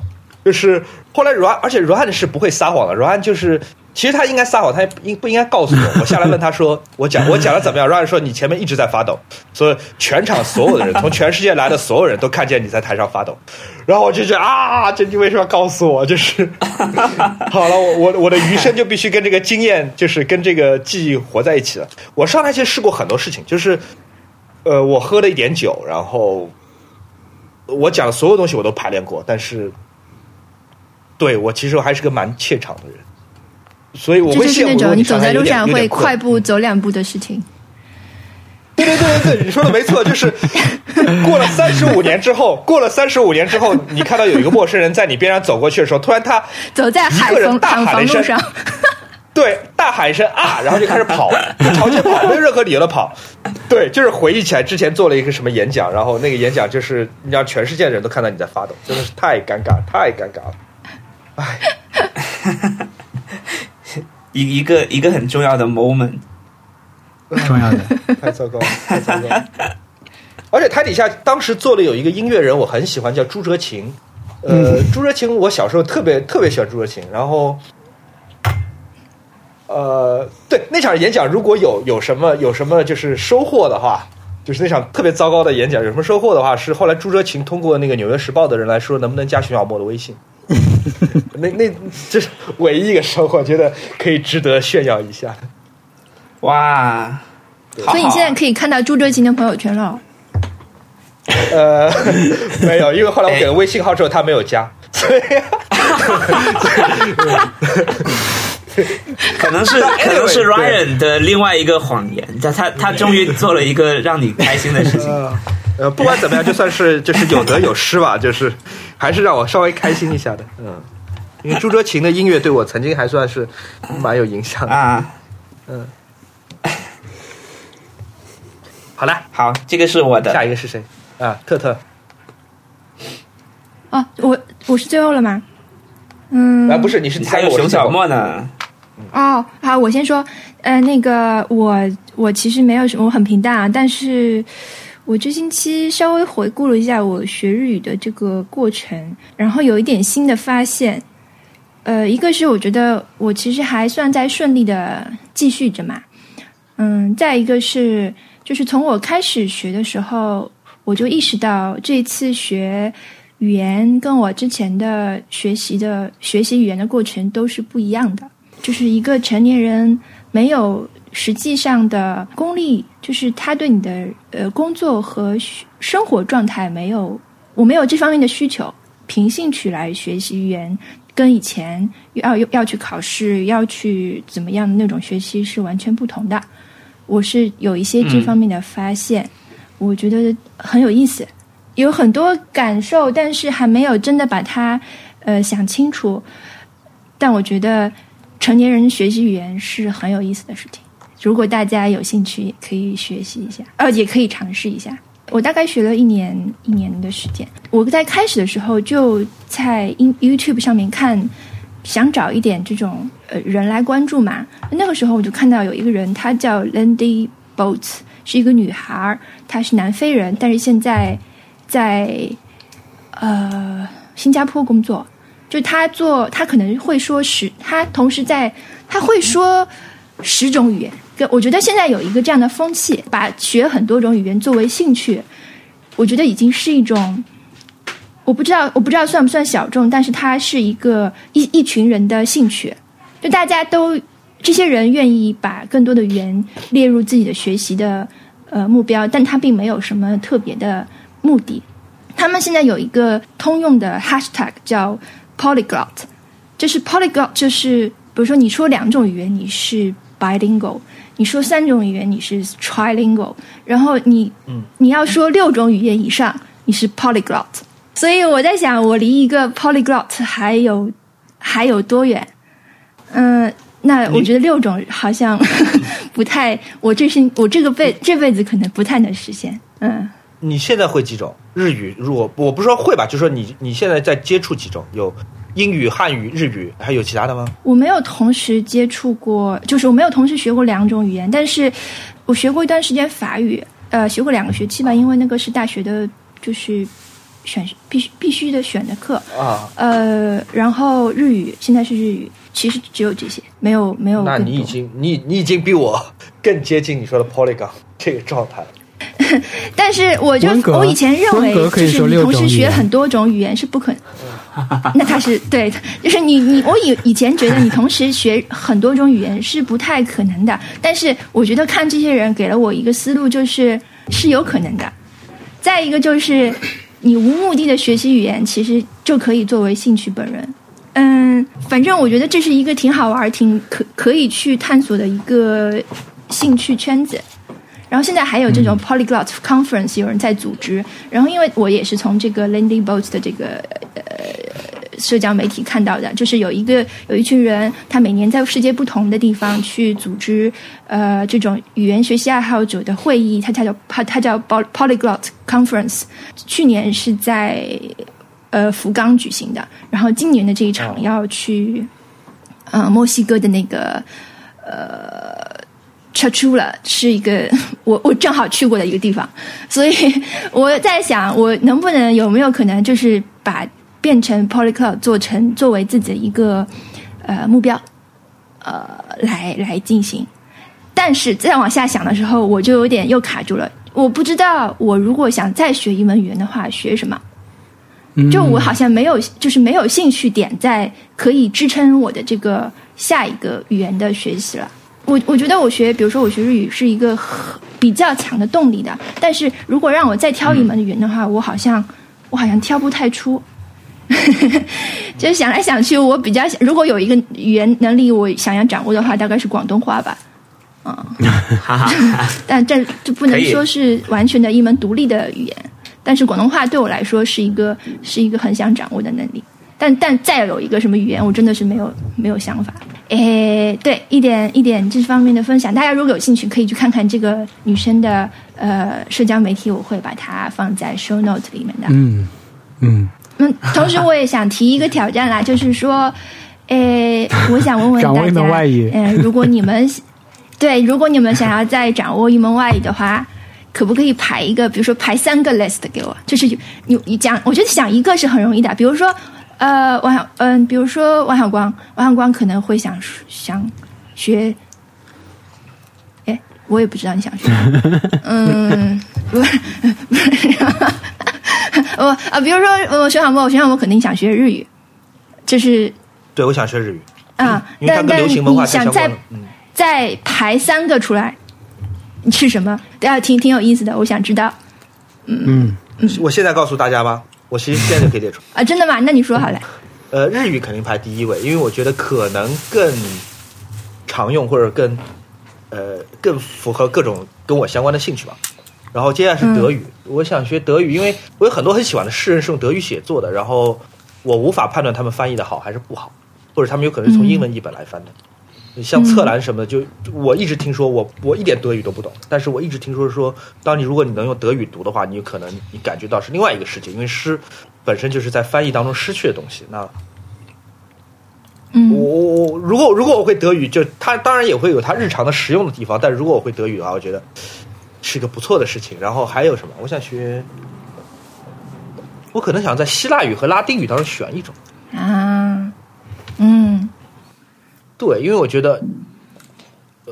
就是后来 Ryan，而且 Ryan 是不会撒谎的，Ryan 就是其实他应该撒谎，他也应不应该告诉我？我下来问他说，我讲我讲的怎么样？Ryan 说你前面一直在发抖，所以全场所有的人，从全世界来的所有人都看见你在台上发抖，然后我就觉得啊，这你为什么要告诉我？就是好了，我我我的余生就必须跟这个经验，就是跟这个记忆活在一起了。我上台其实试过很多事情，就是呃，我喝了一点酒，然后我讲的所有东西我都排练过，但是对我其实我还是个蛮怯场的人，所以我会羡慕那种你走在路上会快步走两步的事情。对对对对对，你说的没错，就是 过了三十五年之后，过了三十五年之后，你看到有一个陌生人在你边上走过去的时候，突然他走在海一个人大防海喊了一声防路 上，对大喊一声啊，然后就开始跑，就朝前跑，没有任何理由的跑。对，就是回忆起来之前做了一个什么演讲，然后那个演讲就是你让全世界的人都看到你在发抖，真的是太尴尬，太尴尬了。一一个一个很重要的 moment。重要的。太糟糕了，太糟糕了。而且台底下当时做的有一个音乐人，我很喜欢，叫朱哲琴。呃，朱哲琴，我小时候特别特别喜欢朱哲琴。然后，呃，对那场演讲，如果有有什么有什么就是收获的话，就是那场特别糟糕的演讲有什么收获的话，是后来朱哲琴通过那个《纽约时报》的人来说，能不能加徐小沫的微信？那那这是唯一一个收获，觉得可以值得炫耀一下。哇！所以你现在可以看到朱哲琴的朋友圈了。呃，没有，因为后来我给了微信号之后，他没有加，所以 可能是可能是 Ryan 的另外一个谎言，他他他终于做了一个让你开心的事情。呃，不管怎么样，就算是就是有得有失吧，就是还是让我稍微开心一下的，嗯，因为朱哲琴的音乐对我曾经还算是蛮有影响的。啊，好了，好，这个是我的下一个是谁？啊，特特，哦，我我是最后了吗？嗯，啊，不是，你是你还有熊小莫呢。哦，好，我先说，呃，那个我我其实没有什么，我很平淡啊，但是我这星期稍微回顾了一下我学日语的这个过程，然后有一点新的发现。呃，一个是我觉得我其实还算在顺利的继续着嘛，嗯，再一个是就是从我开始学的时候，我就意识到这次学语言跟我之前的学习的学习语言的过程都是不一样的。就是一个成年人没有实际上的功力，就是他对你的呃工作和学生活状态没有，我没有这方面的需求，凭兴趣来学习语言，跟以前要要去考试、要去怎么样的那种学习是完全不同的。我是有一些这方面的发现，我觉得很有意思，有很多感受，但是还没有真的把它呃想清楚。但我觉得成年人学习语言是很有意思的事情。如果大家有兴趣，可以学习一下，呃，也可以尝试一下。我大概学了一年一年的时间。我在开始的时候就在 YouTube 上面看，想找一点这种呃人来关注嘛。那个时候我就看到有一个人，她叫 Lindy Boats，是一个女孩儿，她是南非人，但是现在在呃新加坡工作。就他做，他可能会说十，他同时在，他会说十种语言。我觉得现在有一个这样的风气，把学很多种语言作为兴趣，我觉得已经是一种，我不知道我不知道算不算小众，但是它是一个一一群人的兴趣，就大家都这些人愿意把更多的语言列入自己的学习的呃目标，但他并没有什么特别的目的。他们现在有一个通用的 hashtag 叫 polyglot，就是 polyglot 就是比如说你说两种语言你是 bilingual。你说三种语言你是 trilingual，然后你、嗯、你要说六种语言以上你是 polyglot，所以我在想我离一个 polyglot 还有还有多远？嗯、呃，那我觉得六种好像 不太，我这是我这个辈这辈子可能不太能实现。嗯，你现在会几种日语？如果我不是说会吧，就说你你现在在接触几种有。英语、汉语、日语，还有其他的吗？我没有同时接触过，就是我没有同时学过两种语言，但是我学过一段时间法语，呃，学过两个学期吧，因为那个是大学的，就是选必须必须的选的课啊。呃，然后日语现在是日语，其实只有这些，没有没有。那你已经你你已经比我更接近你说的 polygon 这个状态。但是我就我以前认为，就是你同时学很多种语言是不可能。那他是对，就是你你我以以前觉得你同时学很多种语言是不太可能的，但是我觉得看这些人给了我一个思路，就是是有可能的。再一个就是你无目的的学习语言，其实就可以作为兴趣本人，嗯，反正我觉得这是一个挺好玩、挺可可以去探索的一个兴趣圈子。然后现在还有这种 polyglot conference 有人在组织。然后因为我也是从这个 Lindy Boat 的这个呃社交媒体看到的，就是有一个有一群人，他每年在世界不同的地方去组织呃这种语言学习爱好者的会议，它它叫他他叫 polyglot conference。去年是在呃福冈举行的，然后今年的这一场要去呃墨西哥的那个呃。撤出了，是一个 我我正好去过的一个地方，所以 我在想，我能不能有没有可能，就是把变成 Polycloud 做成作为自己的一个呃目标，呃，来来进行。但是再往下想的时候，我就有点又卡住了。我不知道，我如果想再学一门语言的话，学什么？就我好像没有，就是没有兴趣点在可以支撑我的这个下一个语言的学习了。我我觉得我学，比如说我学日语是一个比较强的动力的，但是如果让我再挑一门语言的话，我好像我好像挑不太出，就是想来想去，我比较如果有一个语言能力我想要掌握的话，大概是广东话吧，啊，但这就不能说是完全的一门独立的语言，但是广东话对我来说是一个是一个很想掌握的能力，但但再有一个什么语言，我真的是没有没有想法。诶，对，一点一点这方面的分享，大家如果有兴趣，可以去看看这个女生的呃社交媒体，我会把它放在 show note 里面的。嗯嗯。嗯，同时我也想提一个挑战啦，就是说，诶，我想问问大家，嗯，如果你们对，如果你们想要再掌握一门外语的话，可不可以排一个，比如说排三个 list 给我？就是你你讲，我觉得想一个是很容易的，比如说。呃，王小嗯，比如说王小光，王小光可能会想想学，哎，我也不知道你想学，嗯，不是不是，我啊，比如说我徐小沫，徐小沫肯定想学日语，就是对我想学日语。啊，但但你想再再排三个出来是什么？大家挺挺有意思的，我想知道，嗯。嗯，我现在告诉大家吧。我其实现在就可以列出啊，真的吗？那你说好了。呃，日语肯定排第一位，因为我觉得可能更常用或者更呃更符合各种跟我相关的兴趣吧。然后接下来是德语，我想学德语，因为我有很多很喜欢的诗人是用德语写作的，然后我无法判断他们翻译的好还是不好，或者他们有可能是从英文译本来翻的。像侧栏什么的，就我一直听说，我我一点德语都不懂，但是我一直听说说，当你如果你能用德语读的话，你有可能你感觉到是另外一个世界，因为诗本身就是在翻译当中失去的东西。那，嗯，我我我如果如果我会德语，就它当然也会有它日常的实用的地方，但如果我会德语的话，我觉得是一个不错的事情。然后还有什么？我想学，我可能想在希腊语和拉丁语当中选一种啊，嗯。对，因为我觉得，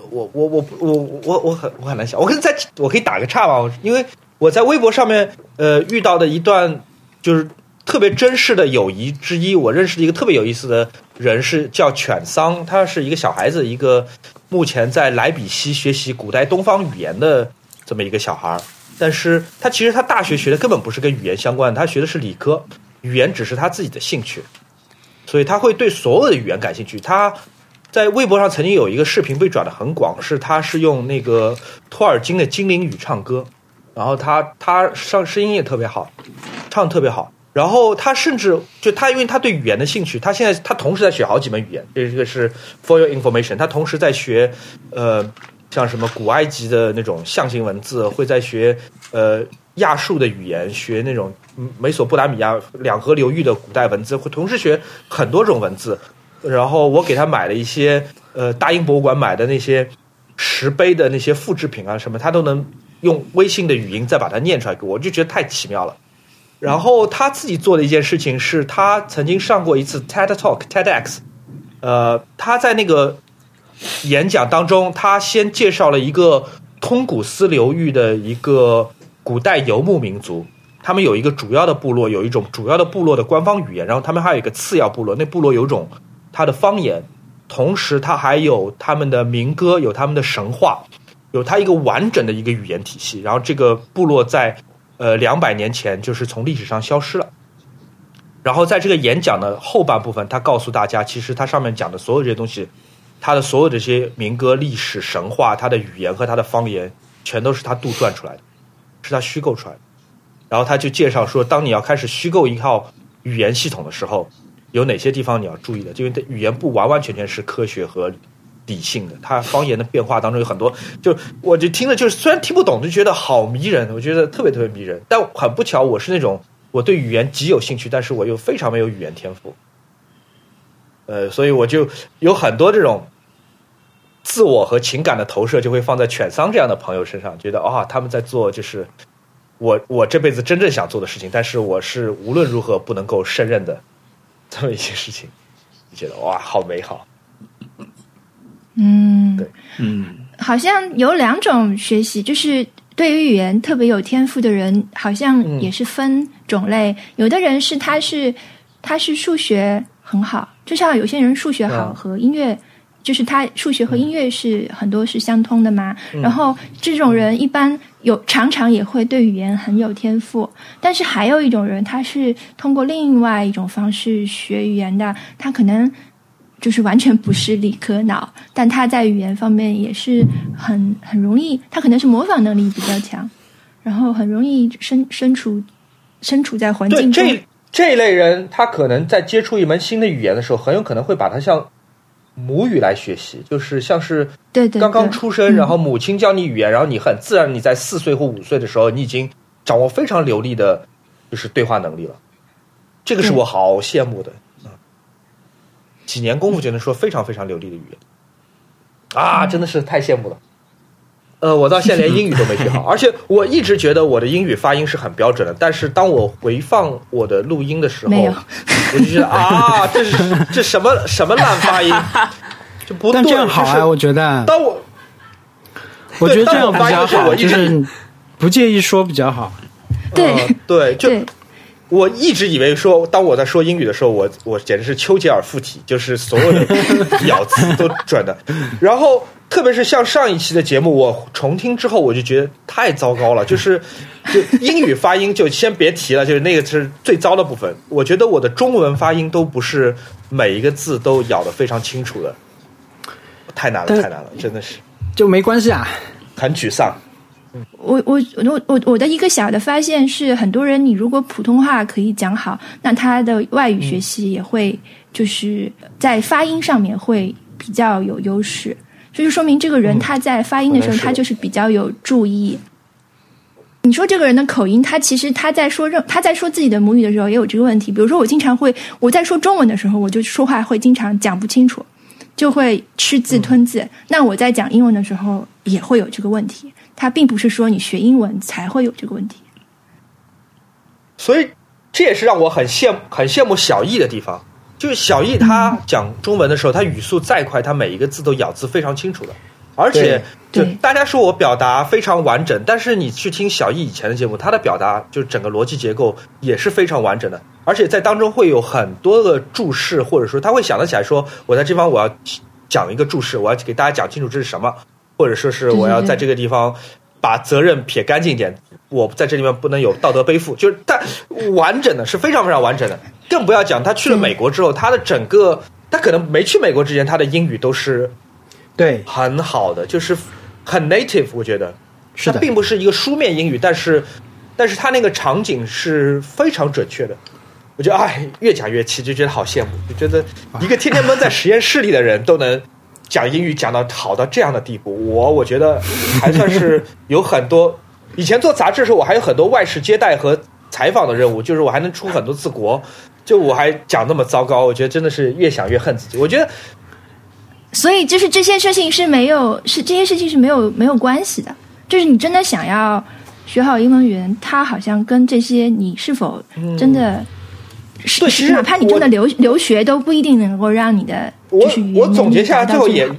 我我我我我我很我很难想，我可以在我可以打个岔吧，因为我在微博上面呃遇到的一段就是特别真实的友谊之一，我认识的一个特别有意思的人是叫犬桑，他是一个小孩子，一个目前在莱比锡学习古代东方语言的这么一个小孩但是他其实他大学学的根本不是跟语言相关的，他学的是理科，语言只是他自己的兴趣，所以他会对所有的语言感兴趣，他。在微博上曾经有一个视频被转的很广，是他是用那个托尔金的精灵语唱歌，然后他他上声音也特别好，唱特别好，然后他甚至就他因为他对语言的兴趣，他现在他同时在学好几门语言，这个是 for your information，他同时在学呃像什么古埃及的那种象形文字，会在学呃亚述的语言，学那种美索不达米亚两河流域的古代文字，会同时学很多种文字。然后我给他买了一些，呃，大英博物馆买的那些石碑的那些复制品啊，什么他都能用微信的语音再把它念出来给我，我就觉得太奇妙了。然后他自己做的一件事情是他曾经上过一次 TED Talk TEDx，呃，他在那个演讲当中，他先介绍了一个通古斯流域的一个古代游牧民族，他们有一个主要的部落，有一种主要的部落的官方语言，然后他们还有一个次要部落，那部落有种。他的方言，同时他还有他们的民歌，有他们的神话，有他一个完整的一个语言体系。然后这个部落在呃两百年前就是从历史上消失了。然后在这个演讲的后半部分，他告诉大家，其实他上面讲的所有这些东西，他的所有这些民歌、历史、神话，他的语言和他的方言，全都是他杜撰出来的，是他虚构出来的。然后他就介绍说，当你要开始虚构一套语言系统的时候，有哪些地方你要注意的？因为语言不完完全全是科学和理性的，它方言的变化当中有很多，就我就听了，就是虽然听不懂，就觉得好迷人，我觉得特别特别迷人。但很不巧，我是那种我对语言极有兴趣，但是我又非常没有语言天赋，呃，所以我就有很多这种自我和情感的投射，就会放在犬桑这样的朋友身上，觉得啊，他们在做就是我我这辈子真正想做的事情，但是我是无论如何不能够胜任的这么一些事情，就觉得哇，好美好。嗯，对，嗯，好像有两种学习，就是对于语言特别有天赋的人，好像也是分种类。有的人是他是他是数学很好，就像有些人数学好嗯和音乐，就是他数学和音乐是很多是相通的嘛。然后这种人一般有常常也会对语言很有天赋，但是还有一种人，他是通过另外一种方式学语言的，他可能。就是完全不是理科脑，但他在语言方面也是很很容易，他可能是模仿能力比较强，然后很容易身身处身处在环境中。这这一类人，他可能在接触一门新的语言的时候，很有可能会把它像母语来学习，就是像是对对刚刚出生，嗯。然后母亲教你语言，然后你很自然，你在四岁或五岁的时候，你已经掌握非常流利的，就是对话能力了。这个是我好羡慕的，嗯，几年功夫就能说非常非常流利的语言，啊，真的是太羡慕了。呃，我到现在连英语都没学好，而且我一直觉得我的英语发音是很标准的，但是当我回放我的录音的时候，没有我就觉得啊，这是这什么什么烂发音，就不对。但这样好就是啊，我觉得，当我我觉得这样发音较好，的时候我一直就是不介意说比较好。对呃对，就对我一直以为说，当我在说英语的时候，我我简直是丘吉尔附体，就是所有的 咬字都准的。然后，特别是像上一期的节目，我重听之后，我就觉得太糟糕了。就是就英语发音就先别提了，就是那个是最糟的部分。我觉得我的中文发音都不是每一个字都咬得非常清楚的，太难了，太难了，真的是就没关系啊，很沮丧。我我我我我的一个小的发现是，很多人你如果普通话可以讲好，那他的外语学习也会就是在发音上面会比较有优势，就是说明这个人他在发音的时候他就是比较有注意。你说这个人的口音，他其实他在说任他在说自己的母语的时候也有这个问题。比如说，我经常会我在说中文的时候，我就说话会经常讲不清楚，就会吃字吞字。那我在讲英文的时候也会有这个问题。他并不是说你学英文才会有这个问题。所以这也是让我很羡很羡慕小易的地方，就是小易他讲中文的时候，他语速再快，他每一个字都咬字非常清楚的，而且就对。大家说我表达非常完整，但是你去听小易以前的节目，他的表达就整个逻辑结构也是非常完整的，而且在当中会有很多的注释，或者说他会想得起来说，我在这方我要讲一个注释，我要给大家讲清楚这是什么，或者说是我要在这个地方把责任撇干净一点，我在这里面不能有道德背负，就是但完整的是非常非常完整的，更不要讲他去了美国之后，他的整个他可能没去美国之前，他的英语都是对，很好的，就是很 native，我觉得。是的。并不是一个书面英语，但是但是他那个场景是非常准确的。我觉得哎，越讲越气，就觉得好羡慕，就觉得一个天天闷在实验室里的人都能讲英语讲到好到这样的地步，我我觉得还算是有很多。以前做杂志的时候，我还有很多外事接待和采访的任务，就是我还能出很多次国，就我还讲那么糟糕，我觉得真的是越想越恨自己。我觉得所以就是这些事情是没有是这些事情是没有没有关系的。就是你真的想要学好英文语言，它好像跟这些你是否真的是、哪怕你真的留留学都不一定能够让你的我我总结下来，最后也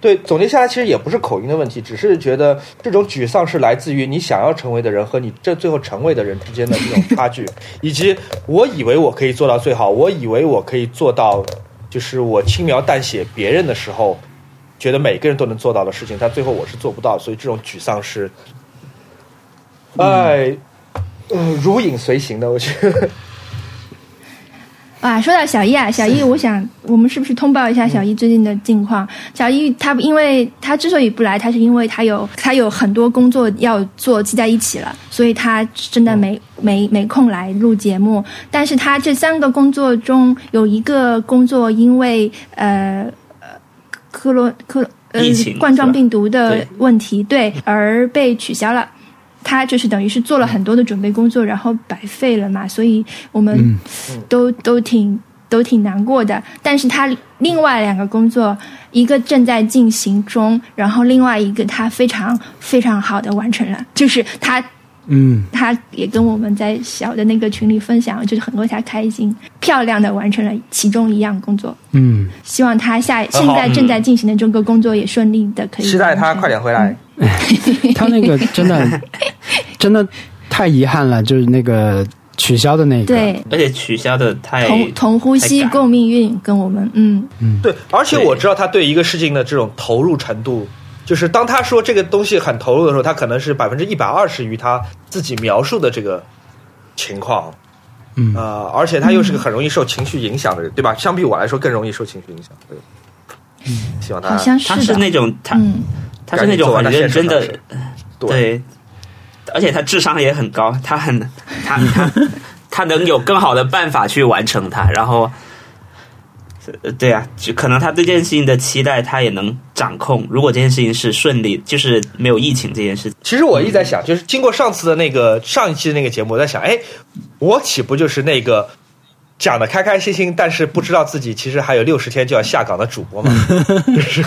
对总结下来，其实也不是口音的问题，只是觉得这种沮丧是来自于你想要成为的人和你这最后成为的人之间的这种差距，以及我以为我可以做到最好，我以为我可以做到，就是我轻描淡写别人的时候，觉得每个人都能做到的事情，但最后我是做不到，所以这种沮丧是，哎，嗯，如影随形的，我觉得。啊，说到小易啊，小易，我想我们是不是通报一下小易最近的近况？小易他因为他之所以不来，他是因为他有他有很多工作要做积在一起了，所以他真的没没没空来录节目。但是他这三个工作中有一个工作因为呃呃克罗克呃冠状病毒的问题对而被取消了。他就是等于是做了很多的准备工作，然后白费了嘛，所以我们都、都挺都挺难过的。但是他另外两个工作，一个正在进行中，然后另外一个他非常非常好的完成了，就是他嗯，他也跟我们在小的那个群里分享，就是很为他开心，漂亮的完成了其中一样工作。嗯，希望他下现在正在进行的这个工作也顺利的可以期待他快点回来。他那个真的 真的太遗憾了，就是那个取消的那个，对。而且取消的太同同呼吸共命运，跟我们嗯嗯，对，而且我知道他对一个事情的这种投入程度，就是当他说这个东西很投入的时候，他可能是百分之一百二十于他自己描述的这个情况。嗯呃，而且他又是个很容易受情绪影响的人，对吧？相比我来说，更容易受情绪影响。对，嗯希望他好像他是的，是那种他嗯，他是那种很认真的对，而且他智商也很高，他很他他 他能有更好的办法去完成它，然后。呃对啊，就可能他对这件事情的期待，他也能掌控。如果这件事情是顺利，就是没有疫情这件事情，其实我一直在想，就是经过上次的那个上一期的那个节目，我在想，哎，我岂不就是那个讲的开开心心，但是不知道自己其实还有六十天就要下岗的主播吗？就是，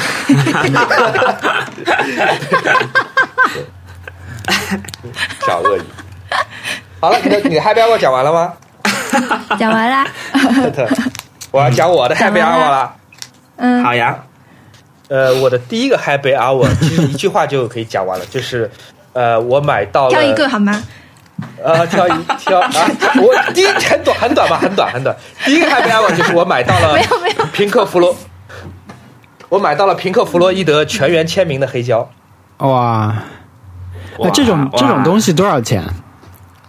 小恶意。好了，你的你的 Happy Hour 讲完了吗？讲完啦，特特，我要讲我的 Happy Hour 了了。嗯，好呀，呃，我的第一个 Happy Hour 其实一句话就可以讲完了，就是呃，我买到了挑一个好吗？呃，挑一 挑啊！我第一很短很短吧，很短很短。第一个 happy hour 就是我买到了没有没有平克·弗洛，我买到了平克·弗洛伊德全员签名的黑胶。哇，那这种这种东西，西多少钱？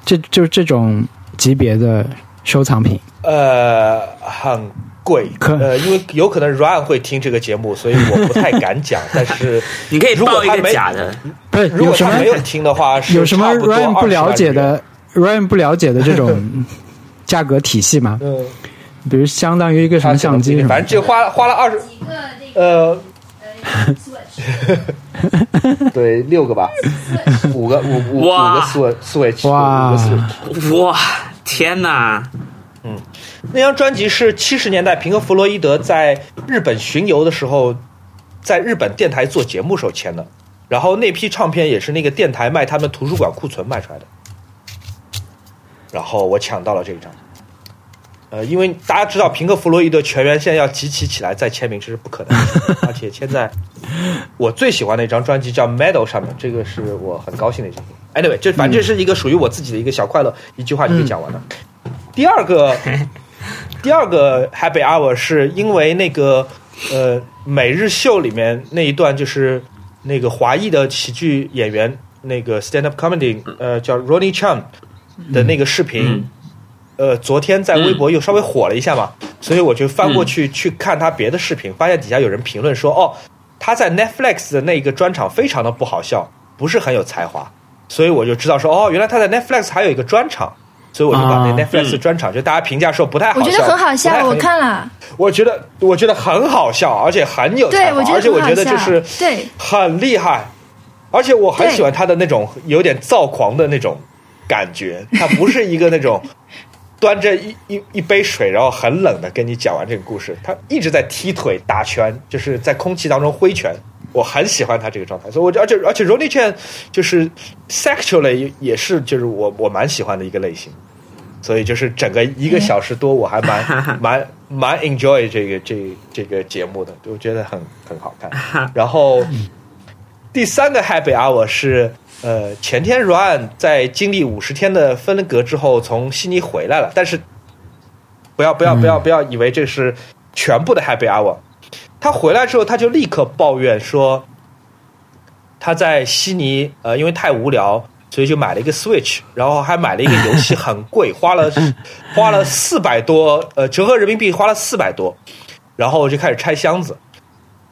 这就这种级别的收藏品，呃，很贵，可呃，因为有可能 Ryan 会听这个节目，所以我不太敢讲。但是你可以报一个如果他没假的，不是如果他没有听的话，是有什么 Ryan 不了解？的 Ryan 不了解的这种 价格体系吗？嗯，比如相当于一个什么相机什么反正就花花了二十，呃，对，六个吧，五个五五五个 Switch Switch，哇五个 Switch。哇，天哪！那张专辑是七十年代平克·弗洛伊德在日本巡游的时候，在日本电台做节目时候签的。然后那批唱片也是那个电台卖他们图书馆库存卖出来的。然后我抢到了这一张。呃，因为大家知道平克·弗洛伊德全员现在要集齐起来再签名，这是不可能的。而且签在我最喜欢的一张专辑叫《Medal》上面，这个是我很高兴的一件事情。Anyway，这反正这是一个属于我自己的一个小快乐，一句话就可以讲完了。第二个，第二个 Happy Hour 是因为那个呃每日秀里面那一段就是那个华裔的喜剧演员那个 stand up comedy 呃叫 Ronnie Chan 的那个视频。嗯。呃，昨天在微博又稍微火了一下嘛，所以我就翻过去、去看他别的视频，发现底下有人评论说，哦，他在 Netflix 的那个专场非常的不好笑，不是很有才华，所以我就知道说，哦，原来他在 Netflix 还有一个专场，所以我就把那啊。Netflix 专场、就大家评价说不太好笑，我觉得很好笑，我看了，我觉得我觉得很好笑，而且很有才华，对我觉得而且我觉得就是对。很厉害，而且我很喜欢他的那种有点躁狂的那种感觉，他不是一个那种端着一一一杯水，然后很冷的跟你讲完这个故事，他一直在踢腿打拳，就是在空气当中挥拳。我很喜欢他这个状态，所以我而且而且 Ronnie Chan 就是 sexually 也也是就是我我蛮喜欢的一个类型，所以就是整个一个小时多，我还蛮 蛮蛮 enjoy 这个这这个节目的，我觉得很很好看。然后第三个 Happy Hour 是呃前天 Ryan 在经历五十天的分隔之后从悉尼回来了，但是不要不要不要不要以为这是全部的 Happy Hour。他回来之后，他就立刻抱怨说，他在悉尼呃，因为太无聊，所以就买了一个 Switch，然后还买了一个游戏，很贵，花了花了四百多，呃，折合人民币花了四百多，然后就开始拆箱子，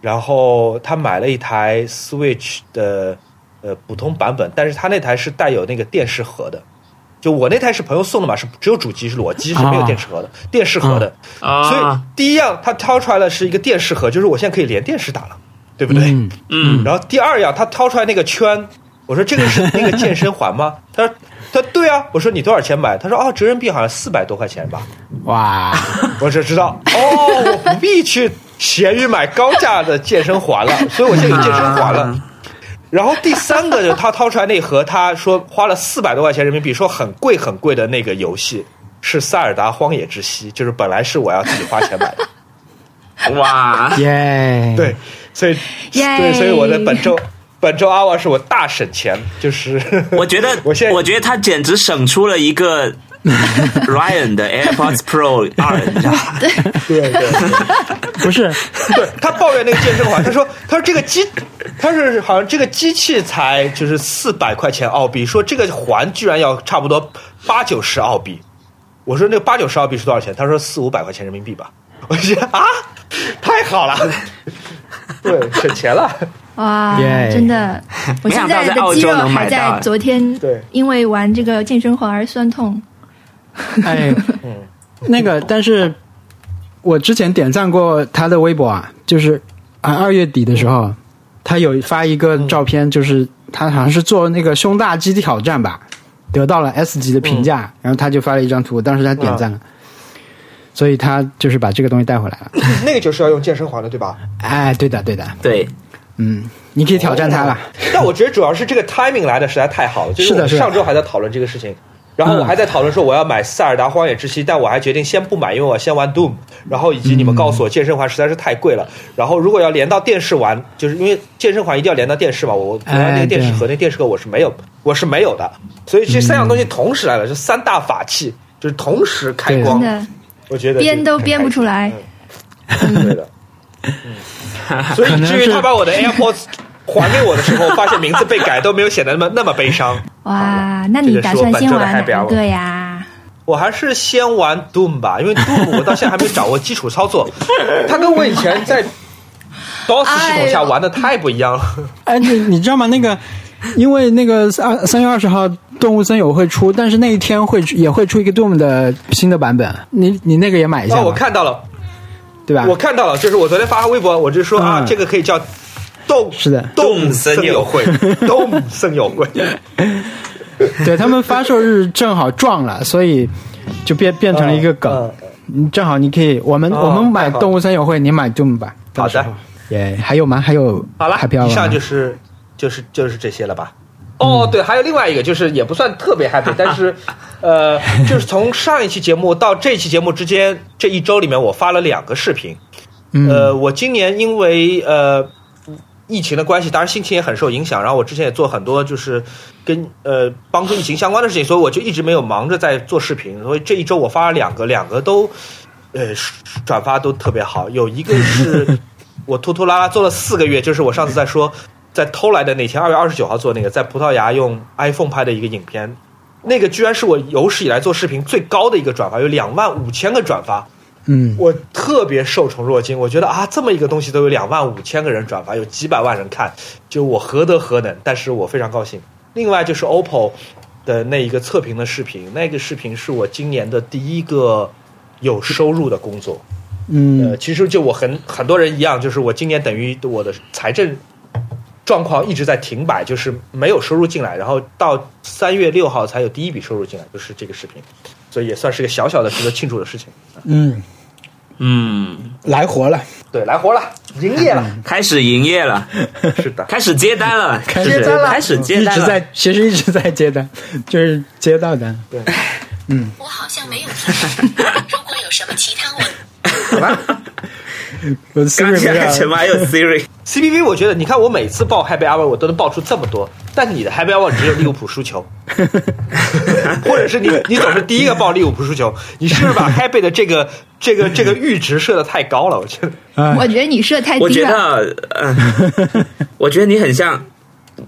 然后他买了一台 Switch 的呃普通版本，但是他那台是带有那个电视盒的。就我那台是朋友送的嘛，是只有主机是裸机，是没有电池盒的，电视盒的。啊所以第一样，他掏出来的是一个电视盒，就是我现在可以连电视打了，对不对？嗯嗯，然后第二样，他掏出来那个圈，我说这个是那个健身环吗？他说他说对啊，我说你多少钱买？他说哦，折人民币好像四百多块钱吧。哇，我只知道哦，我不必去闲鱼买高价的健身环了，所以我现在有健身环了。然后第三个就是他掏出来那盒，他说花了四百多块钱人民币，说很贵很贵的那个游戏是《塞尔达荒野之息》，就是本来是我要自己花钱买的。哇，耶，对，所以耶对，所以我的本周本周阿瓦是我大省钱，就是我觉得，我现在我觉得他简直省出了一个 Ryan 的 AirPods Pro 二，你知道吗？对对不是，对，他抱怨那个健身环，他说他说这个机，他是好像这个机器才就是四百块钱澳币，说这个环居然要差不多八九十澳币。我说那八九十澳币是多少钱？他说四五百块钱人民币吧。我觉得啊，太好了，对，省钱了。哇耶真的，我没想到现在在澳洲的肌肉还在昨天对因为玩这个健身环而酸痛。哎，那个，但是我之前点赞过他的微博啊，就是啊二月底的时候，他有发一个照片，就是他好像是做那个胸大肌挑战吧，得到了 S 级的评价，然后他就发了一张图，当时他点赞了。所以他就是把这个东西带回来了。那个就是要用健身环的，对吧？哎，对的，对的，对，嗯，你可以挑战他了。但我觉得主要是这个 timing 来的实在太好了，就是我们是的是的上周还在讨论这个事情，然后我还在讨论说我要买《塞尔达荒野之息》，但我还决定先不买，因为我先玩 Doom。然后以及你们告诉我健身环实在是太贵了，然后如果要连到电视玩，就是因为健身环一定要连到电视嘛，我那个电视对盒那电视盒我是没有，我是没有的，所以这三样东西同时来了，是三大法器，就是同时开光。我觉得编都编不出来。嗯对的。嗯，所以至于他把我的 AirPods 还给我的时候，发现名字被改都没有显得那么那么悲伤。哇，那你打算先玩哪一个呀？我还是先玩 Doom 吧，因为 Doom 我到现在还没掌握基础操作，它跟我以前在 DOS 系统下玩的太不一样了。哎，你你知道吗？那个，因为那个二三月二十号动物森友会出，但是那一天会也会出一个 Doom 的新的版本，你你那个也买一下哦，我看到了，对吧？我看到了，就是我昨天发微博，我就说啊，嗯这个可以叫动是的动森友森友会，动森友会。对他们发售日正好撞了，所以就变变成了一个梗。嗯嗯，正好你可以，我们、哦我们买动物森友会，你买 Doom 吧。好的耶，还有吗？还有好了以上就是就是就是这些了吧？哦，对，还有另外一个，就是也不算特别 happy，但是，呃，就是从上一期节目到这期节目之间这一周里面，我发了两个视频。嗯呃，我今年因为呃疫情的关系，当然心情也很受影响。然后我之前也做很多就是跟呃帮助疫情相关的事情，所以我就一直没有忙着在做视频。所以这一周我发了两个，两个都呃转发都特别好。有一个是我拖拖拉拉做了四个月，就是我上次在说在偷来的那天，二月二十九号做那个在葡萄牙用 iPhone 拍的一个影片，那个居然是我有史以来做视频最高的一个转发，有两万五千个转发。嗯，我特别受宠若惊，我觉得啊，这么一个东西都有两万五千个人转发，有几百万人看，就我何德何能？但是我非常高兴。另外就是 OPPO 的那一个测评的视频，那个视频是我今年的第一个有收入的工作。呃，嗯其实就我很很多人一样，就是我今年等于我的财政状况一直在停摆，就是没有收入进来，然后到三月六号才有第一笔收入进来，就是这个视频，所以也算是个小小的值得庆祝的事情。嗯，嗯，来活了，对，来活了，营业了，开始营业了，是的。开始接单了，开始接单了。开始接一直单了。在其实一直在接单，就是接到单。对，嗯。我好像没有。如果有什么其他问好吧 刚有什么还有 Siri，，CBV，我觉得你看我每次报 Happy Hour 我都能报出这么多，但你的 Happy Hour 只有利物浦输球，或者是你你总是第一个报利物浦输球，你是不是把 Happy 的这个这个这个阈值设的太高了？我觉得。啊我觉得你设太我觉低了。得，嗯、我觉得你很像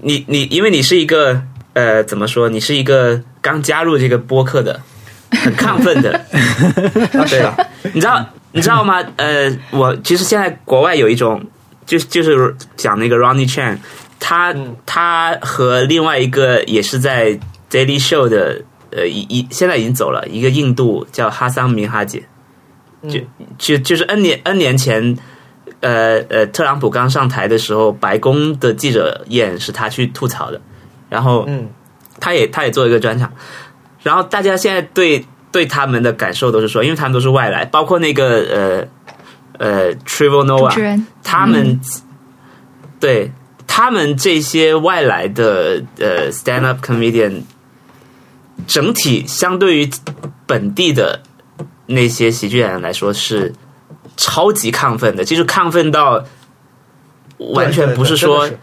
你你，因为你是一个呃，怎么说？你是一个刚加入这个播客的，很亢奋的，对，你知道你知道吗？呃，我其实现在国外有一种，就就是讲那个 Ronnie Chan，他、他和另外一个也是在 Daily Show 的，呃，一一现在已经走了，一个印度叫哈桑明哈姐，就就就是 N 年 N 年前。呃呃，特朗普刚上台的时候，白宫的记者宴是他去吐槽的，然后嗯。他也他也做一个专场，然后大家现在对对他们的感受都是说，因为他们都是外来，包括那个呃呃 Noah，他们、对他们这些外来的呃 stand up comedian，整体相对于本地的那些喜剧演员来说是超级亢奋的，就是亢奋到完全不是说。对对对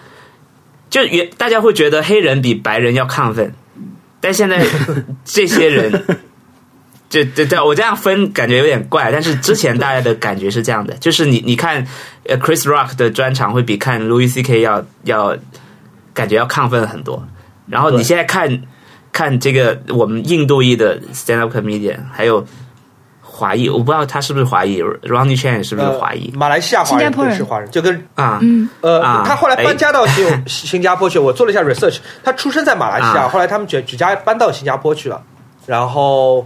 就原大家会觉得黑人比白人要亢奋，但现在这些人，就就对我这样分感觉有点怪，但是之前大家的感觉是这样的，就是你你看呃 Chris Rock 的专场会比看 Louis C K 要要感觉要亢奋很多，然后你对。现在看看这个我们印度裔的 stand up comedian，还有华裔，我不知道他是不是华裔，Ronnie Chan 是不是呃华裔、马来西亚华人新加坡人。对是华人，就跟啊？嗯，呃，啊他后来哎搬家到 新新加坡去，我做了一下 research，他出生在马来西亚，啊。后来他们举举家搬到新加坡去了，然后，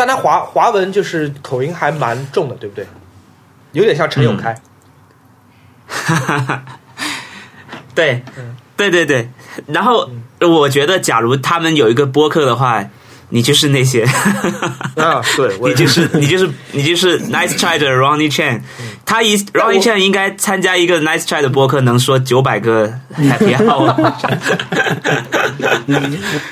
但他华华文就是口音还蛮重的，对不对？有点像陈永开，哈哈哈对，对对对。然后我觉得，假如他们有一个播客的话，你就是那些，啊，对，我你就是你就是你就是 Nice Try 的 Ronnie Chan。他一 Ronnie Chan 应该参加一个 Nice Try 的播客，能说九百个 Happy Hour。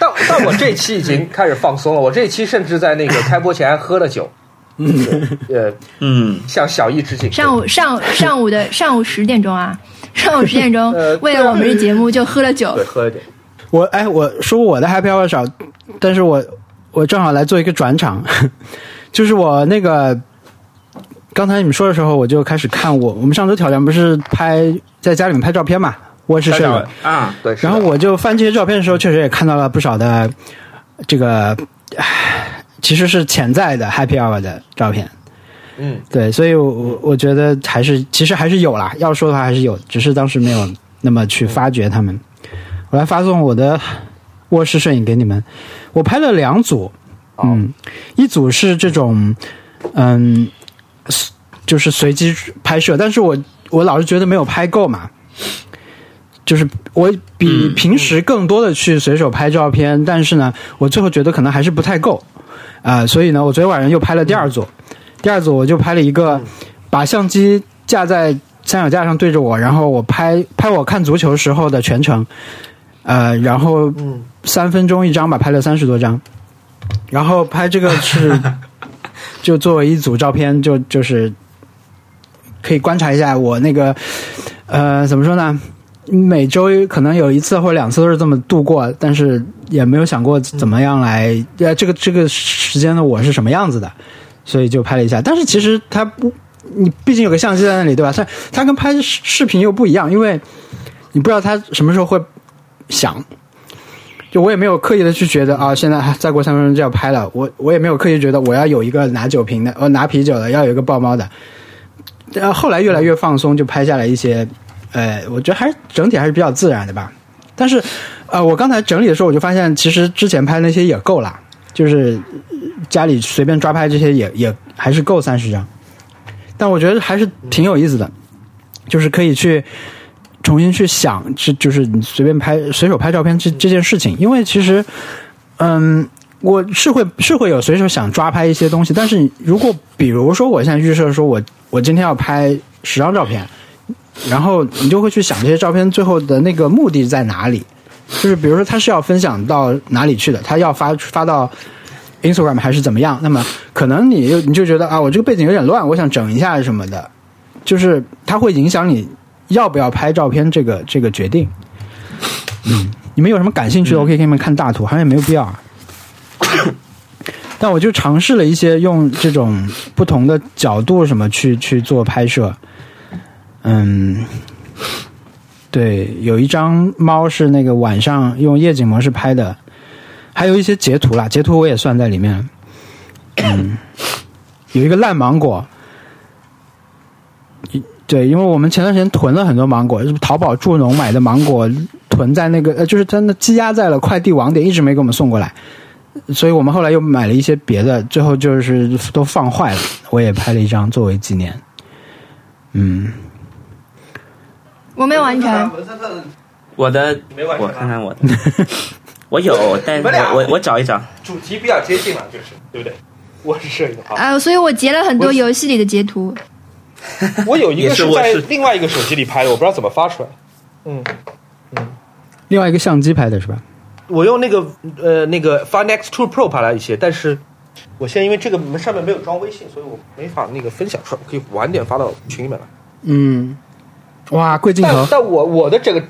但但我这期已经开始放松了，我这期甚至在那个开播前还喝了酒，呃，嗯，向小易致敬。上午上午上午的上午十点钟啊，上午十点钟呃，为了我们这节目就喝了酒。对，，喝了点，我哎，我说我的 Happy Hour 少，但是我我正好来做一个转场，就是我那个刚才你们说的时候，我就开始看我我们上周挑战不是拍在家里面拍照片嘛，我是摄影，啊，对，然后我就翻这些照片的时候，确实也看到了不少的这个，唉其实是潜在的 Happy Hour 的照片。嗯，对，所以我我我觉得还是其实还是有啦，要说的话还是有，只是当时没有那么去发掘他们。我来发送我的卧室摄影给你们，我拍了两组，嗯，一组是这种，嗯，就是随机拍摄，但是我我老是觉得没有拍够嘛，就是我比平时更多的去随手拍照片，但是呢，我最后觉得可能还是不太够，啊、所以呢，我昨天晚上又拍了第二组，第二组我就拍了一个，把相机架在三脚架上对着我，然后我拍拍我看足球时候的全程，呃，然后嗯三分钟一张吧，拍了三十多张，然后拍这个是 就作为一组照片，就就是可以观察一下我那个呃怎么说呢？每周可能有一次或者两次都是这么度过，但是也没有想过怎么样来呃这个这个时间的我是什么样子的，所以就拍了一下。但是其实它不，你毕竟有个相机在那里，对吧？它它跟拍视视频又不一样，因为你不知道它什么时候会响。就我也没有刻意的去觉得啊，现在再过三分钟就要拍了，我我也没有刻意觉得我要有一个拿酒瓶的，呃，拿啤酒的，要有一个抱猫的。呃，后来越来越放松，就拍下来一些，呃，我觉得还是整体还是比较自然的吧。但是，呃，我刚才整理的时候，我就发现其实之前拍那些也够了，就是家里随便抓拍这些也也还是够三十张。但我觉得还是挺有意思的，就是可以去重新去想，这就是你随便拍、随手拍照片这这件事情，因为其实，嗯，我是会是会有随手想抓拍一些东西，但是如果比如说我现在预设说我我今天要拍十张照片，然后你就会去想这些照片最后的那个目的在哪里，就是比如说他是要分享到哪里去的，他要发发到 Instagram 还是怎么样？那么可能你就你就觉得啊，我这个背景有点乱，我想整一下什么的，就是它会影响你要不要拍照片这个这个决定。嗯，你们有什么感兴趣的，我可以给你们看大图，好像也没有必要啊。但我就尝试了一些用这种不同的角度什么去去做拍摄，嗯，对，有一张猫是那个晚上用夜景模式拍的，还有一些截图啦，截图我也算在里面。嗯，有一个烂芒果，一对，因为我们前段时间囤了很多芒果，是淘宝助农买的芒果，囤在那个呃，就是真的积压在了快递网点，一直没给我们送过来，所以我们后来又买了一些别的，最后就是都放坏了。我也拍了一张作为纪念。嗯，我没有完成。我的没完成啊我看看我的，我有，但我我我找一找。主题比较接近嘛，就是对不对？我是摄影好，啊，所以我截了很多游戏里的截图。我有一个是在另外一个手机里拍的，我不知道怎么发出来。嗯嗯，另外一个相机拍的是吧？我用那个呃那个 Find X2 Pro 拍了一些，但是我现在因为这个上面没有装微信，所以我没法那个分享出来，我可以晚点发到群里面来。嗯，哇，贵镜头，但但我我的这个，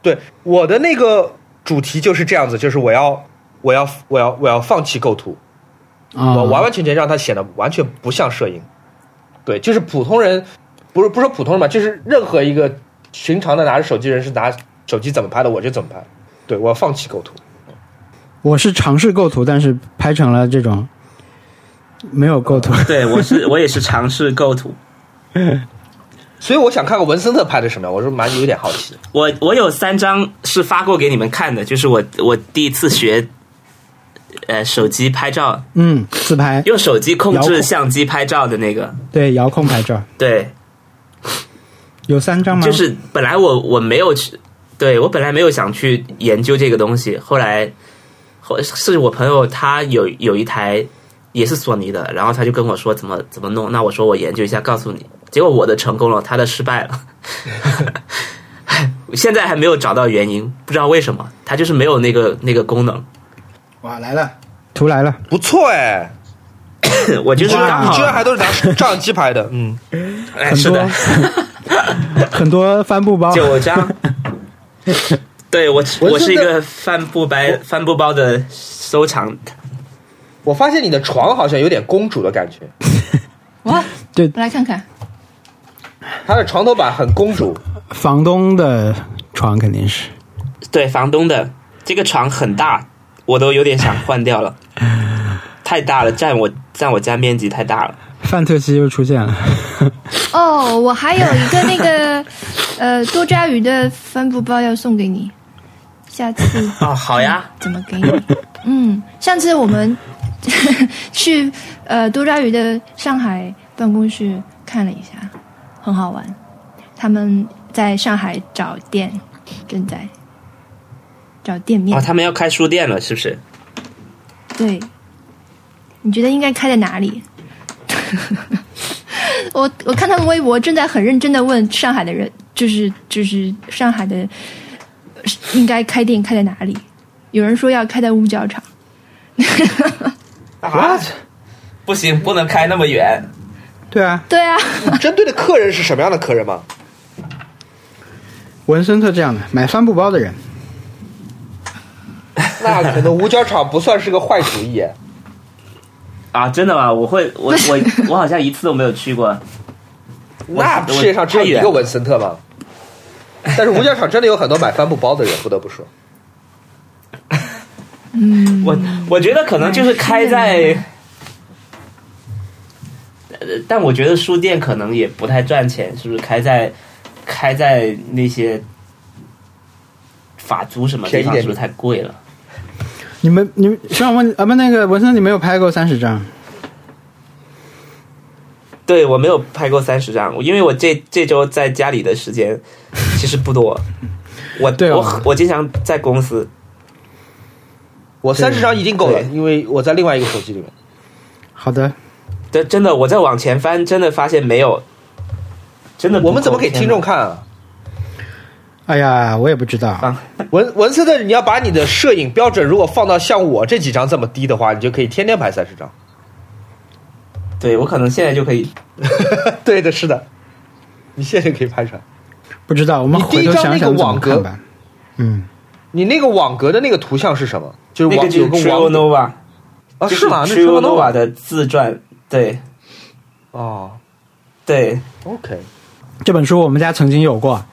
对我的那个主题就是这样子，就是我要我要我要我要放弃构图，啊，我完完全全让它显得完全不像摄影。对，就是普通人，不是不是说普通人吧，就是任何一个寻常的拿着手机人是拿手机怎么拍的，我就怎么拍。对，我要放弃构图。我是尝试构图，但是拍成了这种没有构图。对我是我也是尝试构图，所以我想看看文森特拍的什么样，我是蛮有点好奇的。我我有三张是发过给你们看的，就是我我第一次学，呃，手机拍照，嗯，自拍，用手机控制相机拍照的那个，对，遥控拍照，对，有三张吗？就是本来我我没有去，对我本来没有想去研究这个东西，后来后是我朋友他有有一台也是索尼的，然后他就跟我说怎么怎么弄，那我说我研究一下告诉你，结果我的成功了，他的失败了。现在还没有找到原因，不知道为什么，它就是没有那个那个功能。哇，来了，图来了，不错哎，我就是刚好。你居然还都是拿 照相机拍的，嗯，哎很多是的，很多帆布包，九张。对我，我我是一个帆布包帆布包的收藏。我发现你的床好像有点公主的感觉，哇，对。我来看看。它的床头板很公主。房东的床肯定是。对，房东的。这个床很大，我都有点想换掉了，太大了，占我占我家面积太大了。范特西又出现了，哦，我还有一个那个 呃多抓鱼的帆布包要送给你，下次哦，好呀，怎么给你？嗯，上次我们 去呃多抓鱼的上海办公室看了一下，很好玩。他们在上海找店，正在找店面。哦，他们要开书店了，是不是？对，你觉得应该开在哪里？我我看他们微博正在很认真的问上海的人，就是就是上海的应该开店开在哪里？有人说要开在五角场，啊，不行，不能开那么远。对啊，对啊，针对的客人是什么样的客人吗？文森特这样的买帆布包的人，那可能五角场不算是个坏主意。啊，真的吗？我会，我我我好像一次都没有去过。那世界上只有一个文森特吗？但是五角场真的有很多买帆布包的人，不得不说。嗯，我我觉得可能就是开在，呃但我觉得书店可能也不太赚钱，是不是？开在开在那些法租什么地方，是不是太贵了？你们你们想问啊不那个文森，你没有拍过三十张？对我没有拍过三十张，因为我这这周在家里的时间其实不多。我对哦我我经常在公司，我三十张已经够了，因为我在另外一个手机里面。好的，真真的我在往前翻，真的发现没有，真的我们怎么给听众？看啊？哎呀，我也不知道，啊文文森特，你要把你的摄影标准如果放到像我这几张这么低的话，你就可以天天拍三十张。对我可能现在就可以。对的，是的，你现在就可以拍出来。不知道，我们回头一张那个想想怎么网格看吧。嗯，你那个网格的那个图像是什么？就是网那个就是有个 Trio 网 Nova，啊？是吗？那 Trio Nova Nova 的自传，对哦对，，OK，这本书我们家曾经有过，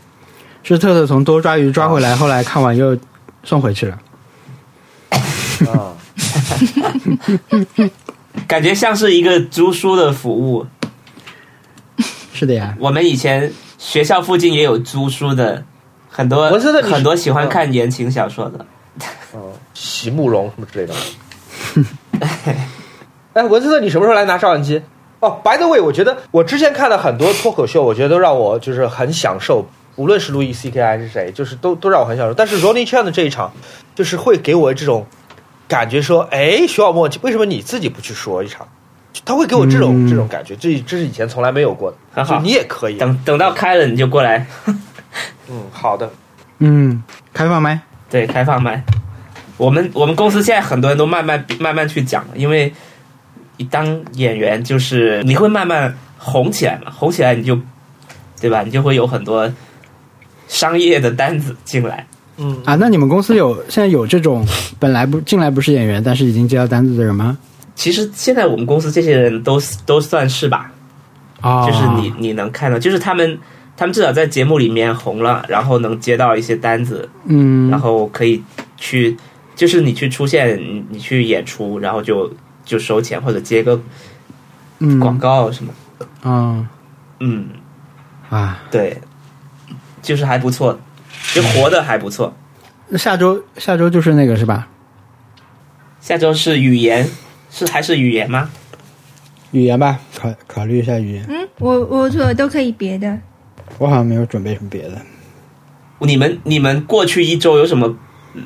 是特特从多抓鱼抓回来，后来看完又送回去了。啊，感觉像是一个租书的服务。是的呀，我们以前学校附近也有租书的，很多文森特很多喜欢看言情小说的。哦席慕容什么之类的。哎，文森特，你什么时候来拿照相机？哦，by the way，我觉得我之前看了很多脱口秀，我觉得都让我就是很享受，无论是路易 C K 还是谁，就是都都让我很享受。但是 Ronnie Chan 的这一场，就是会给我这种感觉，说，哎，徐小沫，为什么你自己不去说一场？他会给我这种、嗯这种感觉，这这是以前从来没有过的。很好就你也可以。等等到开了你就过来，嗯，好的。嗯，开放麦，对，开放麦。我们我们公司现在很多人都慢慢慢慢去讲了，因为你当演员就是你会慢慢红起来嘛，红起来你就对吧？你就会有很多商业的单子进来。嗯。啊，那你们公司有现在有这种本来不进来不是演员，但是已经接到单子的人吗？其实现在我们公司这些人都都算是吧，啊，就是你你能看到，就是他们他们至少在节目里面红了，然后能接到一些单子，嗯，然后可以去，就是你去出现，你你去演出，然后就就收钱或者接个嗯。广告什么，啊嗯，啊，对，就是还不错，就活的还不错。那下周下周就是那个是吧？下周是语言，是还是语言吗？语言吧，考考虑一下语言。嗯，我我我都可以别的。我好像没有准备什么别的。你们你们过去一周有什么、嗯、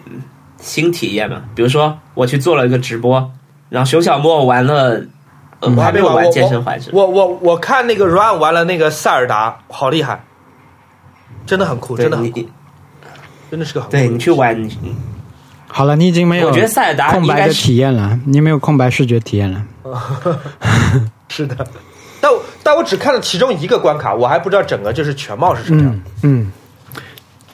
新体验吗？比如说我去做了一个直播，然后熊小莫玩了，我还没有玩我健身环是吧？我我我看那个 Run 玩了那个塞尔达，好厉害，真的很酷，真的很酷，你你真的是个很酷的对你去玩，好了，你已经没有，我觉得塞尔达空白的应该体验了，你没有空白视觉体验了。是的，但我但我只看了其中一个关卡，我还不知道整个就是全貌是什么样。嗯嗯，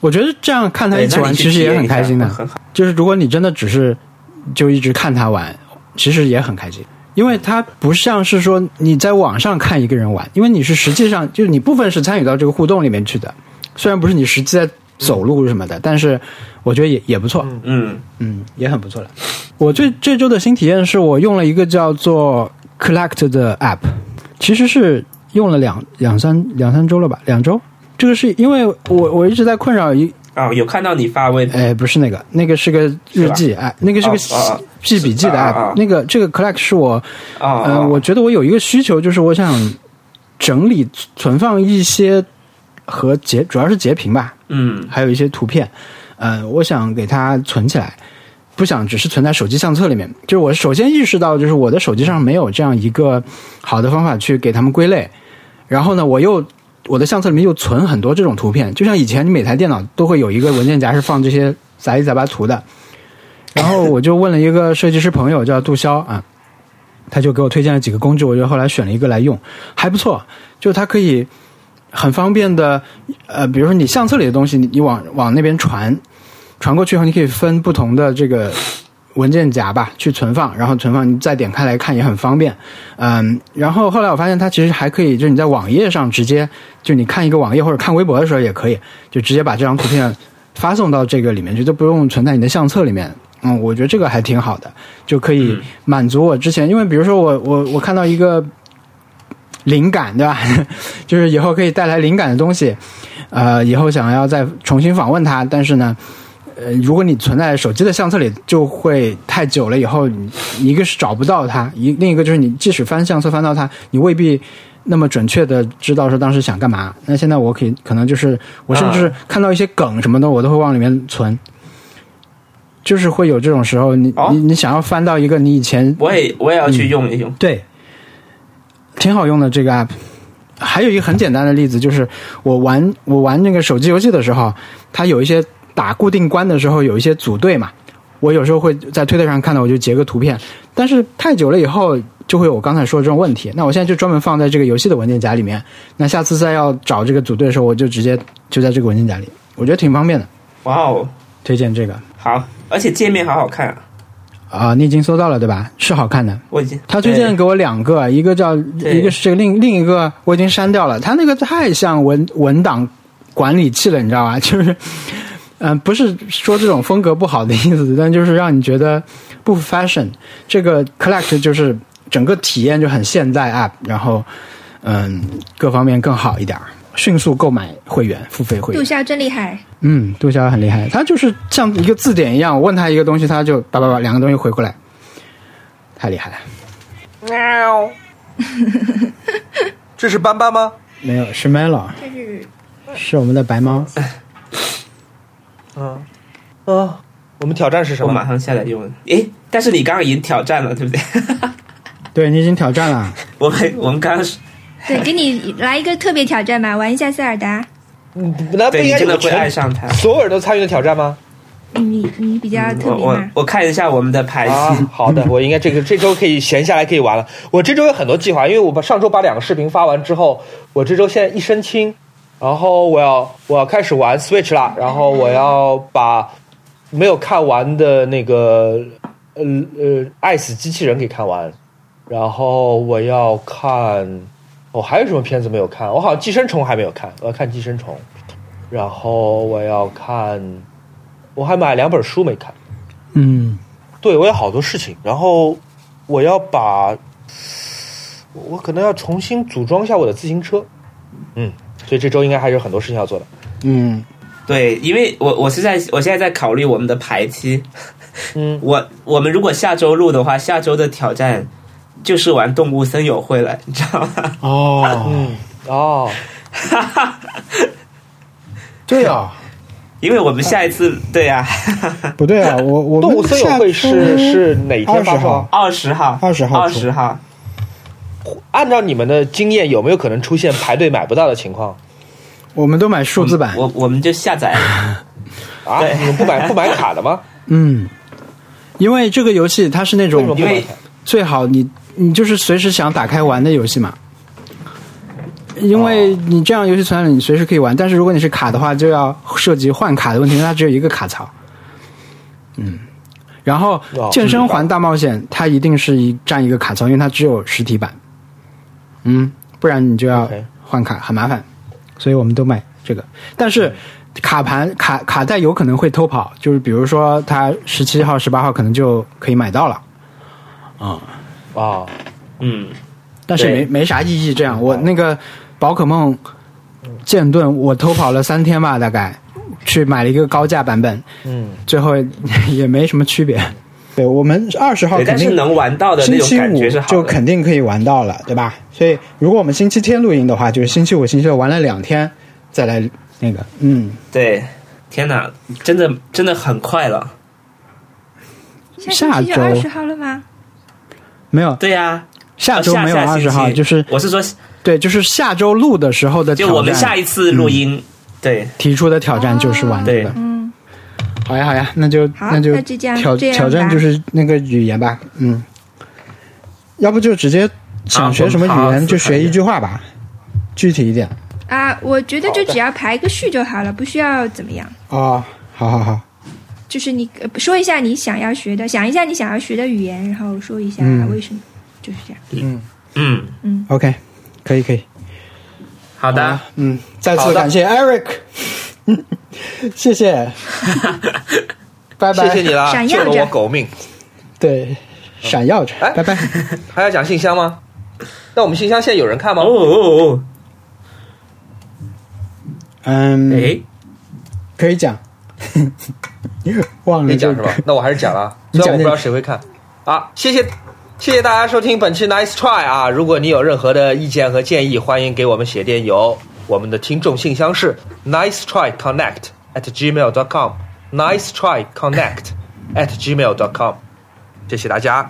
我觉得这样看他一起玩，其实也很开心的。很好。就是如果你真的只是就一直看他玩，其实也很开心，因为他不像是说你在网上看一个人玩，因为你是实际上就是你部分是参与到这个互动里面去的，虽然不是你实际在走路什么的，但是我觉得也也不错。嗯，嗯，也很不错。了。我这这周的新体验是我用了一个叫做 Collect 的 app，其实是用了两两三两三周了吧，两周。这个是因为我我一直在困扰一，哦，有看到你发微博，哎，不是那个，那个是个日记，哎，那个是个记笔记的啊 app，、啊。啊那个这个 Collect 是我哦，呃，哦。我觉得我有一个需求，就是我想整理存放一些和截，主要是截屏吧，嗯还有一些图片，呃，我想给它存起来，不想只是存在手机相册里面。就是我首先意识到，就是我的手机上没有这样一个好的方法去给它们归类。然后呢，我又我的相册里面又存很多这种图片，就像以前你每台电脑都会有一个文件夹是放这些杂七杂八图的。然后我就问了一个设计师朋友，叫杜潇啊，他就给我推荐了几个工具，我就后来选了一个来用，还不错，就它可以很方便的，呃，比如说你相册里的东西，你你往往那边传，传过去后，你可以分不同的这个文件夹吧去存放，然后存放你再点开来看也很方便，嗯，然后后来我发现它其实还可以，就是你在网页上直接，就你看一个网页或者看微博的时候也可以，就直接把这张图片发送到这个里面去，就不用存在你的相册里面。嗯，我觉得这个还挺好的，就可以嗯满足我之前，因为比如说我我我看到一个灵感，对吧？就是以后可以带来灵感的东西，呃，以后想要再重新访问它，但是呢，呃，如果你存在手机的相册里，就会太久了，以后你一个是找不到它，一另一个就是你即使翻相册翻到它，你未必那么准确的知道说当时想干嘛。那现在我可以可能就是我甚至看到一些梗什么的，我都会往里面存。就是会有这种时候，你、哦你你想要翻到一个你以前我也我也要去用一用。对，挺好用的这个 app。还有一个很简单的例子，就是我玩我玩那个手机游戏的时候，它有一些打固定关的时候有一些组队嘛，我有时候会在推特上看到，我就截个图片。但是太久了以后，就会有我刚才说的这种问题。那我现在就专门放在这个游戏的文件夹里面。那下次再要找这个组队的时候，我就直接就在这个文件夹里，我觉得挺方便的。哇哦，推荐这个好，而且界面好好看啊！啊、你已经搜到了对吧？是好看的。我已经他推荐给我两个，一个叫一个是这个另另一个我已经删掉了，他那个太像文文档管理器了，你知道吧？就是，嗯、不是说这种风格不好的意思，但就是让你觉得不 fashion。这个 collect 就是整个体验就很现代 app，然后嗯，各方面更好一点儿，迅速购买会员，付费会员。杜潇真厉害，嗯，杜潇很厉害，他就是像一个字典一样，我问他一个东西，他就叭叭叭两个东西回过来，太厉害了。喵。这是斑斑吗？没有，是 Melo，这是是我们的白猫。嗯，嗯，我们挑战是什么？我马上下来用。诶，但是你刚刚已经挑战了，对不对？对你已经挑战了，我们我们刚刚是对，给你来一个特别挑战吧，玩一下塞尔达。嗯那不应该会爱上它。所有人都参与的挑战吗？你你比较特我我别嘛？我看一下我们的牌啊期，，好的，我应该这个这周可以闲下来可以玩了。我这周有很多计划，因为我把上周把两个视频发完之后，我这周现在一身轻，然后我要我要开始玩 Switch 了，然后我要把没有看完的那个呃呃爱死机器人给看完，然后我要看，我、还有什么片子没有看？我好像寄生虫还没有看，我要看寄生虫，然后我要看，我还买两本书没看。嗯，对我有好多事情，然后我要把，我我可能要重新组装一下我的自行车，嗯，所以这周应该还有很多事情要做的。嗯，对，因为我我是在我现在在考虑我们的排期。嗯，我我们如果下周录的话，下周的挑战就是玩动物森友会了，你知道吗？哦，嗯，哦，对啊，因为我们下一次对啊，不对啊，我我动物森友会是是哪天发售啊？二十号，二十号二十号。按照你们的经验，有没有可能出现排队买不到的情况我们都买数字版，我我们就下载。啊？你们不买不买卡的吗？嗯，因为这个游戏它是那种因为？最好你你就是随时想打开玩的游戏嘛。因为你这样游戏存在了，你随时可以玩。但是如果你是卡的话，就要涉及换卡的问题，因为它只有一个卡槽。嗯，然后哦健身环大冒险它一定是一占一个卡槽，因为它只有实体版。嗯，不然你就要换卡，很麻烦。所以我们都买这个，但是卡盘卡卡带有可能会偷跑，就是比如说它十七号、十八号可能就可以买到了。啊，嗯，但是没没啥意义。这样，我那个宝可梦剑盾，我偷跑了三天吧，大概去买了一个高价版本，嗯，最后 也没什么区别。对我们二十号，肯定是能玩到的那种星期五。就肯定可以玩到了，对吧？所以如果我们星期天录音的话，就是星期五、星期六玩了两天，再来那个，嗯，对，天哪，真的真的很快了。下周二十号了吗？没有，对呀、下周没有二十号，就是我是说，对，就是下周录的时候的挑战。就我们下一次录音，对。提出的挑战就是玩这个。嗯，好呀，好呀，那就那就挑挑战就是那个语言吧，嗯，要不就直接想学什么语言就学一句话吧，具体一点。啊，我觉得就只要排个序就好了，不需要怎么样。哦，好好好，就是你呃说一下你想要学的，想一下你想要学的语言，然后说一下嗯。为什么，就是这样。嗯。嗯。嗯，，OK，可以可以，好的，嗯，再次感谢 Eric，谢谢，拜拜，谢谢你啦，救了闪耀着。我狗命。对，闪耀着，哎拜拜，还要讲信箱吗？那我们信箱现在有人看吗？哦哦哦，嗯，哎，可以讲，忘了这个可以讲是吧？那我还是讲了，虽然我不知道谁会看啊。谢谢，谢谢大家收听本期 Nice Try 啊！如果你有任何的意见和建议，欢迎给我们写电邮。我们的听众信箱是 Nice Try Connect at gmail dot com。Nice Try Connect at gmail dot com。谢谢大家，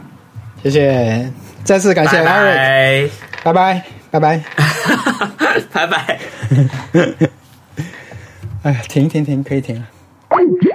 谢谢，再次感谢拜 Eric，拜拜，拜拜。拜，拜拜。哎呀，停停停，可以停了。Thank you.